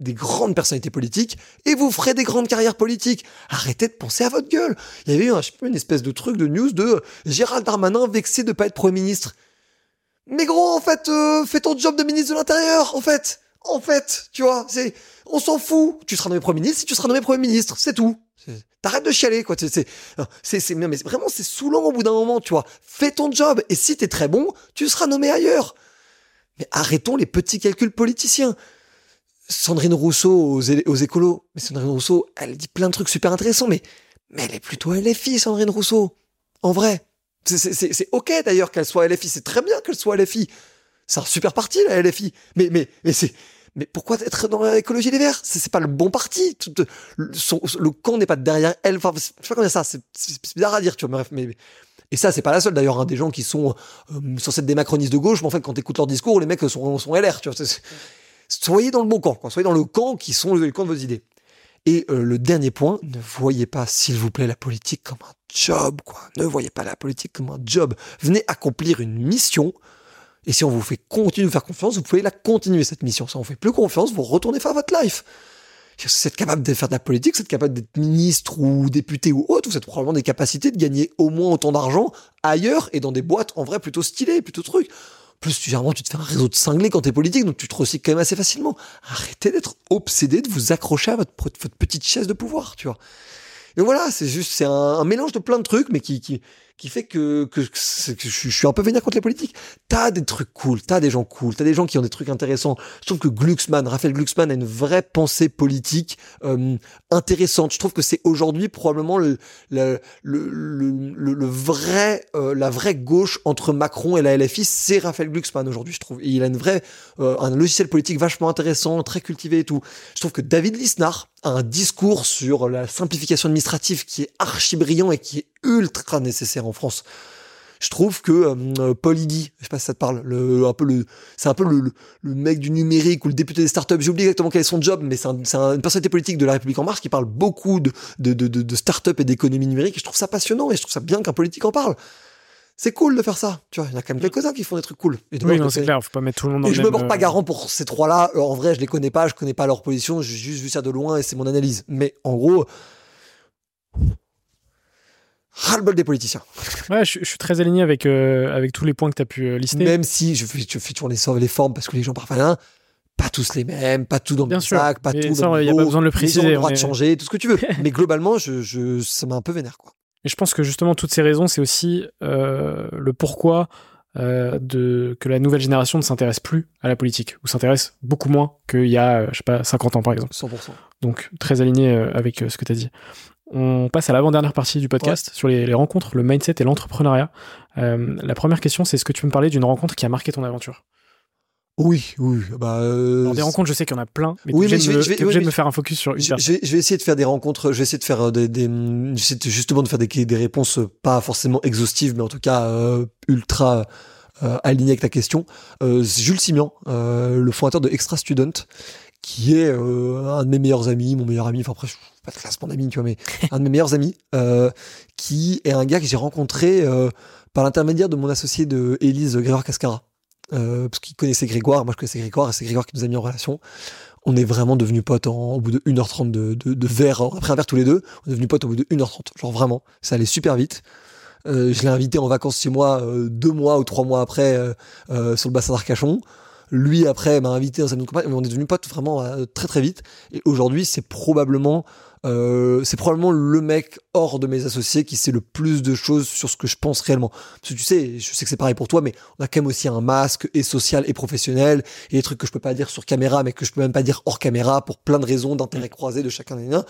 des grandes personnalités politiques et vous ferez des grandes carrières politiques. Arrêtez de penser à votre gueule. Il y avait eu je sais plus, une espèce de truc de news de Gérald Darmanin vexé de pas être Premier ministre. Mais gros, en fait, euh, fais ton job de ministre de l'Intérieur, en fait. En fait, tu vois, c'est, on s'en fout. Tu seras nommé Premier ministre si tu seras nommé Premier ministre, c'est tout. T'arrêtes de chialer, quoi. C'est, c'est, non, mais vraiment, c'est saoulant au bout d'un moment, tu vois. Fais ton job et si t'es très bon, tu seras nommé ailleurs. Mais arrêtons les petits calculs politiciens. Sandrine Rousseau aux, aux écolos. Mais Sandrine Rousseau, elle dit plein de trucs super intéressants, mais, mais elle est plutôt LFI, Sandrine Rousseau. En vrai. C'est ok d'ailleurs qu'elle soit LFI, c'est très bien qu'elle soit LFI. C'est un super parti, la LFI. Mais, mais, mais c'est. Mais pourquoi être dans l'écologie des Verts? C'est pas le bon parti. Tout- le, son- le camp n'est pas derrière elle. Enfin, je sais pas comment dire ça. C'est bizarre à dire, tu vois. Mais, et ça, c'est pas la seule d'ailleurs. des gens qui sont euh, censés être de gauche, mais en fait, quand t'écoutes leur discours, les mecs sont, sont LR, tu vois. Soyez dans le bon camp, quoi. soyez dans le camp qui sont le camp de vos idées. Et euh, le dernier point, ne voyez pas, s'il vous plaît, la politique comme un job, quoi. Ne voyez pas la politique comme un job. Venez accomplir une mission. Et si on vous fait continuer de faire confiance, vous pouvez la continuer, cette mission. Si on vous fait plus confiance, vous retournez faire votre life. Vous êtes capable de faire de la politique, vous êtes capable d'être ministre ou député ou autre, vous êtes probablement des capacités de gagner au moins autant d'argent ailleurs et dans des boîtes en vrai plutôt stylées, plutôt trucs. Plus, généralement, tu te fais un réseau de cinglés quand t'es politique, donc tu te recycles quand même assez facilement. Arrêtez d'être obsédé de vous accrocher à votre, petite chaise de pouvoir, tu vois. Et voilà, c'est juste, c'est un, mélange de plein de trucs, mais qui, qui fait que, que, que je, suis- un peu vénère contre les politiques. T'as des trucs cool, t'as des gens cool, t'as des gens qui ont des trucs intéressants. Je trouve que Glucksmann, Raphaël Glucksmann a une vraie pensée politique euh, intéressante. Je trouve que c'est aujourd'hui probablement le, le, le, le, le- vrai, euh, la vraie gauche entre Macron et la LFI, c'est Raphaël Glucksmann aujourd'hui, je trouve. Et il a une vraie, euh, un logiciel politique vachement intéressant, très cultivé et tout. Je trouve que David Lisnard a un discours sur la simplification administrative qui est archi brillant et qui est ultra nécessaire en France. Je trouve que euh, Paul Idi, je sais pas si ça te parle, le, un peu le, c'est un peu le, le, mec du numérique ou le député des startups. J'ai oublié exactement quel est son job, mais c'est un, une personnalité politique de la République en marche qui parle beaucoup de, de, de, de, startups et d'économie numérique. Et je trouve ça passionnant et je trouve ça bien qu'un politique en parle. c'est cool de faire ça. Tu vois, il y en a quand même quelques-uns qui font des trucs cool. Et oui, non, c'est clair, faut pas mettre tout le monde dans Et je me me porte pas garant pour ces trois-là. Euh, En vrai, je les connais pas, je connais pas leur position, j'ai juste vu ça de loin et c'est mon analyse. Mais en gros, ras-le-bol des politiciens. Ouais, je, je suis très aligné avec, euh, avec tous les points que tu as pu euh, lister. Même si je fais, je fais toujours les, les formes parce que les gens parlent pas pas tous les mêmes, pas tout dans le sac, pas tout dans le y a pas besoin de le Les gens ont préciser, le droit de changer, tout ce que tu veux. mais globalement, je, je, ça m'a un peu vénère, quoi. Et je pense que justement, toutes ces raisons, c'est aussi euh, le pourquoi euh, de, que la nouvelle génération ne s'intéresse plus à la politique, ou s'intéresse beaucoup moins qu'il y a, je sais pas, 50 ans par exemple. 100%. Donc très aligné avec ce que tu as dit. On passe à l'avant-dernière partie du podcast sur les, les rencontres, le mindset et l'entrepreneuriat. Euh, la première question, c'est est-ce que tu peux me parler d'une rencontre qui a marqué ton aventure? Oui, oui. Bah, euh, Alors, Des rencontres, je sais qu'il y en a plein, mais Oui, tu es mais obligé, je de, vais- me- je vais- t'es obligé oui, de me faire un focus sur une Je, vais, je vais essayer de faire des rencontres, je vais essayer de faire euh, des, justement de faire des, des réponses pas forcément exhaustives, mais en tout cas euh, ultra euh, alignées avec ta question. Jules Simian, le fondateur de Extra Student, qui est un de mes meilleurs amis, mon meilleur ami, enfin après pas de classement d'amis, tu vois, mais un de mes meilleurs amis, euh, qui est un gars que j'ai rencontré euh, par l'intermédiaire de mon associé de Élise Grégoire Cascara. Euh, parce qu'il connaissait Grégoire, moi je connaissais Grégoire, et c'est Grégoire qui nous a mis en relation on est vraiment devenus potes en- au bout de 1h30 de, de, de verre, après un verre tous les deux, on est devenus potes au bout de 1h30. Genre vraiment, ça allait super vite. Je l'ai invité en vacances chez moi deux mois ou trois mois après sur le bassin d'Arcachon. Lui après m'a invité dans sa maison de campagne, mais on est devenus potes vraiment euh, très très vite. Et aujourd'hui c'est probablement euh, c'est probablement le mec hors de mes associés qui sait le plus de choses sur ce que je pense réellement. Parce que tu sais, je sais que c'est pareil pour toi, mais on a quand même aussi un masque et social et professionnel et des trucs que je peux pas dire sur caméra, mais que je peux même pas dire hors caméra pour plein de raisons d'intérêt croisés de chacun des uns.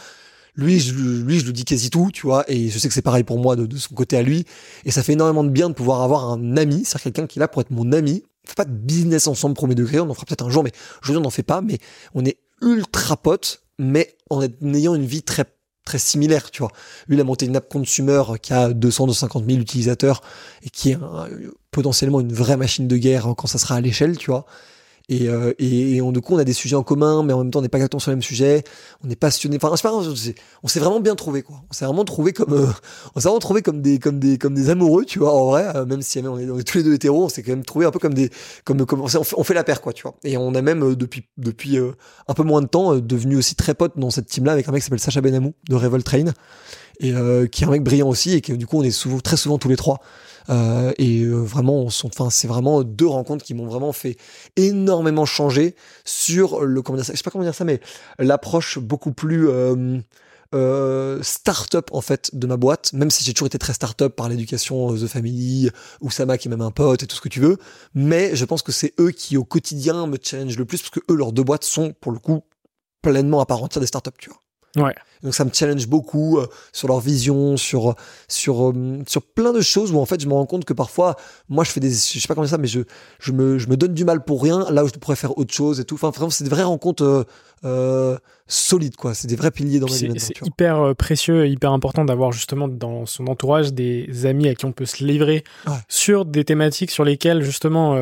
Lui, je, lui, je lui dis quasi tout, tu vois, et je sais que c'est pareil pour moi de, de son côté à lui. Et ça fait énormément de bien de pouvoir avoir un ami, c'est-à-dire quelqu'un qui est là pour être mon ami. On fait pas de business ensemble premier degré, on en fera peut-être un jour, mais aujourd'hui on n'en fait pas, mais on est ultra potes, mais en ayant une vie très très similaire, tu vois. Lui, il a monté une app consumer qui a 200, 250 000 utilisateurs et qui est un- potentiellement une vraie machine de guerre quand ça sera à l'échelle, tu vois. Et, euh, et, on, du coup, on a des sujets en commun, mais en même temps, on n'est pas exactement sur le même sujet. On est passionné. Enfin, c'est pas on s'est vraiment bien trouvé, quoi. On s'est vraiment trouvé comme, euh, on s'est vraiment trouvé comme des, comme des, amoureux, tu vois. En vrai, euh, même si on est, on est tous les deux hétéros, on s'est quand même trouvé un peu comme des, comme, comme on, fait, la paire, quoi, tu vois. Et on a même euh, depuis, depuis un peu moins de temps, devenu aussi très potes dans cette team-là avec un mec qui s'appelle Sacha Benamou de Revolt Train et qui est un mec brillant aussi et que du coup on est souvent très souvent tous les trois Euh, et euh, vraiment enfin c'est vraiment deux rencontres qui m'ont vraiment fait énormément changer sur le comment dire ça je sais pas comment dire ça mais l'approche beaucoup plus euh, euh, start-up en fait de ma boîte, même si j'ai toujours été très start-up par l'éducation euh, The Family, Oussama qui est même un pote et tout ce que tu veux, mais je pense que c'est eux qui au quotidien me challenge le plus parce que eux leurs deux boîtes sont pour le coup pleinement à part entière des start-up, tu vois. Ouais. Donc ça me challenge beaucoup euh, sur leur vision, sur sur euh, sur plein de choses où en fait je me rends compte que parfois moi je fais des je sais pas comment ça mais je je me je me donne du mal pour rien là où je pourrais faire autre chose et tout. Enfin vraiment c'est des vraies rencontres euh, euh, solides quoi. C'est des vrais piliers dans ma vie C'est hyper euh, précieux et hyper important d'avoir justement dans son entourage des amis à qui on peut se livrer Ouais. sur des thématiques sur lesquelles justement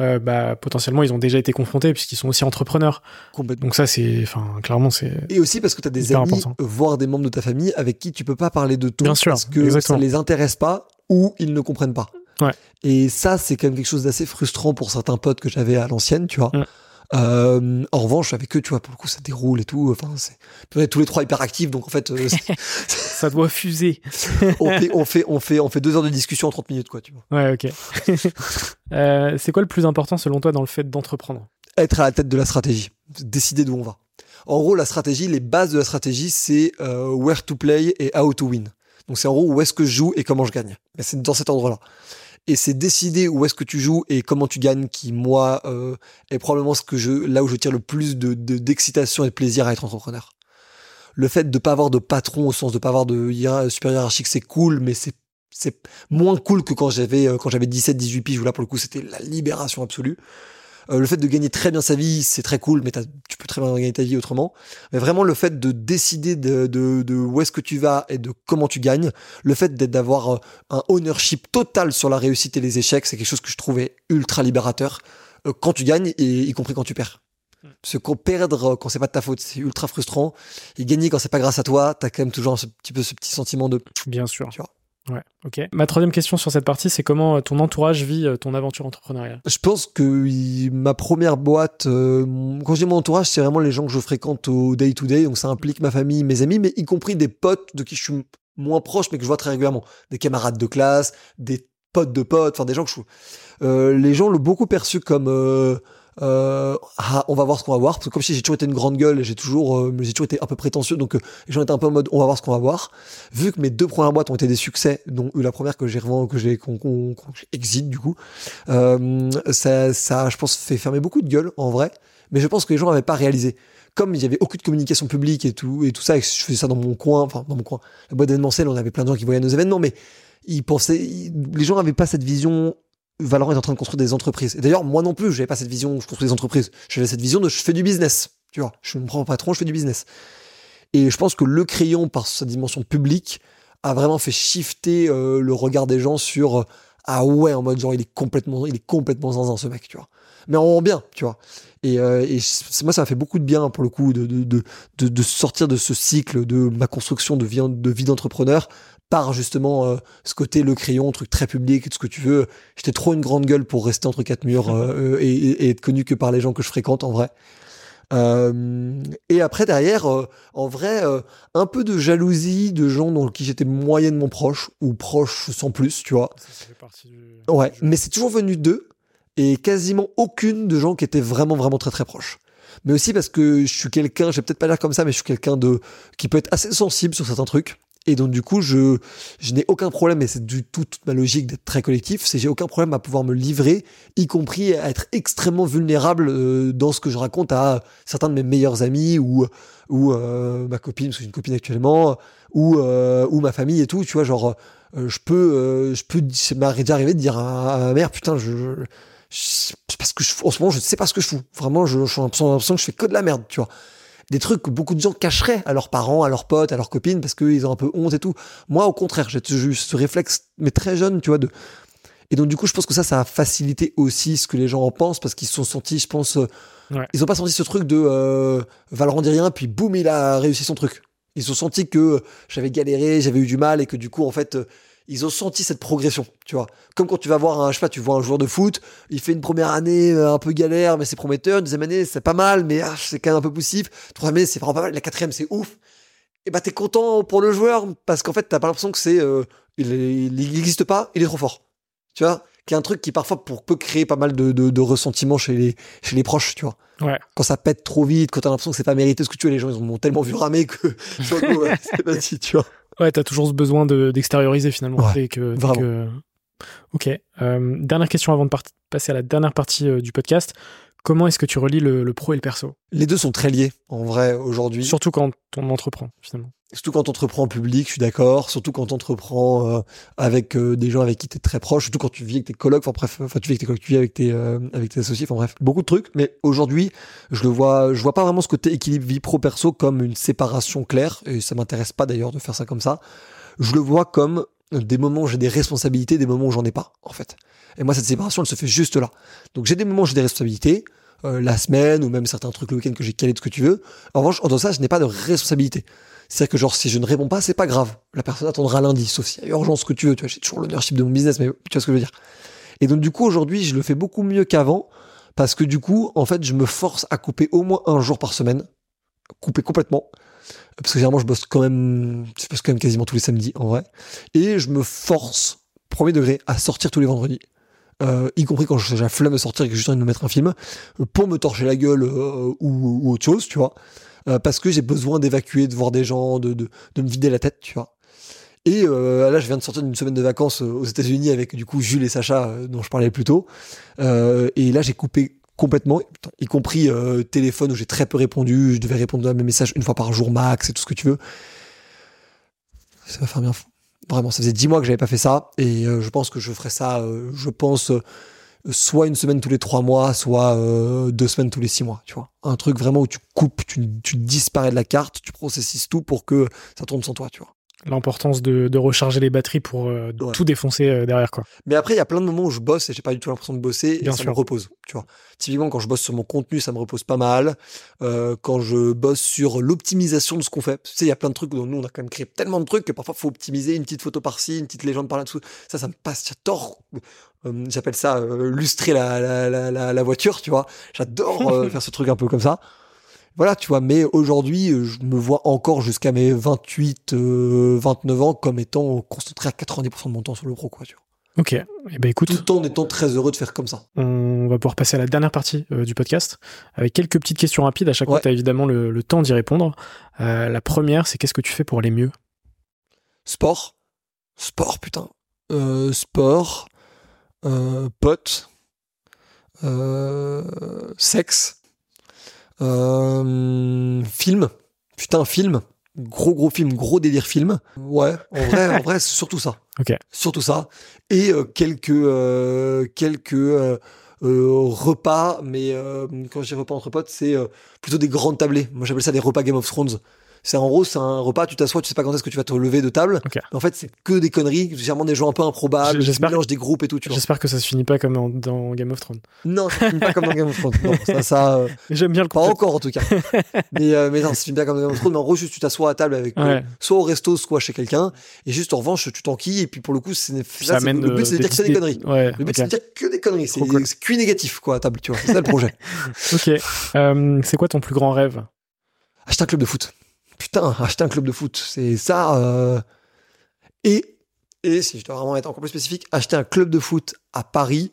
euh, bah, potentiellement ils ont déjà été confrontés puisqu'ils sont aussi entrepreneurs. Donc ça c'est, enfin clairement c'est Et aussi parce que tu as des amis, important. voire des membres de ta famille avec qui tu peux pas parler de tout Bien sûr, parce que exactement. ça les intéresse pas ou ils ne comprennent pas. Ouais. Et ça, c'est quand même quelque chose d'assez frustrant pour certains potes que j'avais à l'ancienne, tu vois. Mm. Euh, en revanche, avec eux, tu vois, pour le coup, ça déroule et tout. Enfin, c'est, on est tous les trois hyper actifs, donc en fait, euh, ça doit fuser. on, fait, on fait, on fait, on fait deux heures de discussion en 30 minutes, quoi, tu vois. Ouais ok. Euh, c'est quoi le plus important selon toi dans le fait d'entreprendre? Être à la tête de la stratégie, décider d'où on va. En gros, la stratégie, les bases de la stratégie, c'est where to play et how to win. Donc c'est en gros où est-ce que je joue et comment je gagne. Mais c'est dans cet ordre-là. Et c'est décider où est-ce que tu joues et comment tu gagnes qui, moi, euh, est probablement ce que je, là où je tire le plus de, de- d'excitation et de plaisir à être entrepreneur. Le fait de pas avoir de patron au sens de pas avoir de hiérar- super hiérarchique, c'est cool, mais c'est c'est moins cool que quand j'avais euh, quand j'avais 17 18 piges où là pour le coup c'était la libération absolue. Euh, le fait de gagner très bien sa vie, c'est très cool, mais tu peux très bien gagner ta vie autrement. Mais vraiment, le fait de décider de, de, de où est-ce que tu vas et de comment tu gagnes, le fait d'être- d'avoir euh, un ownership total sur la réussite et les échecs, c'est quelque chose que je trouvais ultra libérateur euh, quand tu gagnes et y compris quand tu perds. Parce que perdre quand c'est pas de ta faute, c'est ultra frustrant. Et gagner quand c'est pas grâce à toi, t'as quand même toujours ce petit peu ce petit sentiment de Bien sûr. Tu vois. Ouais, ok. Ma troisième question sur cette partie, c'est comment ton entourage vit ton aventure entrepreneuriale? Je pense que ma première boîte, quand je dis mon entourage, c'est vraiment les gens que je fréquente au day-to-day, donc ça implique ma famille, mes amis, mais y compris des potes de qui je suis moins proche, mais que je vois très régulièrement. Des camarades de classe, des potes de potes, enfin des gens que je... Euh, les gens l'ont beaucoup perçu comme... Euh, euh, ah, on va voir ce qu'on va voir parce que comme si j'ai toujours été une grande gueule j'ai toujours euh, j'ai toujours été un peu prétentieux donc euh, gens étaient un peu en mode on va voir ce qu'on va voir. Vu que mes deux premières boîtes ont été des succès dont la première que j'ai revend que j'ai qu'on qu exit du coup euh, ça ça je pense fait fermer beaucoup de gueules en vrai. Mais je pense que les gens n'avaient pas réalisé. Comme il y avait aucune communication publique et tout et tout ça et je faisais ça dans mon coin enfin dans mon coin la boîte d'événementiel on avait plein de gens qui voyaient nos événements mais ils pensaient les gens n'avaient pas cette vision Valorant est en train de construire des entreprises. Et d'ailleurs, moi non plus, j'avais pas cette vision, je construis des entreprises. J'avais cette vision de je fais du business. Tu vois, je me prends patron, je fais du business. Et je pense que le crayon, par sa dimension publique, a vraiment fait shifter euh, le regard des gens sur euh, ah ouais, en mode genre il est complètement, il est complètement zinzin ce mec, tu vois. Mais en bien, tu vois. Et, euh, moi, ça m'a fait beaucoup de bien pour le coup de, de, de, de, sortir de ce cycle de ma construction de vie d'entrepreneur par justement euh, ce côté le crayon, truc très public, tout ce que tu veux. J'étais trop une grande gueule pour rester entre quatre murs euh, et, et, être connu que par les gens que je fréquente en vrai. Euh, et après derrière, en vrai, un peu de jalousie de gens dans qui j'étais moyennement proche ou proche sans plus, tu vois. Ça, fait partie du... Ouais, mais c'est toujours venu d'eux et quasiment aucune de gens qui étaient vraiment vraiment très très proches mais aussi parce que je suis quelqu'un, je vais peut-être pas l'air comme ça, mais je suis quelqu'un de qui peut être assez sensible sur certains trucs. Et donc du coup, je, je n'ai aucun problème, et c'est du tout toute ma logique d'être très collectif, c'est j'ai aucun problème à pouvoir me livrer, y compris à être extrêmement vulnérable euh, dans ce que je raconte à certains de mes meilleurs amis ou euh, ma copine, parce que j'ai une copine actuellement, ou euh, ma famille et tout, tu vois, genre je peux je peux ça m'est déjà arrivé de dire à, ma mère putain je, je, parce que je, en ce moment je sais pas ce que je fous, vraiment je, je suis l'impression que je fais que de la merde, tu vois des trucs que beaucoup de gens cacheraient à leurs parents, à leurs potes, à leurs copines, parce qu'ils ont un peu honte et tout. Moi, au contraire, j'ai eu ce réflexe, mais très jeune, tu vois, de... Et donc, du coup, je pense que ça, ça a facilité aussi ce que les gens en pensent, parce qu'ils se sont sentis, je pense... Euh, ils ont pas senti ce truc de euh, Valorant dit rien, puis boum, il a réussi son truc. Ils ont senti que j'avais galéré, j'avais eu du mal, et que du coup, en fait... Ils ont senti cette progression, tu vois. Comme quand tu vas voir un, je sais pas, tu vois un joueur de foot, il fait une première année euh, un peu galère, mais c'est prometteur. Une deuxième année, c'est pas mal, mais ah, c'est quand même un peu poussif. Troisième année, c'est vraiment pas mal. La quatrième, c'est ouf. Et bah, t'es content pour le joueur parce qu'en fait, t'as pas l'impression que c'est, euh, il, n'existe pas, il est trop fort. Tu vois? Qui est un truc qui parfois peut créer pas mal de, de, de ressentiment chez les, chez les proches, tu vois. Ouais. Quand ça pète trop vite, quand t'as l'impression que c'est pas mérité ce que tu veux, les gens, ils ont tellement vu ramer que, c'est tu vois. Ouais, t'as toujours ce besoin d'extérioriser finalement. que, que... Ok. Euh, dernière question avant de passer à la dernière partie euh, du podcast. Comment est-ce que tu relis le, pro et le perso? Les deux sont très liés, en vrai, aujourd'hui. Surtout quand on entreprend, finalement. Surtout quand on entreprend en public, je suis d'accord. Surtout quand on entreprend euh, avec euh, des gens avec qui tu es très proche. Surtout quand tu vis avec tes colocs. Enfin bref, enfin tu vis avec tes colocs, tu vis avec tes, euh, avec tes associés. Enfin bref, beaucoup de trucs. Mais aujourd'hui, je le vois, je vois pas vraiment ce côté équilibre vie pro perso comme une séparation claire. Et ça m'intéresse pas d'ailleurs de faire ça comme ça. Je le vois comme des moments où j'ai des responsabilités, des moments où j'en ai pas, en fait. Et moi, cette séparation, elle se fait juste là. Donc j'ai des moments où j'ai des responsabilités, euh, la semaine, ou même certains trucs le week-end que j'ai calé, tout ce que tu veux. En revanche, en ça, je n'ai pas de responsabilité. C'est-à-dire que genre, si je ne réponds pas, c'est pas grave. La personne attendra lundi, sauf s'il y a urgence que tu veux. Tu vois, j'ai toujours l'ownership de mon business, mais tu vois ce que je veux dire. Et donc, du coup, aujourd'hui, je le fais beaucoup mieux qu'avant, parce que du coup, en fait, je me force à couper au moins un jour par semaine. Couper complètement parce que généralement je bosse quand même, je bosse quand même quasiment tous les samedis en vrai, et je me force, premier degré, à sortir tous les vendredis. Euh, y compris quand j'ai la flemme de sortir et que j'ai envie de me mettre un film, pour me torcher la gueule euh, ou, autre chose, tu vois. Euh, parce que j'ai besoin d'évacuer, de voir des gens, de, de, de, me vider la tête, tu vois. Et là, je viens de sortir d'une semaine de vacances aux États-Unis avec du coup Jules et Sacha, dont je parlais plus tôt. et là, j'ai coupé complètement, y compris téléphone où j'ai très peu répondu. Je devais répondre à mes messages une fois par jour max et tout ce que tu veux. Ça va faire bien fou. Vraiment, ça faisait dix mois que j'avais pas fait ça et euh, je pense que je ferai ça, euh, je pense, euh, soit une semaine tous les trois mois, soit deux semaines tous les six mois, tu vois. Un truc vraiment où tu coupes, tu, tu disparais de la carte, tu processes tout pour que ça tourne sans toi, tu vois. l'importance de, de, recharger les batteries pour euh, tout défoncer euh, derrière quoi. Mais après il y a plein de moments où je bosse et j'ai pas du tout l'impression de bosser et ça me repose, tu vois. Typiquement quand je bosse sur mon contenu, ça me repose pas mal. Euh, quand je bosse sur l'optimisation de ce qu'on fait, tu sais il y a plein de trucs dont nous on a quand même créé tellement de trucs que parfois faut optimiser une petite photo par-ci, une petite légende par-là-dessous. Ça ça me passe, j'adore j'appelle ça lustrer la, la, la, la, voiture, tu vois. J'adore faire ce truc un peu comme ça voilà, tu vois, mais aujourd'hui, euh, je me vois encore jusqu'à mes 28, 29 euh, ans comme étant concentré à 90% de mon temps sur le pro, quoi, tu vois. Ok, et eh ben écoute. Tout en étant très heureux de faire comme ça. On va pouvoir passer à la dernière partie euh, du podcast avec quelques petites questions rapides. À chaque fois, tu as évidemment le, temps d'y répondre. la première, c'est qu'est-ce que tu fais pour aller mieux? Sport. Sport, putain. sport. Pote. sexe euh, film. Putain, film. Gros, gros film, gros délire film. Ouais, en vrai, en vrai, c'est surtout ça. Ok. Surtout ça. Et euh, quelques, euh, quelques repas, mais quand je dis repas entre potes, c'est plutôt des grandes tablées. Moi, j'appelle ça des repas Game of Thrones. C'est en gros, c'est un repas, tu t'assois, tu sais pas quand est-ce que tu vas te lever de table. En fait, c'est que des conneries, généralement des gens un peu improbables, j'espère mélange des groupes et tout. J'espère que ça se finit pas comme dans Game of Thrones. Non, ça se finit pas comme dans Game of Thrones. Non, ça, ça euh, J'aime bien le Pas encore, en tout cas. mais, euh, mais non, ça se finit pas comme dans Game of Thrones. Mais en gros, juste, tu t'assois à table avec, euh, soit au resto, soit chez quelqu'un. Et juste, en revanche, tu t'enquilles. Et puis, pour le coup, c'est, ça le but, c'est de dire que c'est des conneries. Ouais, le but, c'est de dire que des conneries. C'est, cool. c'est négatif, quoi, à table, tu vois. C'est ça le projet. ok. c'est quoi ton plus grand rêve? Acheter un club de foot putain, acheter un club de foot, c'est ça. Euh, et, et si je dois vraiment être encore plus spécifique, acheter un club de foot à Paris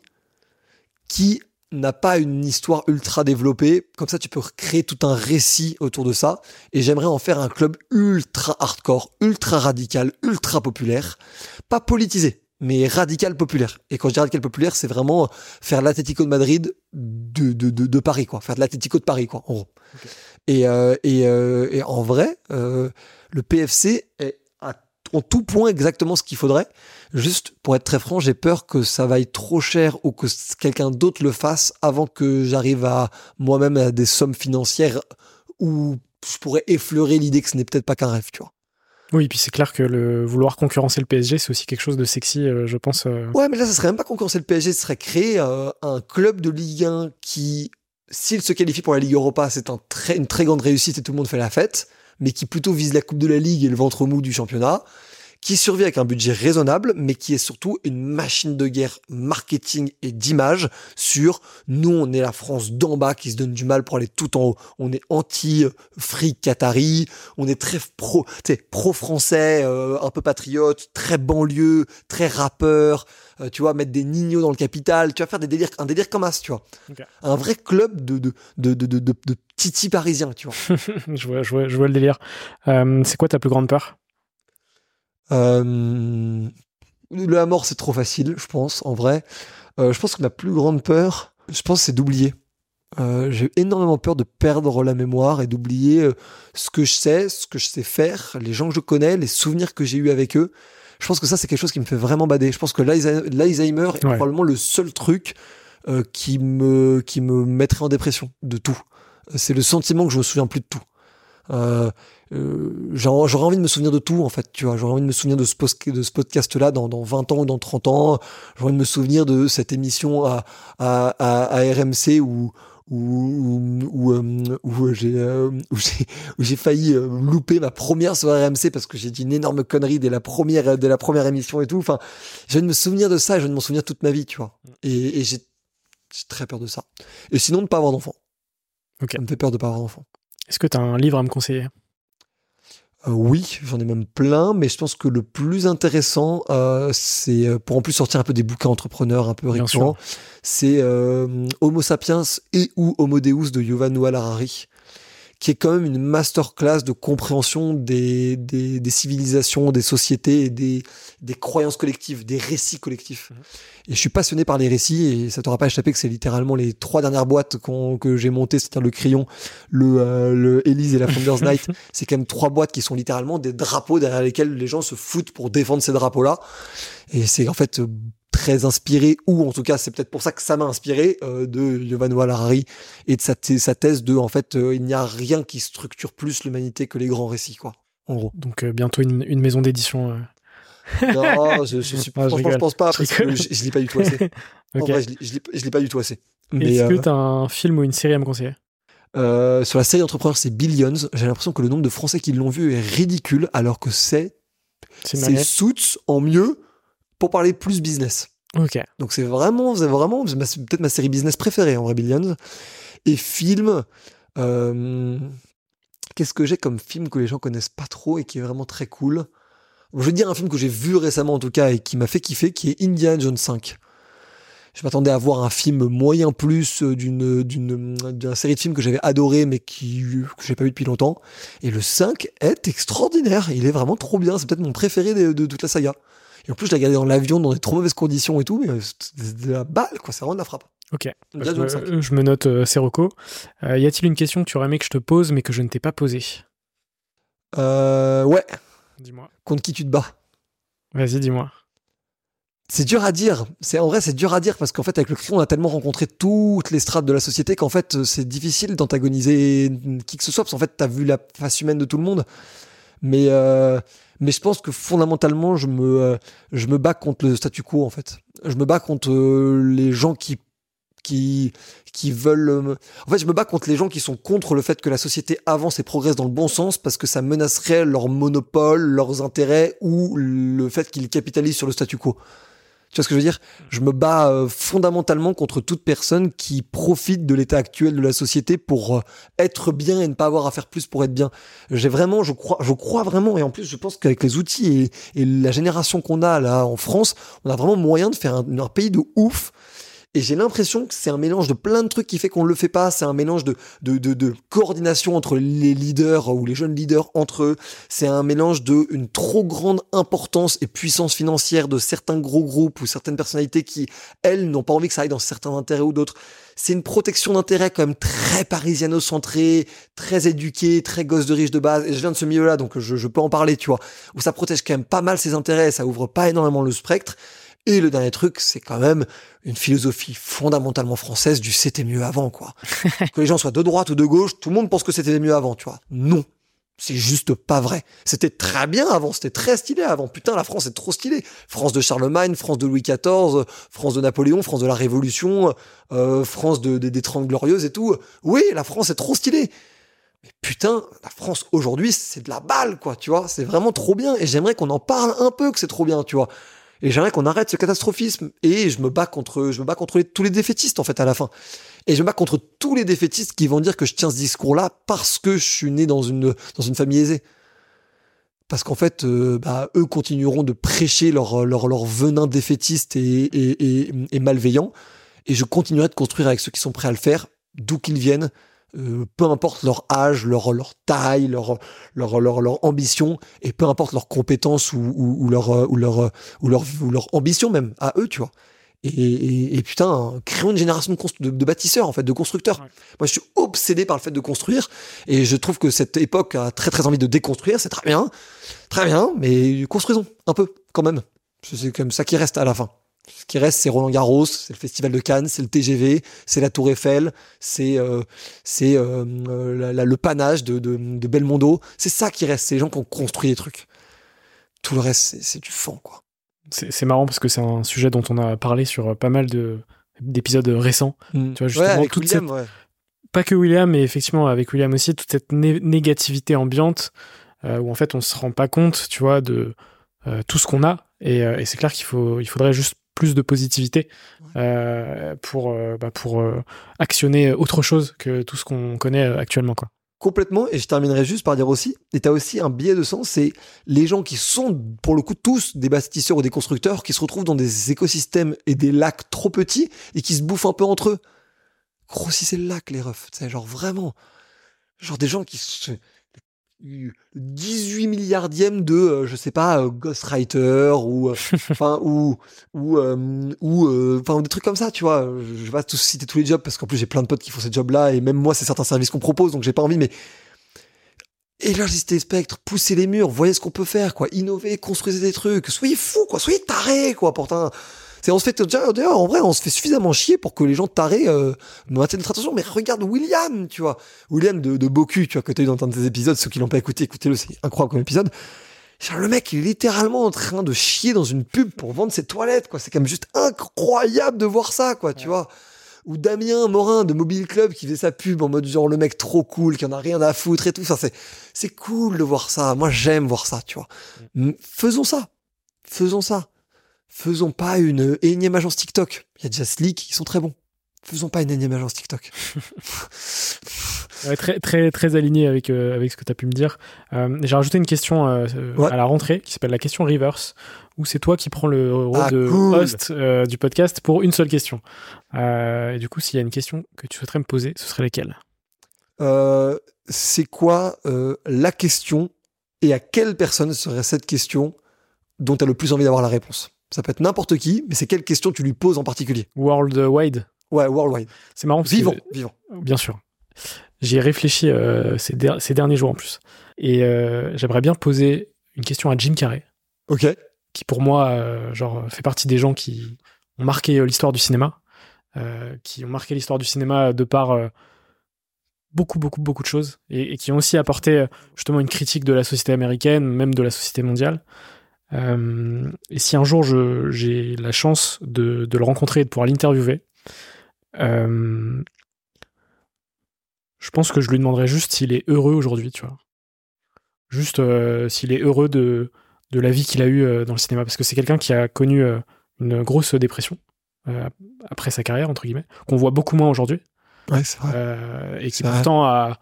qui n'a pas une histoire ultra développée. Comme ça, tu peux créer tout un récit autour de ça. Et j'aimerais en faire un club ultra hardcore, ultra radical, ultra populaire. Pas politisé, mais radical populaire. Et quand je dis radical populaire, c'est vraiment faire l'Atlético de Madrid de, de, de, Paris, quoi. Faire de l'Atlético de Paris, quoi, en gros. Et, euh, et, euh, et, en vrai, euh, le PFC est à, en tout point exactement ce qu'il faudrait. Juste pour être très franc, j'ai peur que ça vaille trop cher ou que quelqu'un d'autre le fasse avant que j'arrive à moi-même à des sommes financières où je pourrais effleurer l'idée que ce n'est peut-être pas qu'un rêve, tu vois. Oui, puis c'est clair que le vouloir concurrencer le PSG, c'est aussi quelque chose de sexy, je pense. Ouais, mais là, ça serait même pas concurrencer le PSG, ce serait créer un club de Ligue 1 qui s'il se qualifie pour la Ligue Europa, c'est une très grande réussite et tout le monde fait la fête, mais qui plutôt vise la Coupe de la Ligue et le ventre mou du championnat, qui survit avec un budget raisonnable, mais qui est surtout une machine de guerre marketing et d'image sur nous, on est la France d'en bas qui se donne du mal pour aller tout en haut. On est anti-fric qatari, on est très pro, pro-français, euh, un peu patriote, très banlieue, très rappeur, euh, tu vois, mettre des ninos dans le capital, tu vas faire des délires, un délire comme ça, tu vois. Un vrai club de, de, de, de, de, de titi parisiens, tu vois. je, vois, je, vois, je vois le délire. Euh, c'est quoi ta plus grande peur? Euh, La mort, c'est trop facile, je pense, en vrai. je pense que ma plus grande peur, je pense, c'est d'oublier. j'ai énormément peur de perdre la mémoire et d'oublier ce que je sais, ce que je sais faire, les gens que je connais, les souvenirs que j'ai eus avec eux je pense que ça, c'est quelque chose qui me fait vraiment bader. Je pense que l'Alzheimer est probablement le seul truc euh, qui, me, qui me mettrait en dépression de tout. C'est le sentiment que je me souviens plus de tout. Euh, euh, j'aurais envie de me souvenir de tout en fait tu vois. J'aurais envie de me souvenir de ce, de ce podcast là dans, dans 20 ans ou dans 30 ans. J'aurais envie de me souvenir de cette émission à, à, à, à RMC où où, euh, où, j'ai euh, où j'ai failli euh, louper ma première soirée RMC parce que j'ai dit une énorme connerie dès la première dès la première émission et tout. Enfin je vais me souvenir de ça et je vais m'en souvenir toute ma vie tu vois. Et, et j'ai très peur de ça. Et sinon de pas avoir d'enfant. Okay. ça me fait peur de pas avoir d'enfant. Est-ce que tu as un livre à me conseiller? Euh, oui, j'en ai même plein, mais je pense que le plus intéressant, euh, c'est euh, pour en plus sortir un peu des bouquins entrepreneurs un peu récurrents, c'est Homo sapiens et ou Homo Deus de Yuval Noah Harari qui est quand même une masterclass de compréhension des, des, des, civilisations, des sociétés et des, des croyances collectives, des récits collectifs. Mhm. Et je suis passionné par les récits et ça t'aura pas échappé que c'est littéralement les trois dernières boîtes que j'ai montées, c'est-à-dire le crayon, le, euh, le Elise et la Founders Night. c'est quand même trois boîtes qui sont littéralement des drapeaux derrière lesquels les gens se foutent pour défendre ces drapeaux-là. Et c'est en fait très inspiré, ou en tout cas c'est peut-être pour ça que ça m'a inspiré, euh, de Yovan Harari et de sa, sa, thèse de en fait euh, il n'y a rien qui structure plus l'humanité que les grands récits quoi. en gros. Donc euh, bientôt une, une maison d'édition. Non, je, je, suis, Ah, franchement, je pense pas Je parce que je, je lis pas du tout assez. En Ok. vrai, je lis, je lis- pas du tout assez. Est-ce que t'as un film ou une série à me conseiller? Euh, sur la série Entrepreneur, c'est Billions. J'ai l'impression que le nombre de Français qui l'ont vu est ridicule, alors que c'est C'est Suits en mieux pour parler plus business. Donc c'est vraiment, c'est vraiment peut-être ma série business préférée en vrai. Et film, euh, qu'est-ce que j'ai comme film que les gens connaissent pas trop et qui est vraiment très cool? Je vais dire un film que j'ai vu récemment en tout cas et qui m'a fait kiffer, qui est Indiana Jones 5. Je m'attendais à voir un film moyen plus euh, d'une d'une série de films que j'avais adoré mais qui que j'ai pas vu depuis longtemps. Et le 5 est extraordinaire. Il est vraiment trop bien. C'est peut-être mon préféré de toute la saga. Et en plus, je l'ai regardé dans l'avion dans des trop mauvaises conditions et tout, mais euh, c'est de la balle, quoi. C'est vraiment de la frappe. Ok. Je Indiana Jones 5. me, je me note euh. Euh, y a-t-il une question que tu aurais aimé que je te pose mais que je ne t'ai pas posée? Euh, ouais. Dis-moi. Contre qui tu te bats? Vas-y, dis-moi. C'est dur à dire. C'est en vrai, c'est dur à dire parce qu'en fait, avec le cri, on a tellement rencontré toutes les strates de la société qu'en fait, euh, c'est difficile d'antagoniser qui que ce soit parce qu'en fait, t'as vu la face humaine de tout le monde. Mais euh, mais je pense que fondamentalement, je me euh, je me bats contre le statu quo en fait. Je me bats contre euh, les gens qui qui qui veulent euh, en fait je me bats contre les gens qui sont contre le fait que la société avance et progresse dans le bon sens parce que ça menacerait leur monopole leurs intérêts ou le fait qu'ils capitalisent sur le statu quo tu vois ce que je veux dire? Je me bats euh, fondamentalement contre toute personne qui profite de l'état actuel de la société pour euh, être bien et ne pas avoir à faire plus pour être bien. J'ai vraiment, je crois, je crois vraiment, et en plus, je pense qu'avec les outils et, la génération qu'on a là en France, on a vraiment moyen de faire un pays de ouf. Et j'ai l'impression que c'est un mélange de plein de trucs qui fait qu'on ne le fait pas. C'est un mélange de, de, de, de coordination entre les leaders ou les jeunes leaders entre eux. C'est un mélange de une trop grande importance et puissance financière de certains gros groupes ou certaines personnalités qui, elles, n'ont pas envie que ça aille dans certains intérêts ou d'autres. C'est une protection d'intérêt quand même très parisiano-centrée, très éduquée, très gosse de riche de base. Et je viens de ce milieu-là, donc je, je peux en parler, tu vois. Où ça protège quand même pas mal ses intérêts, ça ouvre pas énormément le spectre. Et le dernier truc, c'est quand même une philosophie fondamentalement française du c'était mieux avant, quoi. que les gens soient de droite ou de gauche, tout le monde pense que c'était mieux avant, tu vois. Non. C'est juste pas vrai. C'était très bien avant, c'était très stylé avant. Putain, la France est trop stylée. France de Charlemagne, France de Louis XIV, France de Napoléon, France de la Révolution, euh, France de, de- des Trente Glorieuses et tout. Oui, la France est trop stylée. Mais putain, la France aujourd'hui, c'est de la balle, quoi, tu vois. C'est vraiment trop bien. Et j'aimerais qu'on en parle un peu que c'est trop bien, tu vois. Et j'aimerais qu'on arrête ce catastrophisme. Et je me bats contre, je me bats contre tous les défaitistes, en fait, à la fin. Et je me bats contre tous les défaitistes qui vont dire que je tiens ce discours-là parce que je suis né dans une, dans une famille aisée. Parce qu'en fait, euh, bah, eux continueront de prêcher leur, leur, leur venin défaitiste et, et, et malveillant. Et je continuerai de construire avec ceux qui sont prêts à le faire, d'où qu'ils viennent, euh, peu importe leur âge, leur, leur taille, leur, leur, leur, leur ambition, et peu importe leurs compétences ou, ou, ou leur, euh, ou, leur, euh, ou, leur, ou leur ambition même, à eux, tu vois. Et, et, et putain, créons une génération de, de, de bâtisseurs, en fait, de constructeurs. Ouais. Moi, je suis obsédé par le fait de construire, et je trouve que cette époque a très très envie de déconstruire, c'est très bien, très bien, mais construisons un peu, quand même. C'est comme ça qui reste à la fin. Ce qui reste, c'est Roland Garros, c'est le Festival de Cannes, c'est le TGV, c'est la Tour Eiffel, c'est euh, c'est euh, euh, le panache de, de, de Belmondo. C'est ça qui reste, c'est les gens qui ont construit les trucs. Tout le reste, c'est- du fond, quoi. C'est marrant parce que c'est un sujet dont on a parlé sur pas mal de d'épisodes récents. Tu vois, justement, ouais, avec toute William, ouais. Pas que William, mais effectivement avec William aussi, toute cette né- négativité ambiante euh, où en fait on se rend pas compte, tu vois, de tout ce qu'on a. Et, et c'est clair qu'il faut, il faudrait juste plus de positivité euh, pour, euh, bah, pour euh, actionner autre chose que tout ce qu'on connaît actuellement, quoi. Complètement, et je terminerai juste par dire aussi, et tu as aussi un biais de sens, c'est les gens qui sont, pour le coup, tous des bâtisseurs ou des constructeurs, qui se retrouvent dans des écosystèmes et des lacs trop petits et qui se bouffent un peu entre eux. Grossissez le lac, les refs, tu sais, genre vraiment. Genre des gens qui se... 18 milliardième de, euh, je sais pas, euh, Ghostwriter ou, euh, enfin, ou, ou, ou, enfin, des trucs comme ça, tu vois. Je vais pas tous citer tous les jobs parce qu'en plus j'ai plein de potes qui font ces jobs-là et même moi, c'est certains services qu'on propose donc j'ai pas envie, mais élargissez les spectres, poussez les murs, voyez ce qu'on peut faire, quoi. Innovez, construisez des trucs, soyez fous, quoi. Soyez tarés, quoi. Pourtant, C'est on se fait d'ailleurs en vrai on se fait suffisamment chier pour que les gens tarés euh, maintiennent notre attention. Mais regarde William, tu vois, William de, de Boku, tu vois, que t'as eu dans un de tes épisodes. Ceux qui l'ont pas écouté, écoutez-le, c'est incroyable comme épisode. Le mec il est littéralement en train de chier dans une pub pour vendre ses toilettes, quoi. C'est quand même juste incroyable de voir ça, quoi, tu vois. Ou Damien Morin de Mobile Club qui fait sa pub en mode genre le mec trop cool, qui en a rien à foutre et tout. Ça, c'est, c'est cool de voir ça. Moi, j'aime voir ça, tu vois. M- Faisons ça. Faisons ça. Faisons pas une énième agence TikTok. Il y a déjà Slick qui sont très bons. Faisons pas une énième agence TikTok. Ouais, très, très, très aligné avec, euh, avec ce que tu as pu me dire. Euh, J'ai rajouté une question euh, Ouais. à la rentrée qui s'appelle la question reverse, où c'est toi qui prends le rôle Ah, de cool. host du podcast pour une seule question. Et du coup, s'il y a une question que tu souhaiterais me poser, ce serait laquelle? C'est quoi la question et à quelle personne serait cette question dont tu as le plus envie d'avoir la réponse? Ça peut être n'importe qui, mais c'est quelle question tu lui poses en particulier Worldwide Ouais, worldwide. C'est marrant parce que- Vivant, vivant. Bien sûr. J'y ai réfléchi euh, ces, der- ces derniers jours en plus. Et euh, j'aimerais bien poser une question à Jim Carrey, Ok. qui pour moi, euh, genre, fait partie des gens qui ont marqué l'histoire du cinéma, qui ont marqué l'histoire du cinéma de par beaucoup, beaucoup, beaucoup de choses, et, et qui ont aussi apporté justement une critique de la société américaine, même de la société mondiale. Euh, et si un jour j'ai la chance de, de le rencontrer et de pouvoir l'interviewer, euh, je pense que je lui demanderais juste s'il est heureux aujourd'hui, tu vois. Juste euh, s'il est heureux de, de la vie qu'il a eue dans le cinéma. Parce que c'est quelqu'un qui a connu une grosse dépression après sa carrière, entre guillemets, qu'on voit beaucoup moins aujourd'hui. Ouais, c'est vrai. et qui vrai. pourtant a.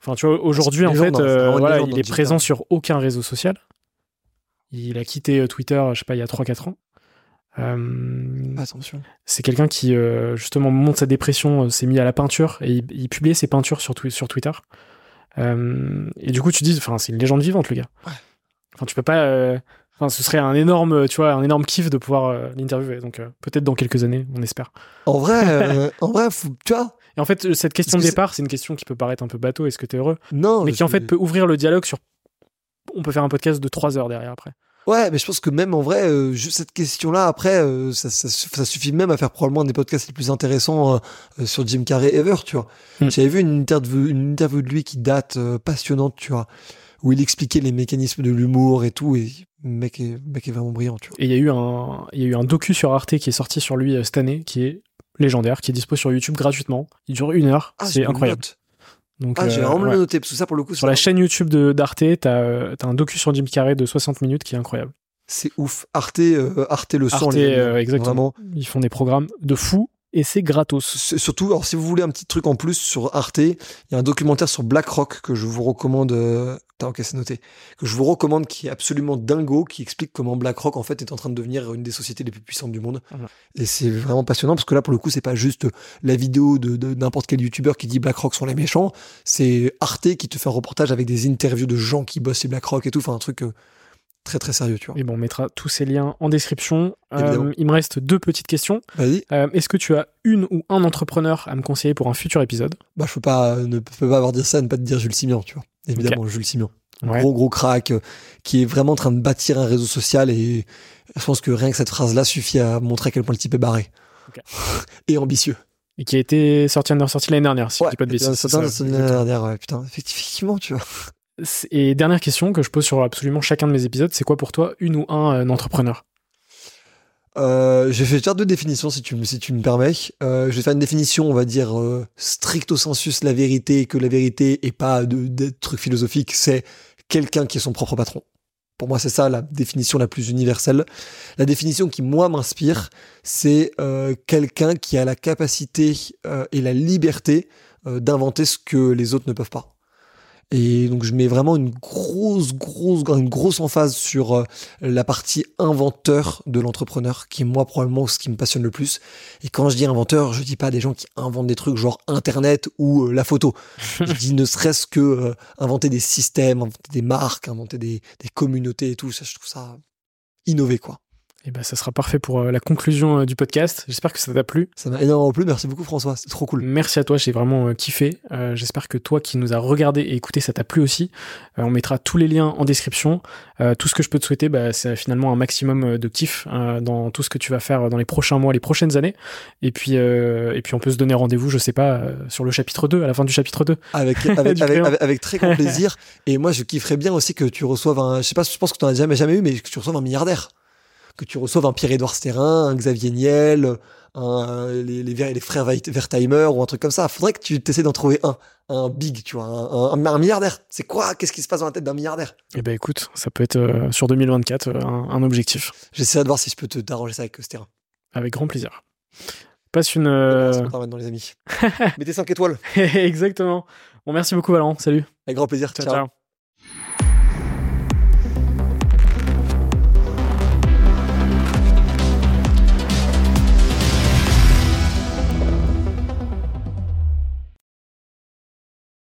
Enfin, tu vois, aujourd'hui, en fait, légende, voilà, il est présent sur aucun réseau social. Il a quitté euh, Twitter, je sais pas, il y a 3-4 ans. Euh, Attention. c'est quelqu'un qui euh, justement au moment de sa dépression euh, s'est mis à la peinture et il, il publiait ses peintures sur, Twi- sur Twitter. Et du coup tu dis enfin c'est une légende vivante le gars. Enfin tu peux pas enfin ce serait un énorme tu vois un énorme kiff de pouvoir l'interviewer. Donc peut-être dans quelques années on espère. En vrai, en vrai, faut- tu vois, et en fait cette question de départ c'est une question qui peut paraître un peu bateau. Est-ce que t'es heureux? Non. mais qui en fait peut ouvrir le dialogue sur on peut faire un podcast de 3 heures derrière après Ouais, mais je pense que même en vrai, euh, juste cette question-là, après, euh, ça, ça, suff- ça suffit même à faire probablement un des podcasts les plus intéressants euh, euh, sur Jim Carrey ever, tu vois. Hmm. J'avais vu une interview, une interview de lui qui date euh, passionnante, tu vois, où il expliquait les mécanismes de l'humour et tout, et le mec est, mec est vraiment brillant, tu vois. Et il y a eu un, il y a eu un docu sur Arte qui est sorti sur lui euh, cette année, qui est légendaire, qui est dispo sur YouTube gratuitement. Il dure une heure, Ah, c'est incroyable. note. Donc, Ah, j'ai euh, vraiment ouais. le noté, parce que ça, pour le coup, Sur la chaîne YouTube de d'Arte, t'as euh, t'as un docu sur Jim Carrey de 60 minutes qui est incroyable. c'est ouf. Arte, euh, Arte le son, Arte, les exactement. Vraiment. Ils font des programmes de fou et c'est gratos. Surtout, alors si vous voulez un petit truc en plus sur Arte, il y a un documentaire sur BlackRock que je vous recommande. Euh... Ok, c'est noté. Que je vous recommande, qui est absolument dingo, qui explique comment BlackRock en fait est en train de devenir une des sociétés les plus puissantes du monde. Voilà. Et c'est vraiment passionnant parce que là, pour le coup, c'est pas juste la vidéo de, de n'importe quel youtubeur qui dit BlackRock sont les méchants. C'est Arte qui te fait un reportage avec des interviews de gens qui bossent chez BlackRock et tout. Enfin, un truc euh, très très sérieux, tu vois. Et bon, on mettra tous ces liens en description. Euh, il me reste deux petites questions. Vas-y. Euh, Est-ce que tu as une ou un entrepreneur à me conseiller pour un futur épisode? Bah, je peux pas, ne peux pas avoir dire ça ne pas te dire Jules Simian, tu vois. Évidemment, Jules. Ouais. Gros, gros crack, euh, qui est vraiment en train de bâtir un réseau social et je pense que rien que cette phrase-là suffit à montrer à quel point le type est barré. Et ambitieux. Et qui a été sorti, sorti l'année dernière, si je dis pas de bêtises. exactement. l'année dernière, ouais, putain, effectivement, tu vois. Et dernière question que je pose sur absolument chacun de mes épisodes, c'est quoi pour toi une ou un euh, entrepreneur? Euh, je vais faire deux définitions si tu, me- si tu me permets. Euh, je vais faire une définition, on va dire, stricto sensus la vérité, que la vérité et pas de, de trucs philosophiques, c'est quelqu'un qui est son propre patron. Pour moi, c'est ça la définition la plus universelle. La définition qui, moi, m'inspire, c'est quelqu'un qui a la capacité et la liberté d'inventer ce que les autres ne peuvent pas. Et donc, je mets vraiment une grosse, grosse, une grosse emphase sur euh, la partie inventeur de l'entrepreneur, qui est moi probablement ce qui me passionne le plus. Et quand je dis inventeur, je dis pas des gens qui inventent des trucs genre Internet ou euh, la photo. je dis ne serait-ce que euh, inventer des systèmes, inventer des marques, inventer des, des communautés et tout. Ça, je trouve ça innové, quoi. Et ben, ça sera parfait pour euh, la conclusion euh, du podcast. J'espère que ça t'a plu. Ça m'a énormément plu. Merci beaucoup, François. C'est trop cool. Merci à toi. J'ai vraiment euh, kiffé. Euh, J'espère que toi qui nous as regardé et écouté, ça t'a plu aussi. Euh, on mettra tous les liens en description. Euh, tout ce que je peux te souhaiter, bah, c'est finalement un maximum de kiff euh, dans tout ce que tu vas faire dans les prochains mois, les prochaines années. Et puis, euh, et puis on peut se donner rendez-vous, je sais pas, euh, sur le chapitre 2, à la fin du chapitre 2. Avec, avec, avec, avec très grand plaisir. Et moi, je kifferais bien aussi que tu reçoives un, je sais pas, je pense que tu n'en as jamais, jamais eu, mais que tu reçoives un milliardaire. Que tu reçoives un Pierre-Édouard Sterrin, un Xavier Niel, un, les, les, les frères Wertheimer ou un truc comme ça. Faudrait que tu essaies d'en trouver un. Un big, tu vois, un, un, un milliardaire. C'est quoi? Qu'est-ce qui se passe dans la tête d'un milliardaire? Et ben écoute, ça peut être euh, sur 2024 euh, un, objectif. J'essaierai de voir si je peux te t'arranger ça avec Sterrin. Avec grand plaisir. Passe une. euh, permet dans les amis. Mettez 5 étoiles. Exactement. Bon, merci beaucoup, Valorant. Salut. Avec grand plaisir. ciao. ciao. ciao.